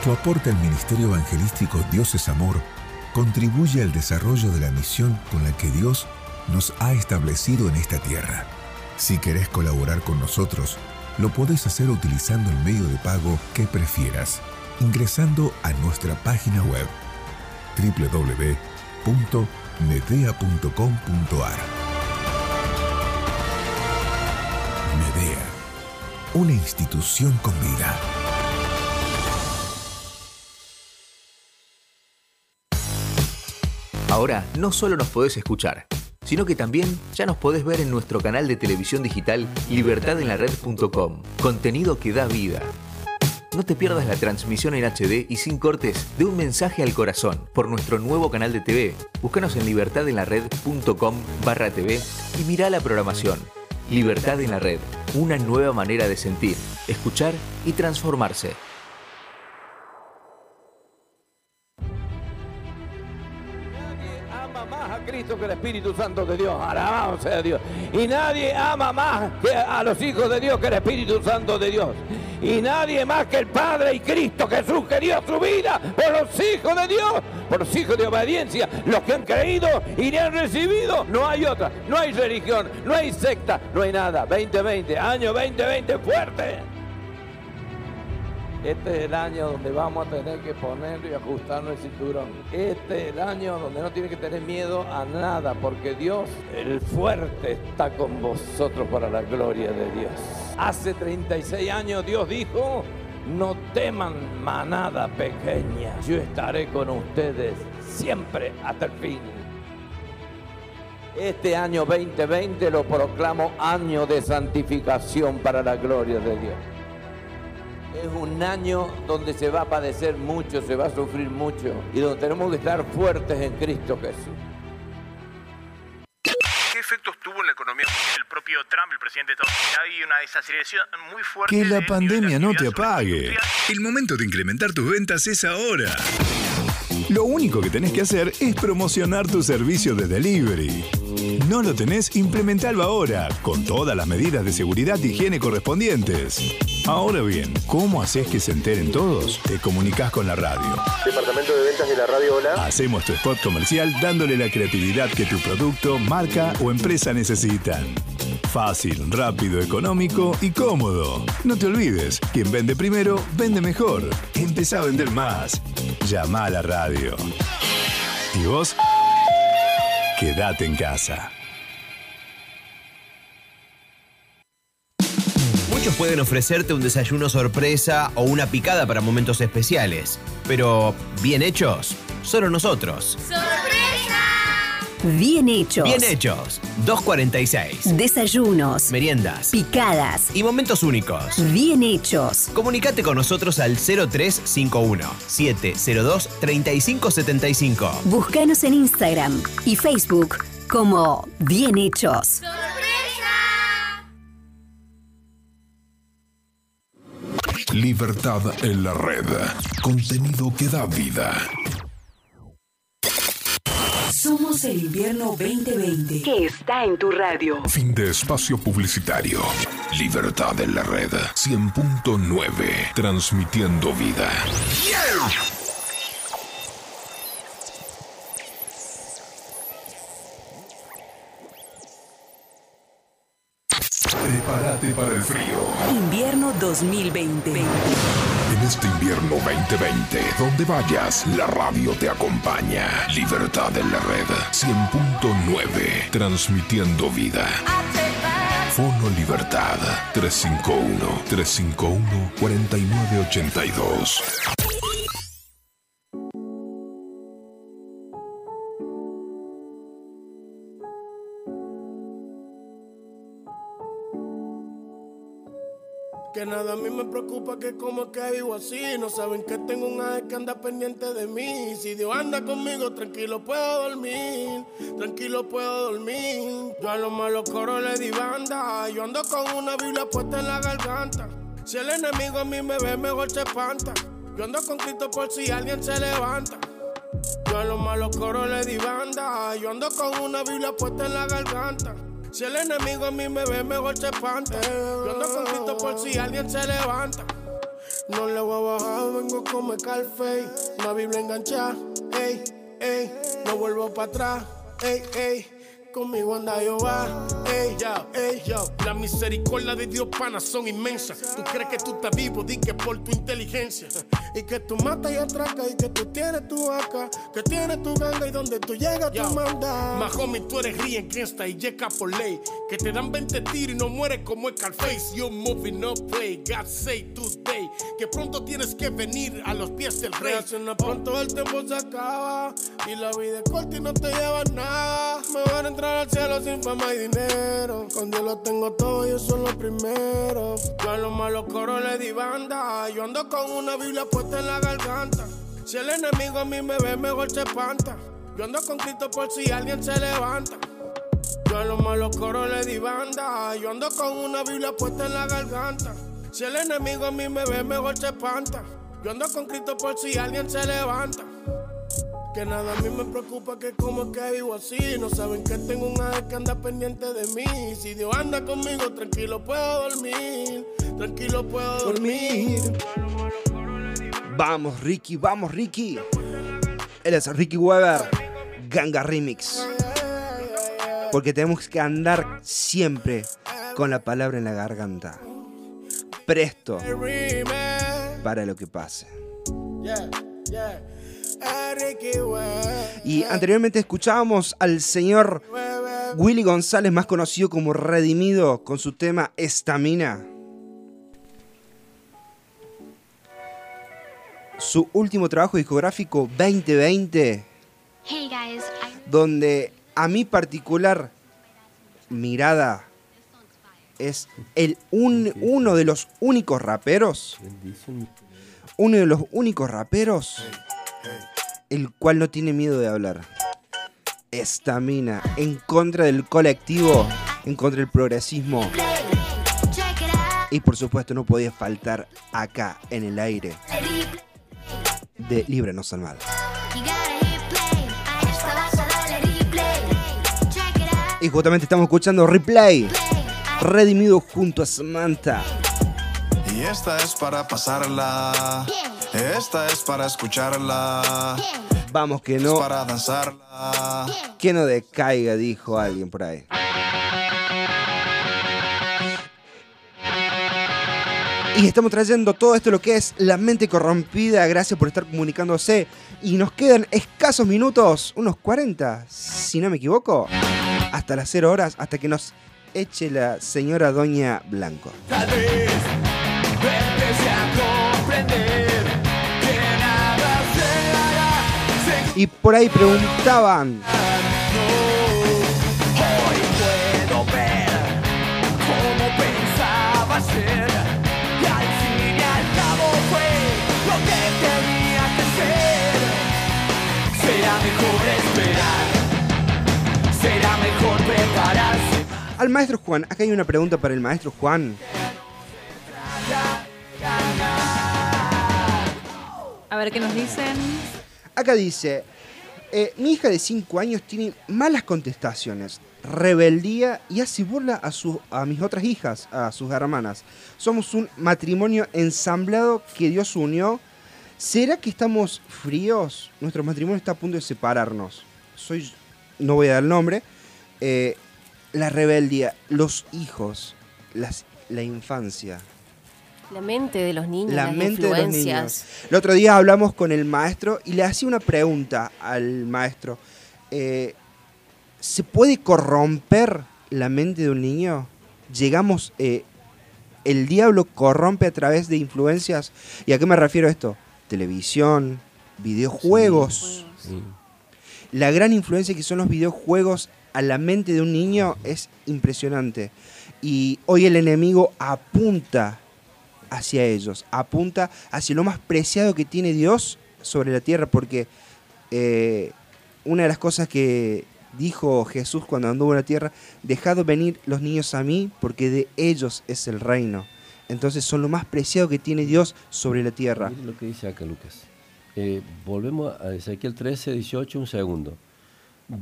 Tu aporte al Ministerio Evangelístico Dios es Amor contribuye al desarrollo de la misión con la que Dios nos ha establecido en esta tierra. Si querés colaborar con nosotros, lo podés hacer utilizando el medio de pago que prefieras, ingresando a nuestra página web www.medea.com.ar. Medea, una institución con vida. Ahora no solo nos podés escuchar, sino que también ya nos podés ver en nuestro canal de televisión digital libertadenlared.com. Contenido que da vida. No te pierdas la transmisión en HD y sin cortes de un mensaje al corazón por nuestro nuevo canal de TV. Búscanos en libertadenlared.com barra TV y mira la programación. Libertad en la Red, una nueva manera de sentir, escuchar y transformarse. Cristo que el Espíritu Santo de Dios. Alabado sea Dios. Y nadie ama más que a los hijos de Dios que el Espíritu Santo de Dios. Y nadie más que el Padre y Cristo Jesús que dio su vida por los hijos de Dios, por los hijos de obediencia, los que han creído y le han recibido. No hay otra, no hay religión, no hay secta, no hay nada. 2020, año 2020 fuerte. Este es el año donde vamos a tener que poner y ajustarnos el cinturón. Este es el año donde no tiene que tener miedo a nada, porque Dios, el fuerte, está con vosotros para la gloria de Dios. Hace 36 años Dios dijo, no teman manada pequeña, yo estaré con ustedes siempre hasta el fin. Este año 2020 lo proclamo año de santificación para la gloria de Dios. Es un año donde se va a padecer mucho, se va a sufrir mucho y donde tenemos que estar fuertes en Cristo Jesús. ¿Qué efectos tuvo en la economía el propio Trump, el presidente de Estados Unidos? Hay una desaceleración muy fuerte. Que la de- pandemia no te apague. El momento de incrementar tus ventas es ahora. Lo único que tenés que hacer es promocionar tu servicio de delivery. ¿No lo tenés? Implementalo ahora, con todas las medidas de seguridad y higiene correspondientes. Ahora bien, ¿cómo haces que se enteren todos? Te comunicas con la radio. Departamento de ventas de la radio Hola. Hacemos tu spot comercial dándole la creatividad que tu producto, marca o empresa necesitan. Fácil, rápido, económico y cómodo. No te olvides, quien vende primero, vende mejor. Empezá a vender más. Llama a la radio. ¿Y vos? Quédate en casa. Muchos pueden ofrecerte un desayuno sorpresa o una picada para momentos especiales, pero bien hechos, solo nosotros. Bien hechos. Bien hechos, 246. Desayunos. Meriendas. Picadas. Y momentos únicos. Bien hechos. Comunicate con nosotros al 0351 702 3575. Búscanos en Instagram y Facebook como Bien hechos. Libertad en la red. Contenido que da vida. Somos el invierno 2020 que está en tu radio. Fin de espacio publicitario. Libertad en la red. 100.9. Transmitiendo vida. Prepárate para el frío. Invierno 2020. Este invierno 2020, donde vayas, la radio te acompaña. Libertad en la red 100.9, transmitiendo vida. Fono Libertad 351-351-4982. Que nada a mí me preocupa que como que vivo así. No saben que tengo un ángel que anda pendiente de mí. Si Dios anda conmigo, tranquilo puedo dormir. Tranquilo puedo dormir. Yo a los malos coros le di banda. Yo ando con una Biblia puesta en la garganta. Si el enemigo a mí me ve, mejor se espanta. Yo ando con Cristo por si alguien se levanta. Yo a los malos coros le di banda. Yo ando con una Biblia puesta en la garganta. Si el enemigo a mí me ve, mejor se espanta. Yo ando con Cristo por si alguien se levanta. No le voy a bajar, vengo como Scarface. Una Biblia enganchada, ey, ey. No vuelvo para atrás, ey, ey. Conmigo anda Jehová, ey, yo, ey, yo. La misericordia de Dios, pana, son inmensas. Tú crees que tú estás vivo, di que por tu inteligencia. Y que tú matas y atracas, y que tú tienes tu acá, que tienes tu ganga y donde tú llegas tú mandas. Mahomi, tú eres Rien, Gangsta y Yeka por ley. Que te dan 20 tiros y no mueres como Scarface. You're moving, no play, God say today. Que pronto tienes que venir a los pies del rey. Reacciona pronto, el tiempo se acaba. Y la vida es corta y no te lleva nada. Me van a entrar lo tengo todo, yo lo primero. Yo a los malos coros le di banda. Yo ando con una Biblia puesta en la garganta. Si el enemigo a mí me ve, mejor se espanta. Yo ando con Cristo por si alguien se levanta. Yo a los malos coros le di banda. Yo ando con una Biblia puesta en la garganta. Si el enemigo a mí me ve, mejor se espanta. Yo ando con Cristo por si alguien se levanta. Que nada a mí me preocupa que como que vivo así. No saben que tengo un ángel que anda pendiente de mí. Si Dios anda conmigo, tranquilo puedo dormir. Tranquilo puedo dormir. Vamos, Ricky, vamos, Ricky. Él es Ricky Weber, Ganga Remix. Porque tenemos que andar siempre con la palabra en la garganta. Presto para lo que pase. Yeah, yeah. Y anteriormente escuchábamos al señor Willy González, más conocido como Redimido, con su tema Estamina. Su último trabajo discográfico 2020, Hey guys, I donde a mi particular mirada es el un- uno de los únicos raperos, uno de los únicos raperos, el cual no tiene miedo de hablar. Estamina, en contra del colectivo, en contra del progresismo. Y por supuesto no podía faltar acá en el aire de Líbranos al Mal. Y justamente estamos escuchando Replay, redimido junto a Samantha. Y esta es para pasarla. Esta es para escucharla. Vamos que Es no, para danzarla. que no decaiga, dijo alguien por ahí. Y estamos trayendo todo esto lo que es la mente corrompida. Gracias por estar comunicándose. Y nos quedan escasos minutos, unos 40, si no me equivoco, hasta las 0 horas, hasta que nos eche la señora Doña Blanco. Tal vez empecé a comprender esperar. Será mejor prepararse. al maestro Juan, acá hay una pregunta para el maestro Juan. A ver qué nos dicen. Acá dice, eh, mi hija de 5 años tiene malas contestaciones, rebeldía y hace burla a, su- a mis otras hijas, a sus hermanas. Somos un matrimonio ensamblado que Dios unió. ¿Será que estamos fríos? Nuestro matrimonio está a punto de separarnos. Soy, no voy a dar el nombre. Eh, la rebeldía, los hijos, la infancia. La mente de los niños, La las mente de los niños. influencias. El otro día hablamos con el maestro y le hacía una pregunta al maestro. Eh, ¿Se puede corromper la mente de un niño? Llegamos, eh, el diablo corrompe a través de influencias. ¿Y a qué me refiero esto? Televisión, videojuegos. La gran influencia que son los videojuegos a la mente de un niño es impresionante. Y hoy el enemigo apunta hacia ellos, apunta hacia lo más preciado que tiene Dios sobre la tierra, porque eh, una de las cosas que dijo Jesús cuando anduvo en la tierra, dejad venir los niños a mí, porque de ellos es el reino. Entonces son lo más preciado que tiene Dios sobre la tierra. Mire lo que dice acá Lucas. Eh, volvemos a Ezequiel 13, 18, un segundo.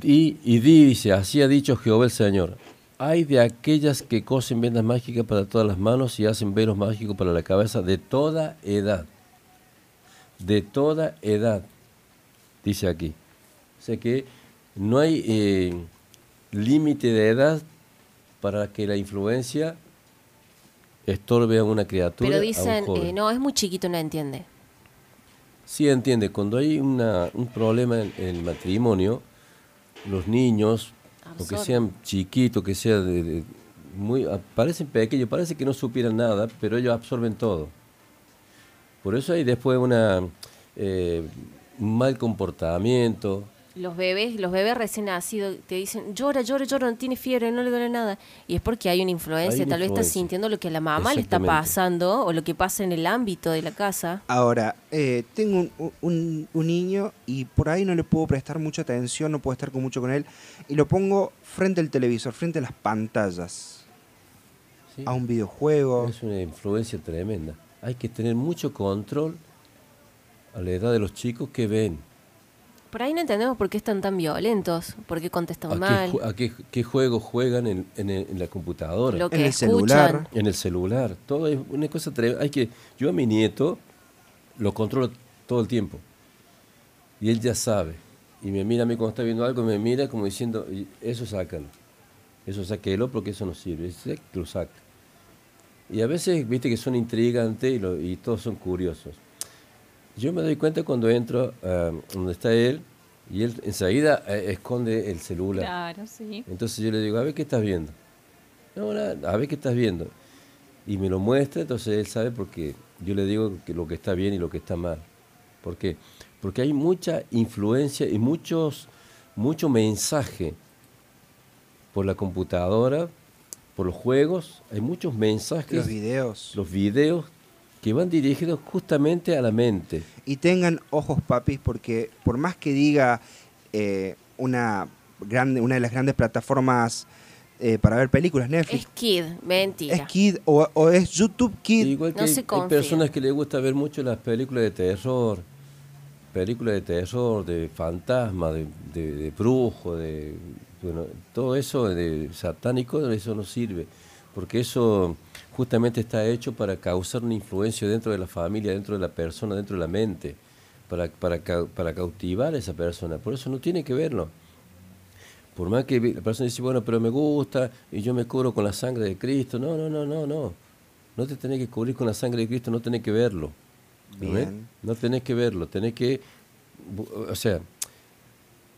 Y, y di, dice, así ha dicho Jehová el Señor. Hay de aquellas que cosen vendas mágicas para todas las manos y hacen velos mágicos para la cabeza de toda edad. De toda edad, dice aquí. O sea que no hay eh, límite de edad para que la influencia estorbe a una criatura. Pero a un dicen, joven. eh, no, es muy chiquito, no entiende. Sí, entiende, cuando hay una, un problema en, en el matrimonio, los niños, aunque Absorben. sean chiquitos, que sean de, de- muy, a- parecen pequeños, parece que no supieran nada, pero ellos absorben todo. Por eso hay después una eh, un mal comportamiento. Los bebés, los bebés recién nacidos te dicen, llora, llora, llora, no tiene fiebre, no le duele nada. Y es porque hay una influencia, Hay una tal vez está sintiendo lo que a la mamá le está pasando o lo que pasa en el ámbito de la casa. Ahora, eh, tengo un, un- un niño y por ahí no le puedo prestar mucha atención, no puedo estar con mucho con él, y lo pongo frente al televisor, frente a las pantallas, Sí. a un videojuego. Es una influencia tremenda. Hay que tener mucho control a la edad de los chicos que ven. Por ahí no entendemos por qué están tan violentos, por qué ¿A contestan mal. a qué, qué juegos juegan en, en el- en la computadora? Lo que En el celular. En el celular. Todo es una cosa tremenda. Hay que, yo a mi nieto lo controlo todo el tiempo. Y él ya sabe. Y me mira a mí cuando está viendo algo, me mira como diciendo, "Y eso sácalo. Eso sáquelo porque eso no sirve. Lo saca. Y a veces, viste que son intrigantes y, lo- y todos son curiosos. Yo me doy cuenta cuando entro ah, donde está él y él enseguida eh, esconde el celular. Claro, sí. Entonces yo le digo, a ver qué estás viendo. No, nada, a ver qué estás viendo. Y me lo muestra, entonces él sabe porque yo le digo que lo que está bien y lo que está mal. ¿Por qué? Porque hay mucha influencia y muchos, mucho mensaje por la computadora, por los juegos, hay muchos mensajes. Los videos. Los videos que van dirigidos justamente a la mente. Y tengan ojos, papis, porque por más que diga eh, una, grande, una de las grandes plataformas eh, para ver películas, Netflix, Es kid, mentira. es Kid o, o es YouTube Kid. Igual que No hay, se hay confía. personas que les gusta ver mucho las películas de terror, películas de terror, de fantasma, de, de, de brujo, de bueno, todo eso de satánico, eso no sirve, porque eso justamente está hecho para causar una influencia dentro de la familia, dentro de la persona, dentro de la mente, para, para, para cautivar a esa persona. Por eso no tiene que verlo. Por más que la persona dice, bueno, pero me gusta y yo me cubro con la sangre de Cristo. No, no, no, no, no. No te tenés que cubrir con la sangre de Cristo, no tenés que verlo. ¿no? Bien. No tenés que verlo, tenés que... O sea,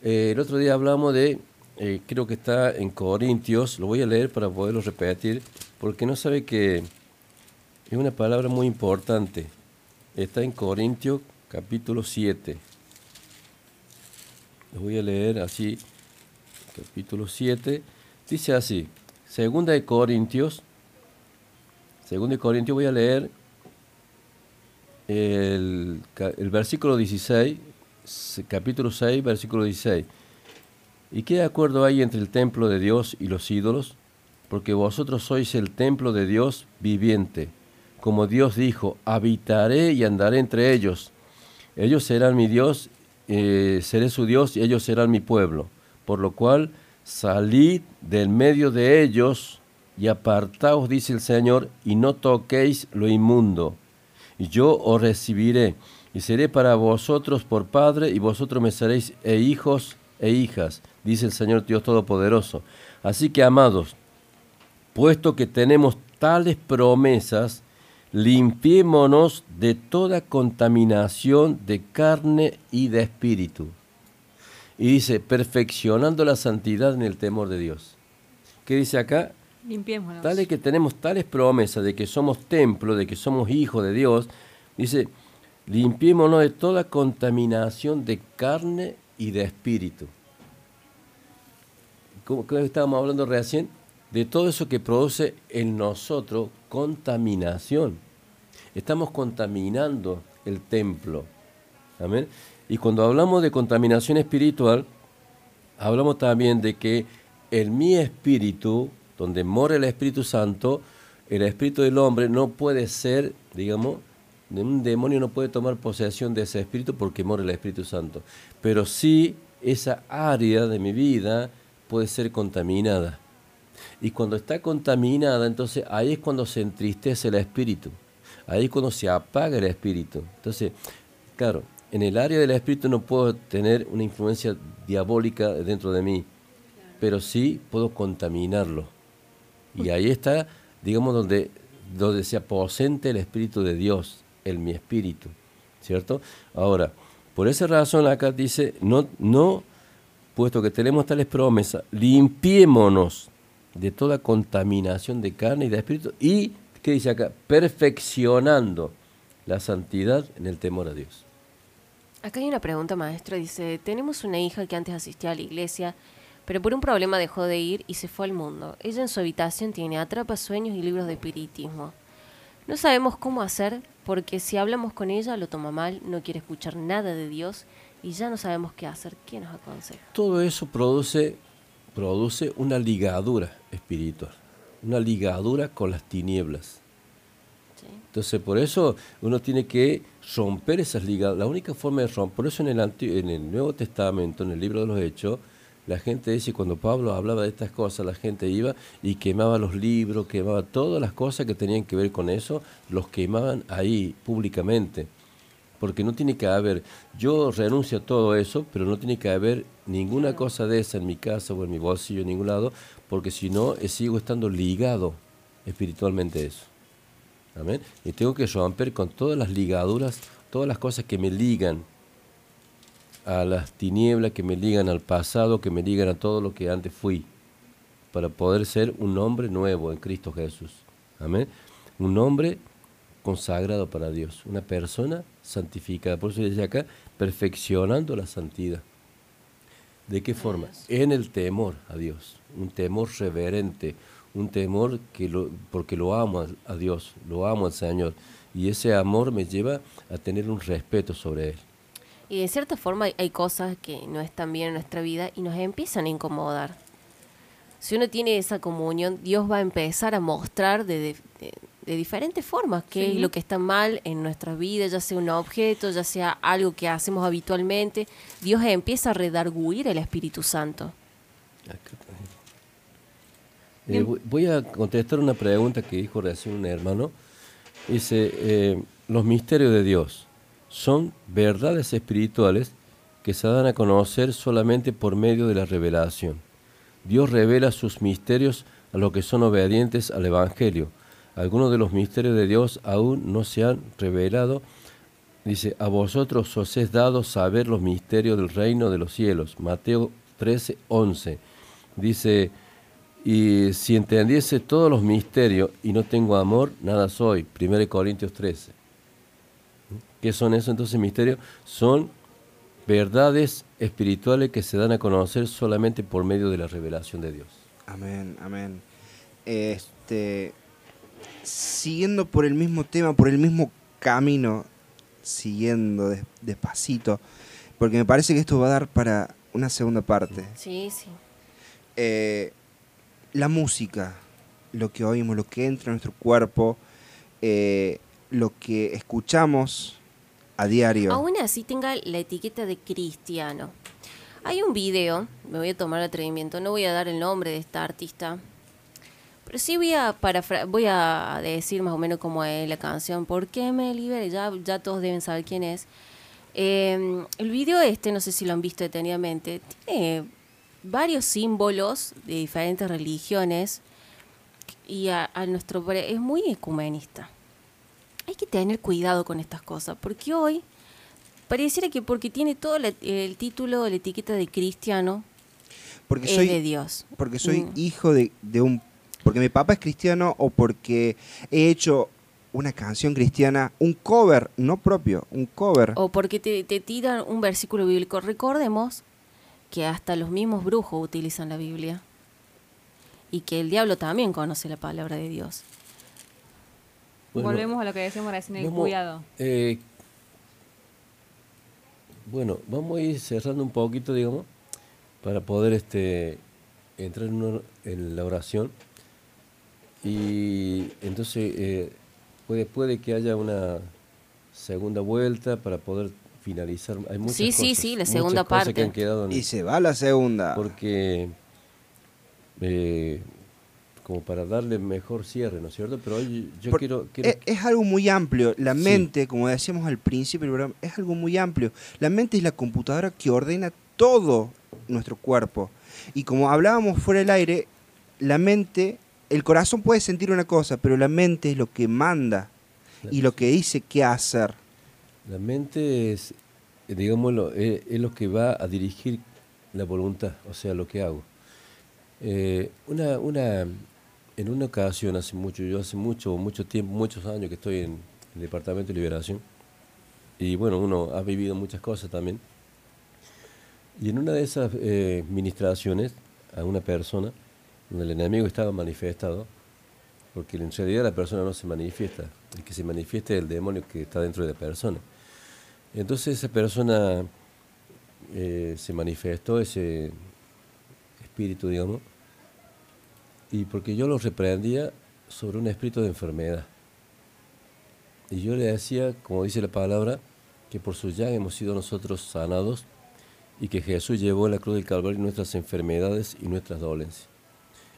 eh, el otro día hablamos de, eh, creo que está en Corintios, lo voy a leer para poderlo repetir, porque no sabe que es una palabra muy importante. Está en Corintios capítulo 7. Lo voy a leer así, capítulo 7. Dice así, segunda de Corintios, segunda de Corintios voy a leer el, versículo 16, s- capítulo 6, versículo 16. ¿Y qué acuerdo hay entre el templo de Dios y los ídolos? Porque vosotros sois el templo de Dios viviente. Como Dios dijo, habitaré y andaré entre ellos. Ellos serán mi Dios, eh, seré su Dios y ellos serán mi pueblo. Por lo cual, salid del medio de ellos y apartaos, dice el Señor, y no toquéis lo inmundo y yo os recibiré, y seré para vosotros por Padre, y vosotros me seréis e hijos e hijas, dice el Señor Dios Todopoderoso. Así que, amados, puesto que tenemos tales promesas, limpiémonos de toda contaminación de carne y de espíritu. Y dice, perfeccionando la santidad en el temor de Dios. ¿Qué dice acá? Limpiémonos. Tales que tenemos tales promesas de que somos templo, de que somos hijos de Dios, dice, limpiémonos de toda contaminación de carne y de espíritu. Como que estábamos hablando recién, de todo eso que produce en nosotros contaminación. estamos contaminando el templo. Amén. Y cuando hablamos de contaminación espiritual, hablamos también de que en mi espíritu, donde mora el Espíritu Santo, el espíritu del hombre no puede ser, digamos, un demonio no puede tomar posesión de ese espíritu porque mora el Espíritu Santo. Pero sí esa área de mi vida puede ser contaminada. Y cuando está contaminada, entonces ahí es cuando se entristece el espíritu. Ahí es cuando se apaga el espíritu. Entonces, claro, en el área del espíritu no puedo tener una influencia diabólica dentro de mí, pero sí puedo contaminarlo. Y ahí está, digamos, donde, se aposente el espíritu de Dios, el mi espíritu, ¿cierto? Ahora, por esa razón acá dice, no, no, puesto que tenemos tales promesas, limpiémonos de toda contaminación de carne y de espíritu y, ¿qué dice acá? Perfeccionando la santidad en el temor a Dios. Acá hay una pregunta, maestro. Dice, tenemos una hija que antes asistía a la iglesia, pero por un problema dejó de ir y se fue al mundo. Ella en su habitación tiene atrapa sueños y libros de espiritismo. No sabemos cómo hacer porque si hablamos con ella lo toma mal, no quiere escuchar nada de Dios y ya no sabemos qué hacer. ¿Quién nos aconseja? Todo eso produce, produce una ligadura espiritual, una ligadura con las tinieblas. Entonces, por eso uno tiene que romper esas ligaduras. La única forma de romper, por eso en el, en el Nuevo Testamento, en el libro de los Hechos, la gente dice, cuando Pablo hablaba de estas cosas, la gente iba y quemaba los libros, quemaba todas las cosas que tenían que ver con eso, los quemaban ahí públicamente. Porque no tiene que haber, yo renuncio a todo eso, pero no tiene que haber ninguna cosa de esa en mi casa o en mi bolsillo, en ningún lado, porque si no, eh, sigo estando ligado espiritualmente a eso. Amén. Y tengo que romper con todas las ligaduras, todas las cosas que me ligan a las tinieblas, que me ligan al pasado, que me ligan a todo lo que antes fui, para poder ser un hombre nuevo en Cristo Jesús. Amén. Un hombre consagrado para Dios, una persona santificada. Por eso dice acá, perfeccionando la santidad. ¿De qué forma? En el temor a Dios, un temor reverente, un temor que lo, porque lo amo a, Dios, lo amo al Señor. Y ese amor me lleva a tener un respeto sobre Él. Y de cierta forma hay cosas que no están bien en nuestra vida y nos empiezan a incomodar. Si uno tiene esa comunión, Dios va a empezar a mostrar de, de, diferentes formas qué es lo que está mal en nuestras vidas, ya sea un objeto, ya sea algo que hacemos habitualmente. Dios empieza a redarguir el Espíritu Santo. Eh, voy a contestar una pregunta que dijo recién un hermano. Dice, eh, los misterios de Dios son verdades espirituales que se dan a conocer solamente por medio de la revelación. Dios revela sus misterios a los que son obedientes al Evangelio. Algunos de los misterios de Dios aún no se han revelado. Dice, a vosotros os es dado saber los misterios del reino de los cielos. Mateo 13, 11. Dice, y si entendiese todos los misterios y no tengo amor, nada soy. 1 Corintios 13. ¿Qué son esos entonces misterios? Son verdades espirituales que se dan a conocer solamente por medio de la revelación de Dios. Amén, amén. Este, siguiendo por el mismo tema, por el mismo camino, siguiendo despacito, porque me parece que esto va a dar para una segunda parte. Sí, sí. Eh, la música, lo que oímos, lo que entra en nuestro cuerpo, eh, lo que escuchamos a diario. Aún así tenga la etiqueta de cristiano. Hay un video, me voy a tomar atrevimiento, no voy a dar el nombre de esta artista, pero sí voy a, voy a decir más o menos cómo es la canción, ¿por qué me liberé? Ya, ya todos deben saber quién es. Em, el video este, no sé si lo han visto detenidamente, tiene varios símbolos de diferentes religiones y a, nuestro es muy ecumenista. Hay que tener cuidado con estas cosas, porque hoy pareciera que porque tiene todo el título, la etiqueta de cristiano, porque soy, de Dios. Porque soy mm. hijo de, un... Porque mi papá es cristiano o porque he hecho una canción cristiana, un cover, no propio, un cover. O porque te, te tiran un versículo bíblico. Recordemos que hasta los mismos brujos utilizan la Biblia y que el diablo también conoce la palabra de Dios. Bueno, Volvemos a lo que decíamos recién, el vamos, cuidado. eh, bueno, vamos a ir cerrando un poquito, digamos, para poder este, entrar en, una- en la oración. Y entonces eh, puede, puede que haya una segunda vuelta para poder finalizar. Hay muchas Sí, sí, cosas, sí, la muchas segunda cosas que parte. han quedado en- Y se va la segunda. porque eh, como para darle mejor cierre, ¿no es cierto? Pero hoy yo Por- quiero, quiero Es, es algo muy amplio. La Sí. mente, como decíamos al principio es algo muy amplio. La mente es la computadora que ordena todo nuestro cuerpo. Y como hablábamos fuera del aire, la mente, el corazón puede sentir una cosa, pero la mente es lo que manda y lo que dice qué hacer. La mente es, digámoslo, es, es lo que va a dirigir la voluntad, o sea, lo que hago. Eh, una, una, en una ocasión, hace mucho, yo hace mucho, mucho tiempo, muchos años que estoy en el Departamento de Liberación, y bueno, uno ha vivido muchas cosas también. Y en una de esas eh, ministraciones, a una persona, donde el enemigo estaba manifestado, porque en realidad la persona no se manifiesta, el que se manifiesta es el demonio que está dentro de la persona. Entonces esa persona eh, se manifestó, ese espíritu, digamos, y porque yo lo reprendía sobre un espíritu de enfermedad. Y yo le decía, como dice la palabra, que por su llaga hemos sido nosotros sanados y que Jesús llevó en la cruz del Calvario nuestras enfermedades y nuestras dolencias.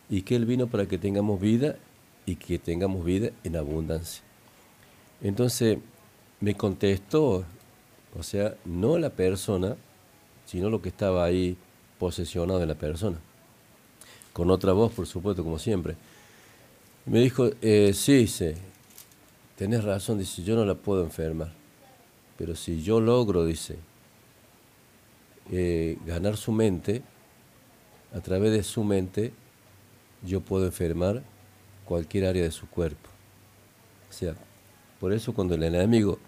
Y que Él vino para que tengamos vida y que tengamos vida en abundancia. Entonces me contestó, o sea, no la persona, sino lo que estaba ahí posesionado de la persona. Con otra voz, por supuesto, como siempre. Me dijo, eh, sí, dice, tenés razón, dice, yo no la puedo enfermar. Pero si yo logro, dice, eh, ganar su mente, a través de su mente, yo puedo enfermar cualquier área de su cuerpo. O sea, por eso cuando el enemigo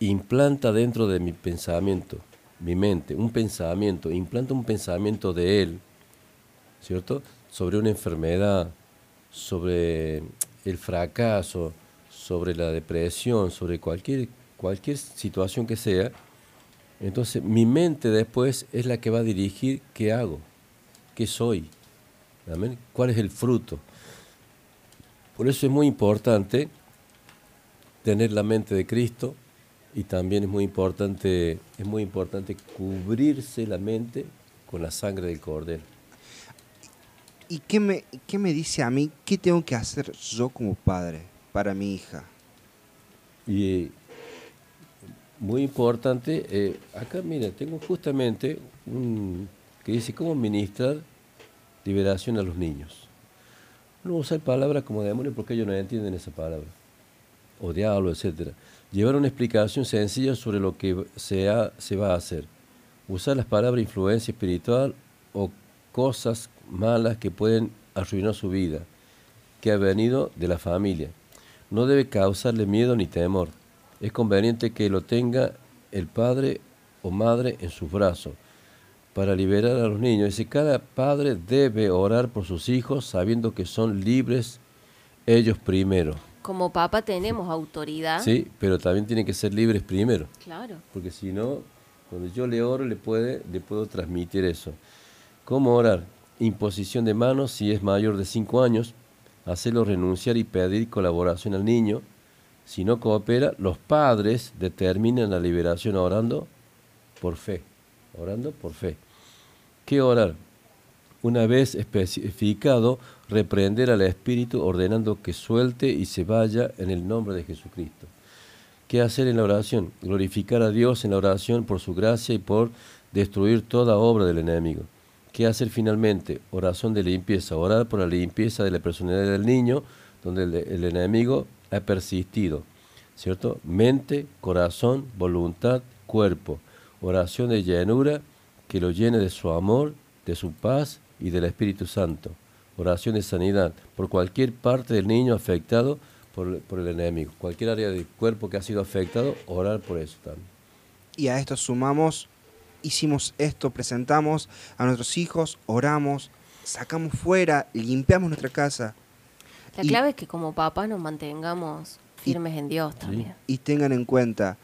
implanta dentro de mi pensamiento, mi mente, un pensamiento, implanta un pensamiento de él, ¿cierto? Sobre una enfermedad, sobre el fracaso, sobre la depresión, sobre cualquier, cualquier situación que sea, entonces mi mente después es la que va a dirigir qué hago, qué soy, ¿amén? ¿Cuál es el fruto? Por eso es muy importante tener la mente de Cristo y también es muy importante, es muy importante cubrirse la mente con la sangre del Cordero. ¿Y qué me, qué me dice a mí? ¿Qué tengo que hacer yo como padre para mi hija? Y eh, muy importante, eh, acá mira, tengo justamente un que dice cómo ministrar liberación a los niños. No usar palabras como demonio porque ellos no entienden esa palabra, o diablo, etcétera. Llevar una explicación sencilla sobre lo que se, va a hacer. Usar las palabras influencia espiritual o cosas malas que pueden arruinar su vida, que ha venido de la familia. No debe causarle miedo ni temor. Es conveniente que lo tenga el padre o madre en sus brazos para liberar a los niños. Dice, cada padre debe orar por sus hijos sabiendo que son libres ellos primero. Como papa tenemos autoridad. Sí, pero también tienen que ser libres primero. Claro. Porque si no, cuando yo le oro, le, puede, le puedo transmitir eso. ¿Cómo orar? Imposición de manos si es mayor de 5 años, hacerlo renunciar y pedir colaboración al niño. Si no coopera, los padres determinan la liberación orando por fe. Orando por fe. ¿Qué orar? Una vez especificado, reprender al espíritu ordenando que suelte y se vaya en el nombre de Jesucristo. ¿Qué hacer en la oración? Glorificar a Dios en la oración por su gracia y por destruir toda obra del enemigo. ¿Qué hacer finalmente? Oración de limpieza. Orar por la limpieza de la personalidad del niño, donde el, enemigo ha persistido. ¿Cierto? Mente, corazón, voluntad, cuerpo. Oración de llenura que lo llene de su amor, de su paz y del Espíritu Santo. Oración de sanidad por cualquier parte del niño afectado por, por el enemigo. Cualquier área del cuerpo que ha sido afectado, orar por eso también. Y a esto sumamos, hicimos esto, presentamos a nuestros hijos, oramos, sacamos fuera, limpiamos nuestra casa. La Y- clave es que como papá nos mantengamos Firmes en Dios también. y tengan en cuenta,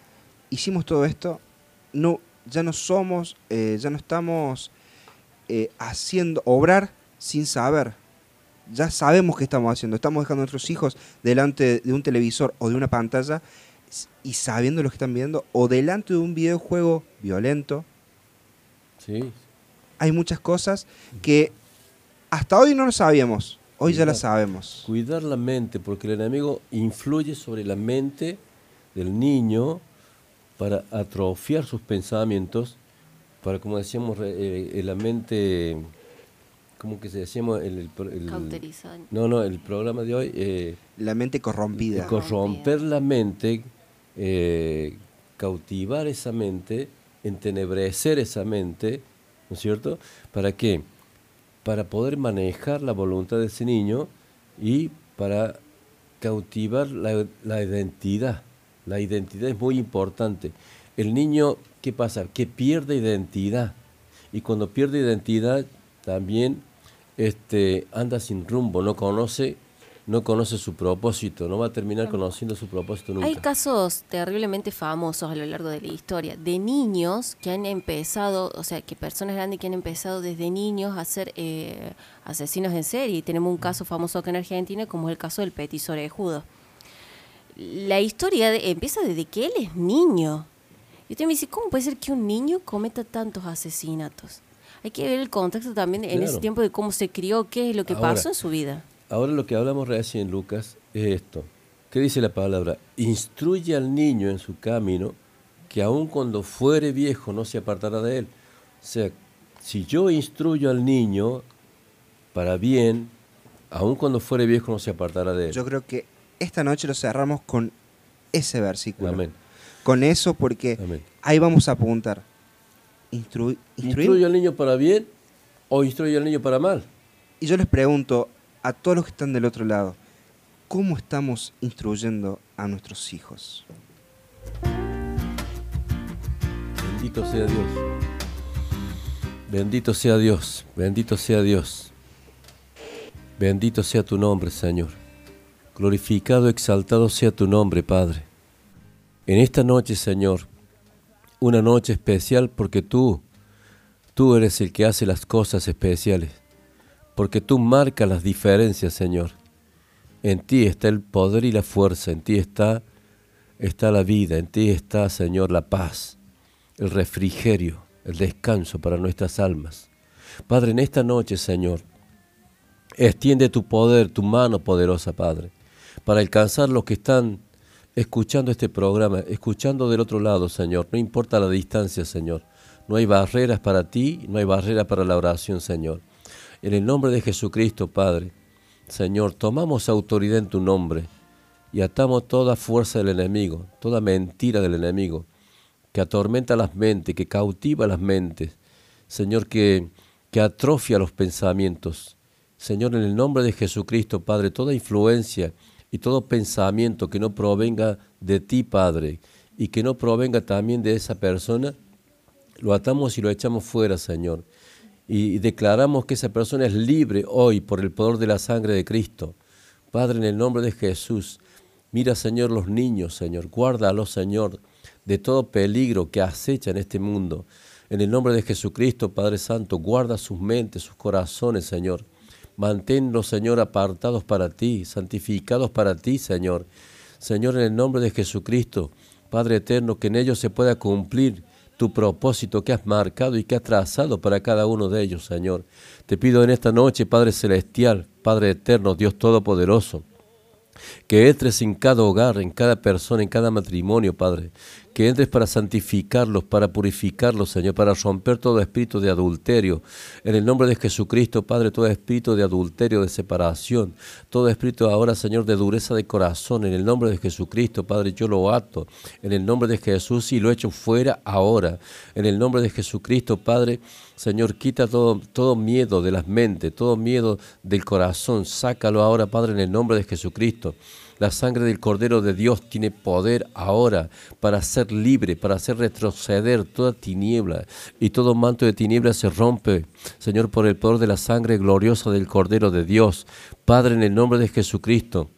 hicimos todo esto, no, ya no somos, eh, ya no estamos eh, haciendo, obrar sin saber. Ya sabemos qué estamos haciendo. Estamos dejando a nuestros hijos delante de un televisor o de una pantalla y sabiendo lo que están viendo, o delante de un videojuego violento. Sí. Hay muchas cosas que hasta hoy no lo sabíamos. Hoy ya las sabemos. Cuidar la mente, porque el enemigo influye sobre la mente del niño para atrofiar sus pensamientos, para, como decíamos, eh, la mente, ¿cómo que se decíamos? El, no, no, el programa de hoy... eh, La mente corrompida. corromper la mente, eh, cautivar esa mente, entenebrecer esa mente, ¿no es cierto? ¿Para qué? Para poder manejar la voluntad de ese niño y para cautivar la, la identidad. La identidad es muy importante. El niño, ¿qué pasa? Que pierde identidad. Y cuando pierde identidad, también este, anda sin rumbo, no conoce, no conoce su propósito, no va a terminar conociendo su propósito nunca. Hay casos terriblemente famosos a lo largo de la historia de niños que han empezado, o sea, que personas grandes que han empezado desde niños a ser eh, asesinos en serie. Y tenemos un caso famoso acá en Argentina, como es el caso del petiso orejudo. La historia de- empieza desde que él es niño. Y usted me dice, ¿cómo puede ser que un niño cometa tantos asesinatos? Hay que ver el contexto también en ese Claro. tiempo de cómo se crió, qué es lo que Ahora, pasó en su vida. Ahora lo que hablamos recién, Lucas, es esto. ¿Qué dice la palabra? Instruye al niño en su camino, que aun cuando fuere viejo no se apartará de él. O sea, si yo instruyo al niño para bien, aun cuando fuere viejo no se apartará de él. Yo creo que esta noche lo cerramos con ese versículo. Amén. Con eso porque Amén. ahí vamos a apuntar. Instru- instruir. ¿Instruye al niño para bien o instruye al niño para mal? Y yo les pregunto a todos los que están del otro lado, ¿cómo estamos instruyendo a nuestros hijos? Bendito sea Dios. Bendito sea Dios. Bendito sea Dios. Bendito sea tu nombre, Señor. Glorificado, exaltado sea tu nombre, Padre. En esta noche, Señor, una noche especial porque tú, tú eres el que hace las cosas especiales. Porque tú marcas las diferencias, Señor. En ti está el poder y la fuerza, en ti está, está la vida, en ti está, Señor, la paz el refrigerio, el descanso para nuestras almas. Padre, en esta noche, Señor, extiende tu poder, tu mano poderosa, Padre, para alcanzar los que están escuchando este programa, escuchando del otro lado, Señor. No importa la distancia, Señor. No hay barreras para ti, no hay barreras para la oración, Señor. En el nombre de Jesucristo, Padre, Señor, tomamos autoridad en tu nombre y atamos toda fuerza del enemigo, toda mentira del enemigo que atormenta las mentes, que cautiva las mentes, Señor, que, que atrofia los pensamientos. Señor, en el nombre de Jesucristo, Padre, toda influencia y todo pensamiento que no provenga de ti, Padre, y que no provenga también de esa persona, lo atamos y lo echamos fuera, Señor. Y declaramos que esa persona es libre hoy por el poder de la sangre de Cristo. Padre, en el nombre de Jesús, mira, Señor, los niños, Señor, guárdalos, Señor, de todo peligro que acecha en este mundo. En el nombre de Jesucristo, Padre Santo, guarda sus mentes, sus corazones, Señor. Manténlos, Señor, apartados para ti, santificados para ti, Señor. Señor, en el nombre de Jesucristo, Padre eterno, que en ellos se pueda cumplir tu propósito que has marcado y que has trazado para cada uno de ellos, Señor. Te pido en esta noche, Padre Celestial, Padre Eterno, Dios Todopoderoso, que entres en cada hogar, en cada persona, en cada matrimonio, Padre. Que entres para santificarlos, para purificarlos, Señor, para romper todo espíritu de adulterio. En el nombre de Jesucristo, Padre, todo espíritu de adulterio, de separación, todo espíritu ahora, Señor, de dureza de corazón. En el nombre de Jesucristo, Padre, yo lo ato. En el nombre de Jesús y lo echo fuera ahora. En el nombre de Jesucristo, Padre, Señor, quita todo, todo miedo de las mentes, todo miedo del corazón. Sácalo ahora, Padre, en el nombre de Jesucristo. La sangre del Cordero de Dios tiene poder ahora para ser libre, para hacer retroceder toda tiniebla. Y todo manto de tiniebla se rompe, Señor, por el poder de la sangre gloriosa del Cordero de Dios. Padre, en el nombre de Jesucristo.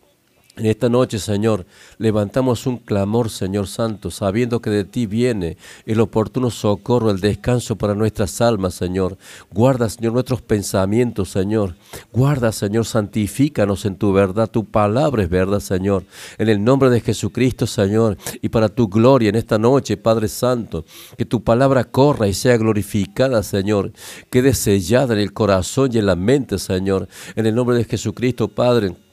En esta noche, Señor, levantamos un clamor, Señor Santo, sabiendo que de ti viene el oportuno socorro, el descanso para nuestras almas, Señor. Guarda, Señor, nuestros pensamientos, Señor. Guarda, Señor, santifícanos en tu verdad. Tu palabra es verdad, Señor. En el nombre de Jesucristo, Señor, y para tu gloria en esta noche, Padre Santo, que tu palabra corra y sea glorificada, Señor. Quede sellada en el corazón y en la mente, Señor. En el nombre de Jesucristo, Padre.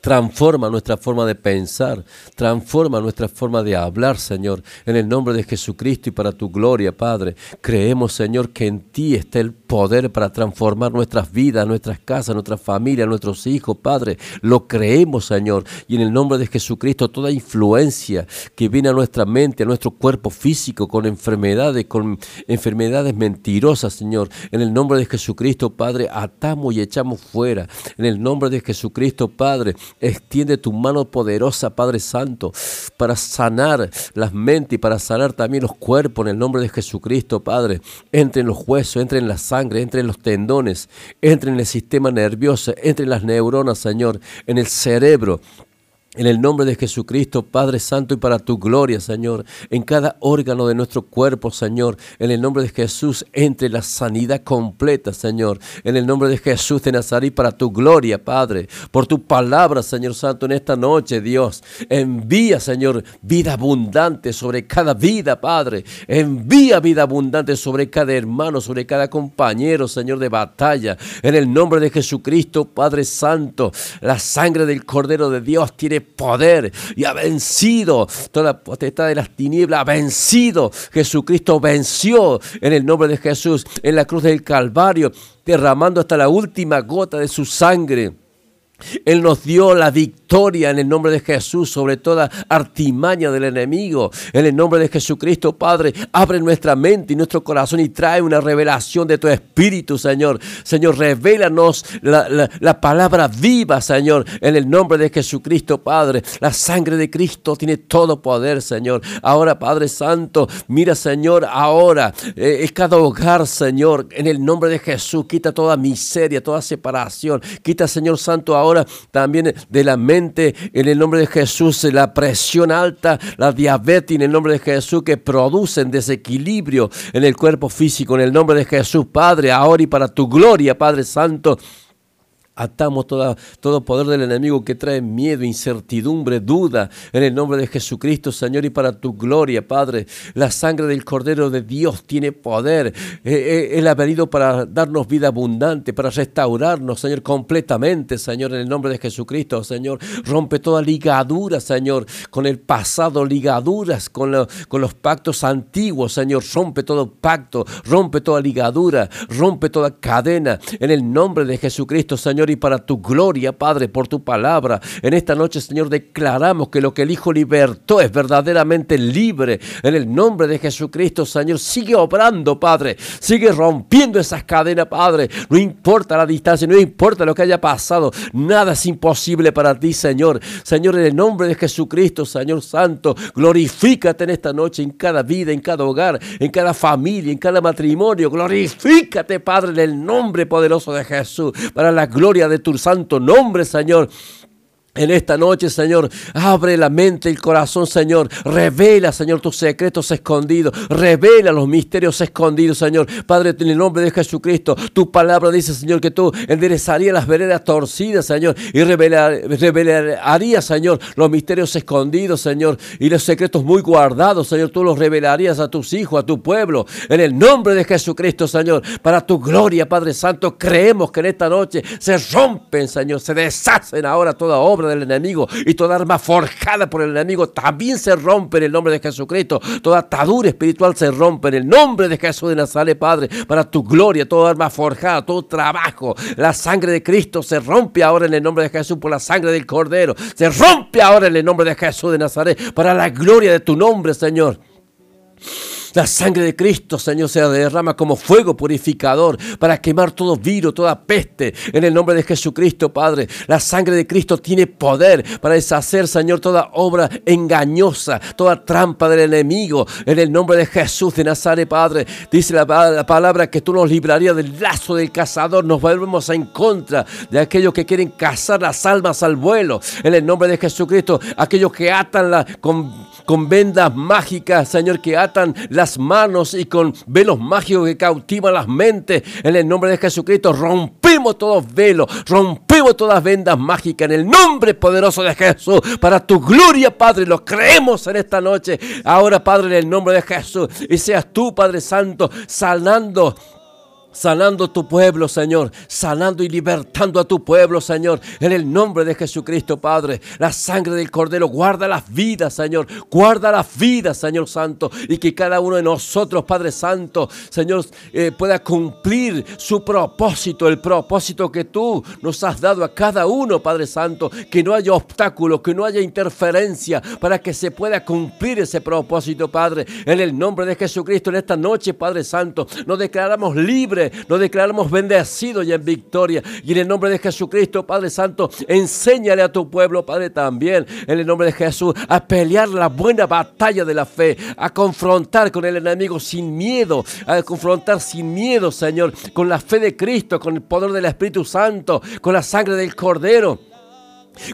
Transforma nuestra forma de pensar, transforma nuestra forma de hablar, Señor, en el nombre de Jesucristo y para tu gloria, Padre. Creemos, Señor, que en ti está el poder para transformar nuestras vidas, nuestras casas, nuestras familias, nuestros hijos, Padre. Lo creemos, Señor, y en el nombre de Jesucristo toda influencia que viene a nuestra mente, a nuestro cuerpo físico, con enfermedades, con enfermedades mentirosas, Señor, en el nombre de Jesucristo, Padre, atamos y echamos fuera. En el nombre de Jesucristo, Padre, Extiende tu mano poderosa, Padre Santo, para sanar las mentes y para sanar también los cuerpos en el nombre de Jesucristo, Padre. Entre en los huesos, entre en la sangre, entre en los tendones, entre en el sistema nervioso, entre en las neuronas, Señor, en el cerebro. En el nombre de Jesucristo, Padre Santo, y para tu gloria, Señor, en cada órgano de nuestro cuerpo, Señor, en el nombre de Jesús, entre la sanidad completa, Señor, en el nombre de Jesús de Nazaret, para tu gloria, Padre, por tu palabra, Señor Santo, en esta noche, Dios, envía, Señor, vida abundante sobre cada vida, Padre, envía vida abundante sobre cada hermano, sobre cada compañero, Señor, de batalla, en el nombre de Jesucristo, Padre Santo, la sangre del Cordero de Dios tiene poder y ha vencido toda potestad de las tinieblas, ha vencido. Jesucristo venció en el nombre de Jesús en la cruz del Calvario, derramando hasta la última gota de su sangre. Él nos dio la victoria en el nombre de Jesús sobre toda artimaña del enemigo. En el nombre de Jesucristo, Padre, abre nuestra mente y nuestro corazón y trae una revelación de tu Espíritu, Señor. Señor, revélanos la, la, palabra viva, Señor, en el nombre de Jesucristo, Padre. La sangre de Cristo tiene todo poder, Señor. Ahora, Padre Santo, mira, Señor, ahora eh, es cada hogar, Señor, en el nombre de Jesús. Quita toda miseria, toda separación. Quita, Señor Santo, ahora también de la mente en el nombre de Jesús, la presión alta, la diabetes en el nombre de Jesús que producen desequilibrio en el cuerpo físico, en el nombre de Jesús, Padre, ahora y para tu gloria, Padre Santo. Atamos toda, todo poder del enemigo que trae miedo, incertidumbre, duda. En el nombre de Jesucristo, Señor, y para tu gloria, Padre. La sangre del Cordero de Dios tiene poder. Eh, eh, él ha venido para darnos vida abundante, para restaurarnos, Señor, completamente, Señor, en el nombre de Jesucristo, Señor. Rompe toda ligadura, Señor, con el pasado, ligaduras con, con los pactos antiguos, Señor. Rompe todo pacto, rompe toda ligadura, rompe toda cadena. En el nombre de Jesucristo, Señor y para tu gloria, Padre, por tu palabra. En esta noche, Señor, declaramos que lo que el Hijo libertó es verdaderamente libre. En el nombre de Jesucristo, Señor, sigue obrando, Padre. Sigue rompiendo esas cadenas, Padre. No importa la distancia, no importa lo que haya pasado. Nada es imposible para ti, Señor. Señor, en el nombre de Jesucristo, Señor Santo, glorifícate en esta noche, en cada vida, en cada hogar, en cada familia, en cada matrimonio. Glorifícate, Padre, en el nombre poderoso de Jesús, para la gloria de tu santo nombre, Señor. En esta noche, Señor, abre la mente, el corazón, Señor. Revela, Señor, tus secretos escondidos. Revela los misterios escondidos, Señor. Padre, en el nombre de Jesucristo, tu palabra dice, Señor, que tú enderezarías las veredas torcidas, Señor, y revelarías, Señor, los misterios escondidos, Señor, y los secretos muy guardados, Señor. Tú los revelarías a tus hijos, a tu pueblo. En el nombre de Jesucristo, Señor, para tu gloria, Padre Santo, creemos que en esta noche se rompen, Señor, se deshacen ahora toda obra del enemigo y toda arma forjada por el enemigo también se rompe en el nombre de Jesucristo. Toda atadura espiritual se rompe en el nombre de Jesús de Nazaret, Padre, para tu gloria, toda arma forjada, todo trabajo. La sangre de Cristo se rompe ahora en el nombre de Jesús por la sangre del Cordero. Se rompe ahora en el nombre de Jesús de Nazaret para la gloria de tu nombre, Señor. La sangre de Cristo, Señor, se derrama como fuego purificador para quemar todo virus, toda peste. En el nombre de Jesucristo, Padre. La sangre de Cristo tiene poder para deshacer, Señor, toda obra engañosa, toda trampa del enemigo. En el nombre de Jesús de Nazaret, Padre. Dice la, la palabra que tú nos librarías del lazo del cazador. Nos volvemos en contra de aquellos que quieren cazar las almas al vuelo. En el nombre de Jesucristo, aquellos que atan la, con, con vendas mágicas, Señor, que atan las manos y con velos mágicos que cautivan las mentes. En el nombre de Jesucristo, rompimos todos velos, rompimos todas vendas mágicas en el nombre poderoso de Jesús. Para tu gloria, Padre, lo creemos en esta noche. Ahora, Padre, en el nombre de Jesús. Y seas tú, Padre Santo, sanando sanando tu pueblo, Señor, sanando y libertando a tu pueblo, Señor, en el nombre de Jesucristo, Padre. La sangre del Cordero guarda las vidas, Señor, guarda las vidas, Señor Santo, y que cada uno de nosotros, Padre Santo, Señor, eh, pueda cumplir su propósito, el propósito que tú nos has dado a cada uno, Padre Santo, que no haya obstáculos, que no haya interferencia, para que se pueda cumplir ese propósito, Padre, en el nombre de Jesucristo, en esta noche, Padre Santo, nos declaramos libres nos declaramos bendecidos y en victoria. Y en el nombre de Jesucristo, Padre Santo, enséñale a tu pueblo, Padre, también, en el nombre de Jesús, a pelear la buena batalla de la fe, a confrontar con el enemigo sin miedo, a confrontar sin miedo, Señor, con la fe de Cristo, con el poder del Espíritu Santo, con la sangre del Cordero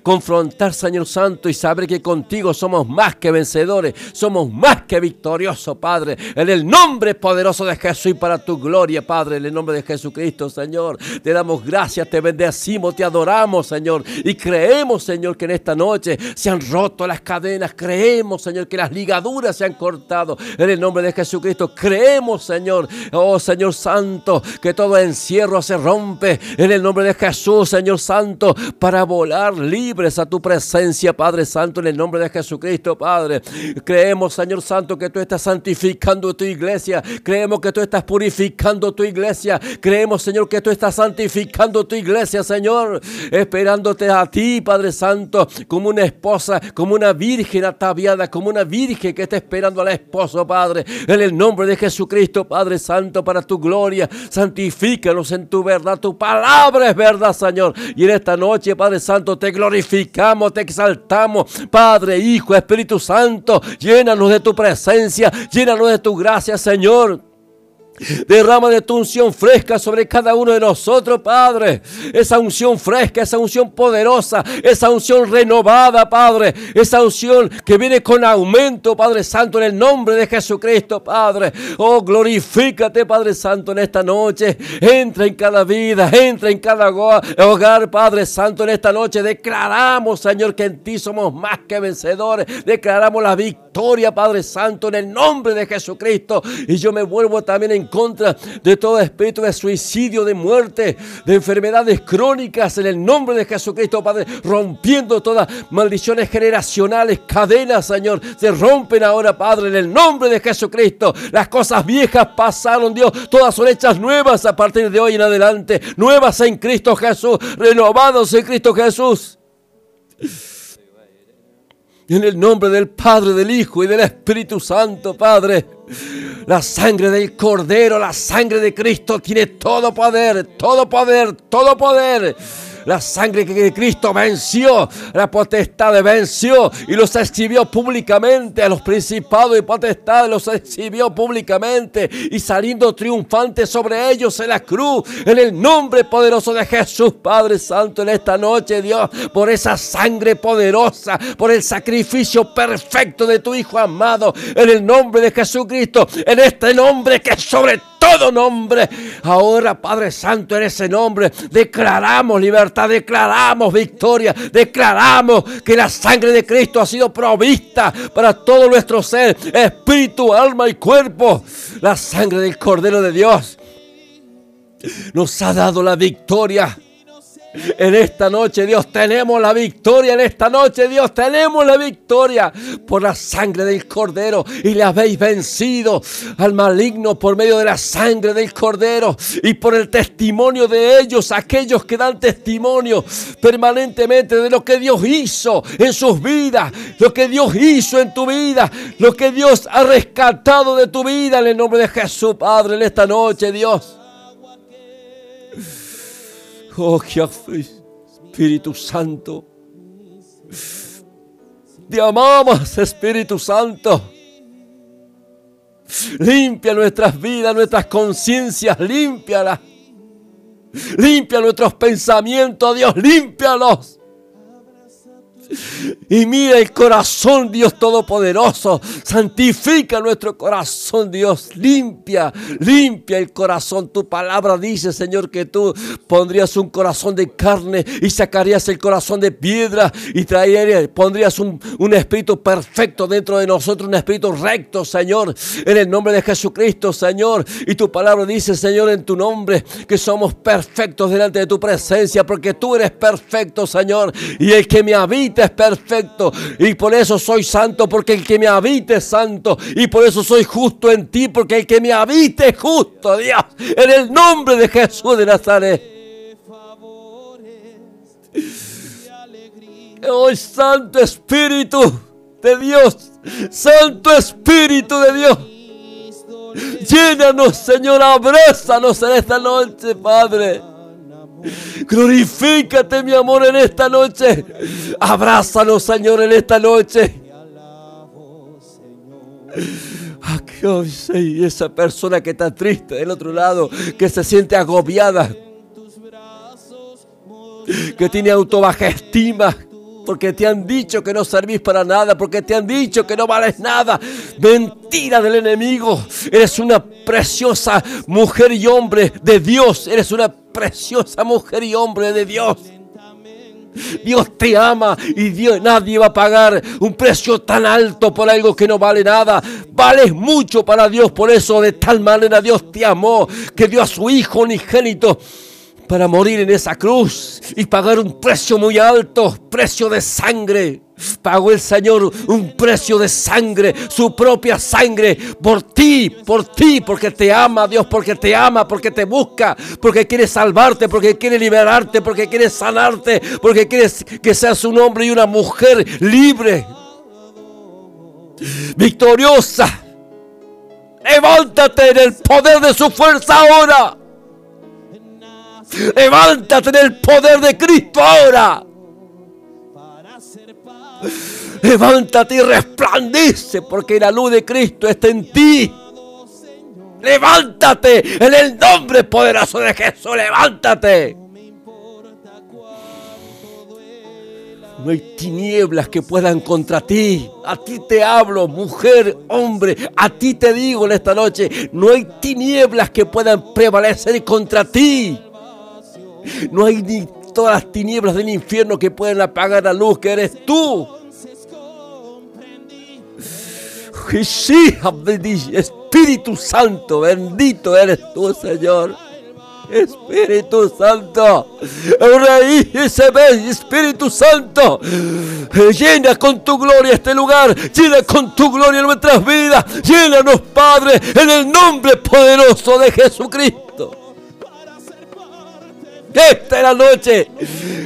confrontar, Señor Santo, y saber que contigo somos más que vencedores, somos más que victoriosos, Padre, en el nombre poderoso de Jesús y para tu gloria, Padre, en el nombre de Jesucristo, Señor. Te damos gracias, te bendecimos, te adoramos, Señor, y creemos, Señor, que en esta noche se han roto las cadenas, creemos, Señor, que las ligaduras se han cortado, en el nombre de Jesucristo, creemos, Señor, oh Señor Santo, que todo encierro se rompe, en el nombre de Jesús, Señor Santo, para volar libres a tu presencia, Padre Santo, en el nombre de Jesucristo, Padre. Creemos, Señor Santo, que tú estás santificando tu iglesia. Creemos que tú estás purificando tu iglesia. Creemos, Señor, que tú estás santificando tu iglesia, Señor. Esperándote a ti, Padre Santo, como una esposa, como una virgen ataviada, como una virgen que está esperando al esposo, Padre. En el nombre de Jesucristo, Padre Santo, para tu gloria. Santifícanos en tu verdad. Tu palabra es verdad, Señor. Y en esta noche, Padre Santo, te glorificamos, te exaltamos. Padre, Hijo, Espíritu Santo, llénanos de tu presencia, llénanos de tu gracia, Señor. Derrama de tu unción fresca sobre cada uno de nosotros, Padre. Esa unción fresca, esa unción poderosa, esa unción renovada, Padre. Esa unción que viene con aumento, Padre Santo, en el nombre de Jesucristo, Padre. Oh, glorifícate, Padre Santo, en esta noche. Entra en cada vida, entra en cada hogar, Padre Santo, en esta noche. Declaramos, Señor, que en ti somos más que vencedores. Declaramos la victoria, Padre Santo, en el nombre de Jesucristo. Y yo me vuelvo también en contra de todo espíritu de suicidio, de muerte, de enfermedades crónicas en el nombre de Jesucristo, Padre, rompiendo todas maldiciones generacionales, cadenas, Señor, se rompen ahora, Padre, en el nombre de Jesucristo. Las cosas viejas pasaron, Dios, todas son hechas nuevas a partir de hoy en adelante, nuevas en Cristo Jesús, renovados en Cristo Jesús. En el nombre del Padre, del Hijo y del Espíritu Santo, Padre. La sangre del Cordero, la sangre de Cristo tiene todo poder, todo poder, todo poder. La sangre que Cristo venció, la potestad venció y los exhibió públicamente. A los principados y potestades los exhibió públicamente y saliendo triunfante sobre ellos en la cruz. En el nombre poderoso de Jesús, Padre Santo, en esta noche, Dios, por esa sangre poderosa, por el sacrificio perfecto de tu Hijo amado, en el nombre de Jesucristo, en este nombre que sobre todo nombre. Ahora, Padre Santo, en ese nombre declaramos libertad, declaramos victoria, declaramos que la sangre de Cristo ha sido provista para todo nuestro ser, espíritu, alma y cuerpo. La sangre del Cordero de Dios nos ha dado la victoria. En esta noche, Dios, tenemos la victoria. En esta noche, Dios, tenemos la victoria por la sangre del Cordero. Y le habéis vencido al maligno por medio de la sangre del Cordero y por el testimonio de ellos, aquellos que dan testimonio permanentemente de lo que Dios hizo en sus vidas, lo que Dios hizo en tu vida, lo que Dios ha rescatado de tu vida en el nombre de Jesús, Padre, en esta noche, Dios. Oh, Espíritu Santo. Te amamos, Espíritu Santo. Limpia nuestras vidas, nuestras conciencias, límpialas. Limpia nuestros pensamientos, Dios, límpialos. Y mira el corazón, Dios Todopoderoso. Santifica nuestro corazón, Dios. Limpia, limpia el corazón. Tu palabra dice, Señor, que tú pondrías un corazón de carne y sacarías el corazón de piedra y traerías, pondrías un, un espíritu perfecto dentro de nosotros, un espíritu recto, Señor. En el nombre de Jesucristo, Señor. Y tu palabra dice, Señor, en tu nombre, que somos perfectos delante de tu presencia, porque tú eres perfecto, Señor. Y el que me habita es perfecto. Y por eso soy santo, porque el que me habita es santo. Y por eso soy justo en ti, porque el que me habita es justo, Dios. En el nombre de Jesús de Nazaret. Oh Santo Espíritu de Dios, Santo Espíritu de Dios. Llénanos, Señor, abrázanos en esta noche, Padre. Glorifícate, mi amor, en esta noche. Abrázanos, Señor, en esta noche. Y esa persona que está triste del otro lado, que se siente agobiada, que tiene autobaja estima, porque te han dicho que no servís para nada, porque te han dicho que no vales nada. Mentira del enemigo. Eres una preciosa mujer y hombre de Dios. Eres una preciosa mujer y hombre de Dios. Dios te ama y nadie va a pagar un precio tan alto por algo que no vale nada. Vales mucho para Dios, por eso de tal manera Dios te amó, que dio a su Hijo unigénito para morir en esa cruz y pagar un precio muy alto, precio de sangre. Pagó el Señor un precio de sangre, su propia sangre, por ti, por ti, porque te ama Dios, porque te ama, porque te busca, porque quiere salvarte, porque quiere liberarte, porque quiere sanarte, porque quiere que seas un hombre y una mujer libre, victoriosa. Levántate en el poder de su fuerza ahora. Levántate en el poder de Cristo ahora. Levántate y resplandece porque la luz de Cristo está en ti. Levántate en el nombre poderoso de Jesús. Levántate. No hay tinieblas que puedan contra ti. A ti te hablo, mujer, hombre. A ti te digo en esta noche. No hay tinieblas que puedan prevalecer contra ti. No hay ni todas las tinieblas del infierno que pueden apagar la luz que eres tú. Espíritu Santo, bendito eres tú, Señor. Espíritu Santo, Rey Espíritu Santo, llena con tu gloria este lugar, llena con tu gloria nuestras vidas, llénanos, Padre, en el nombre poderoso de Jesucristo. Esta es la noche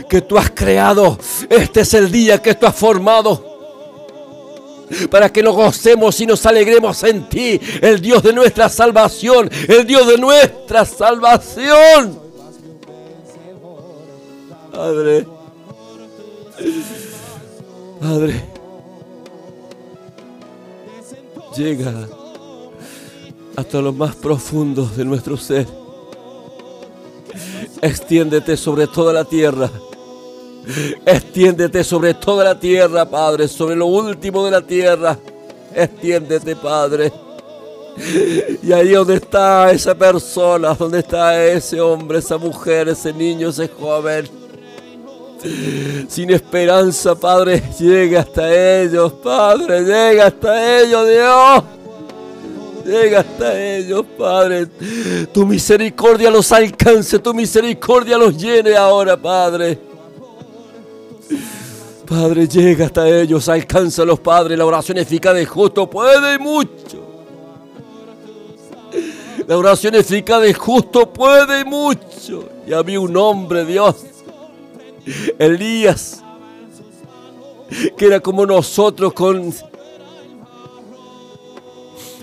que tú has creado. Este es el día que tú has formado. Para que nos gocemos y nos alegremos en ti, el Dios de nuestra salvación, el Dios de nuestra salvación. Padre, Padre, llega hasta lo más profundo de nuestro ser Extiéndete sobre toda la tierra. Extiéndete sobre toda la tierra, Padre, sobre lo último de la tierra. Extiéndete, Padre. Y ahí donde está esa persona, donde está ese hombre, esa mujer, ese niño, ese joven. Sin esperanza, Padre, llega hasta ellos, Padre, llega hasta ellos, Dios. Llega hasta ellos, Padre. Tu misericordia los alcance, tu misericordia los llene ahora, Padre. Padre, llega hasta ellos, alcánzalos, Padre. La oración eficaz de justo puede mucho. La oración eficaz de justo puede mucho. Y había un hombre, Dios, Elías, que era como nosotros con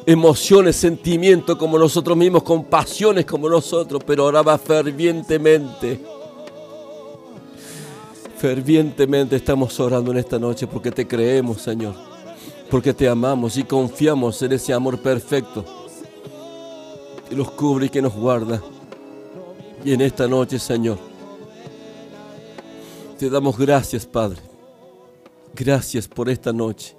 emociones, sentimientos como nosotros mismos, con pasiones como nosotros, pero oraba fervientemente. Fervientemente estamos orando en esta noche porque te creemos, Señor, porque te amamos y confiamos en ese amor perfecto que nos cubre y que nos guarda. Y en esta noche, Señor, te damos gracias, Padre. Gracias por esta noche.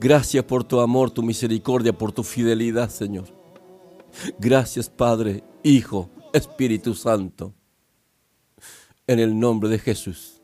Gracias por tu amor, tu misericordia, por tu fidelidad, Señor. Gracias, Padre, Hijo, Espíritu Santo. En el nombre de Jesús.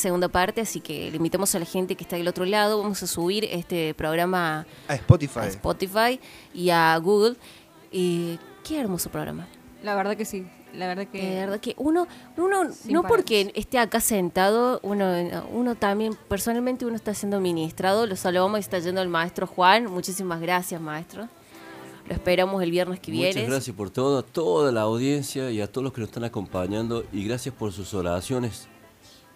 Segunda parte, así que le invitamos a la gente que está del otro lado. Vamos a subir este programa A Spotify. a Spotify y a Google. Y qué hermoso programa. La verdad que sí. La verdad que. De verdad que uno, uno Sin no porque esté acá sentado, uno, uno también, personalmente uno está siendo ministrado. Lo saludamos y está yendo el maestro Juan. Muchísimas gracias, maestro. Lo esperamos el viernes que viene. Muchas gracias por todo, a toda la audiencia y a todos los que nos están acompañando. Y gracias por sus oraciones.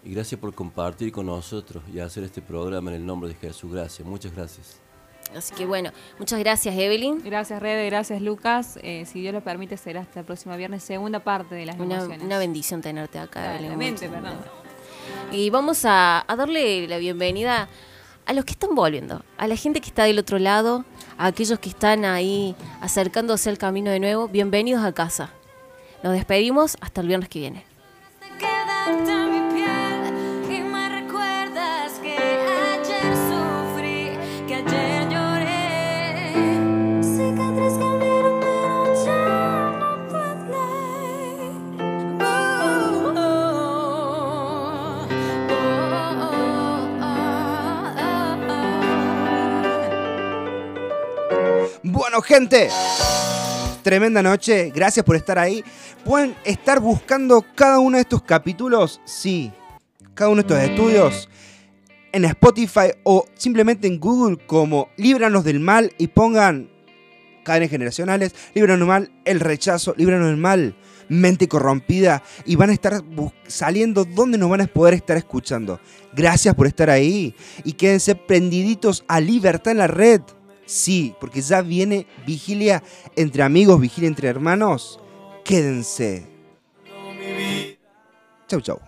Y gracias por compartir con nosotros y hacer este programa en el nombre de Jesús. Gracias, muchas gracias. Así que bueno, muchas gracias, Evelyn. Gracias, Rebe. Gracias, Lucas. Eh, si Dios lo permite, será hasta el próximo viernes, segunda parte de las Una, emociones. una bendición tenerte acá, Evelyn. Y vamos a, a darle la bienvenida a los que están volviendo, a la gente que está del otro lado, a aquellos que están ahí acercándose al camino de nuevo. Bienvenidos a casa. Nos despedimos hasta el viernes que viene. Bueno, gente. Tremenda noche. Gracias por estar ahí. Pueden estar buscando cada uno de estos capítulos. Sí. Cada uno de estos estudios. En Spotify o simplemente en Google como Líbranos del Mal y pongan cadenas generacionales, Líbranos del Mal, el rechazo, Líbranos del Mal, mente corrompida y van a estar saliendo donde nos van a poder estar escuchando. Gracias por estar ahí y quédense prendiditos a Libertad en la Red. Sí, porque ya viene vigilia entre amigos, vigilia entre hermanos. Quédense. Chau, chau.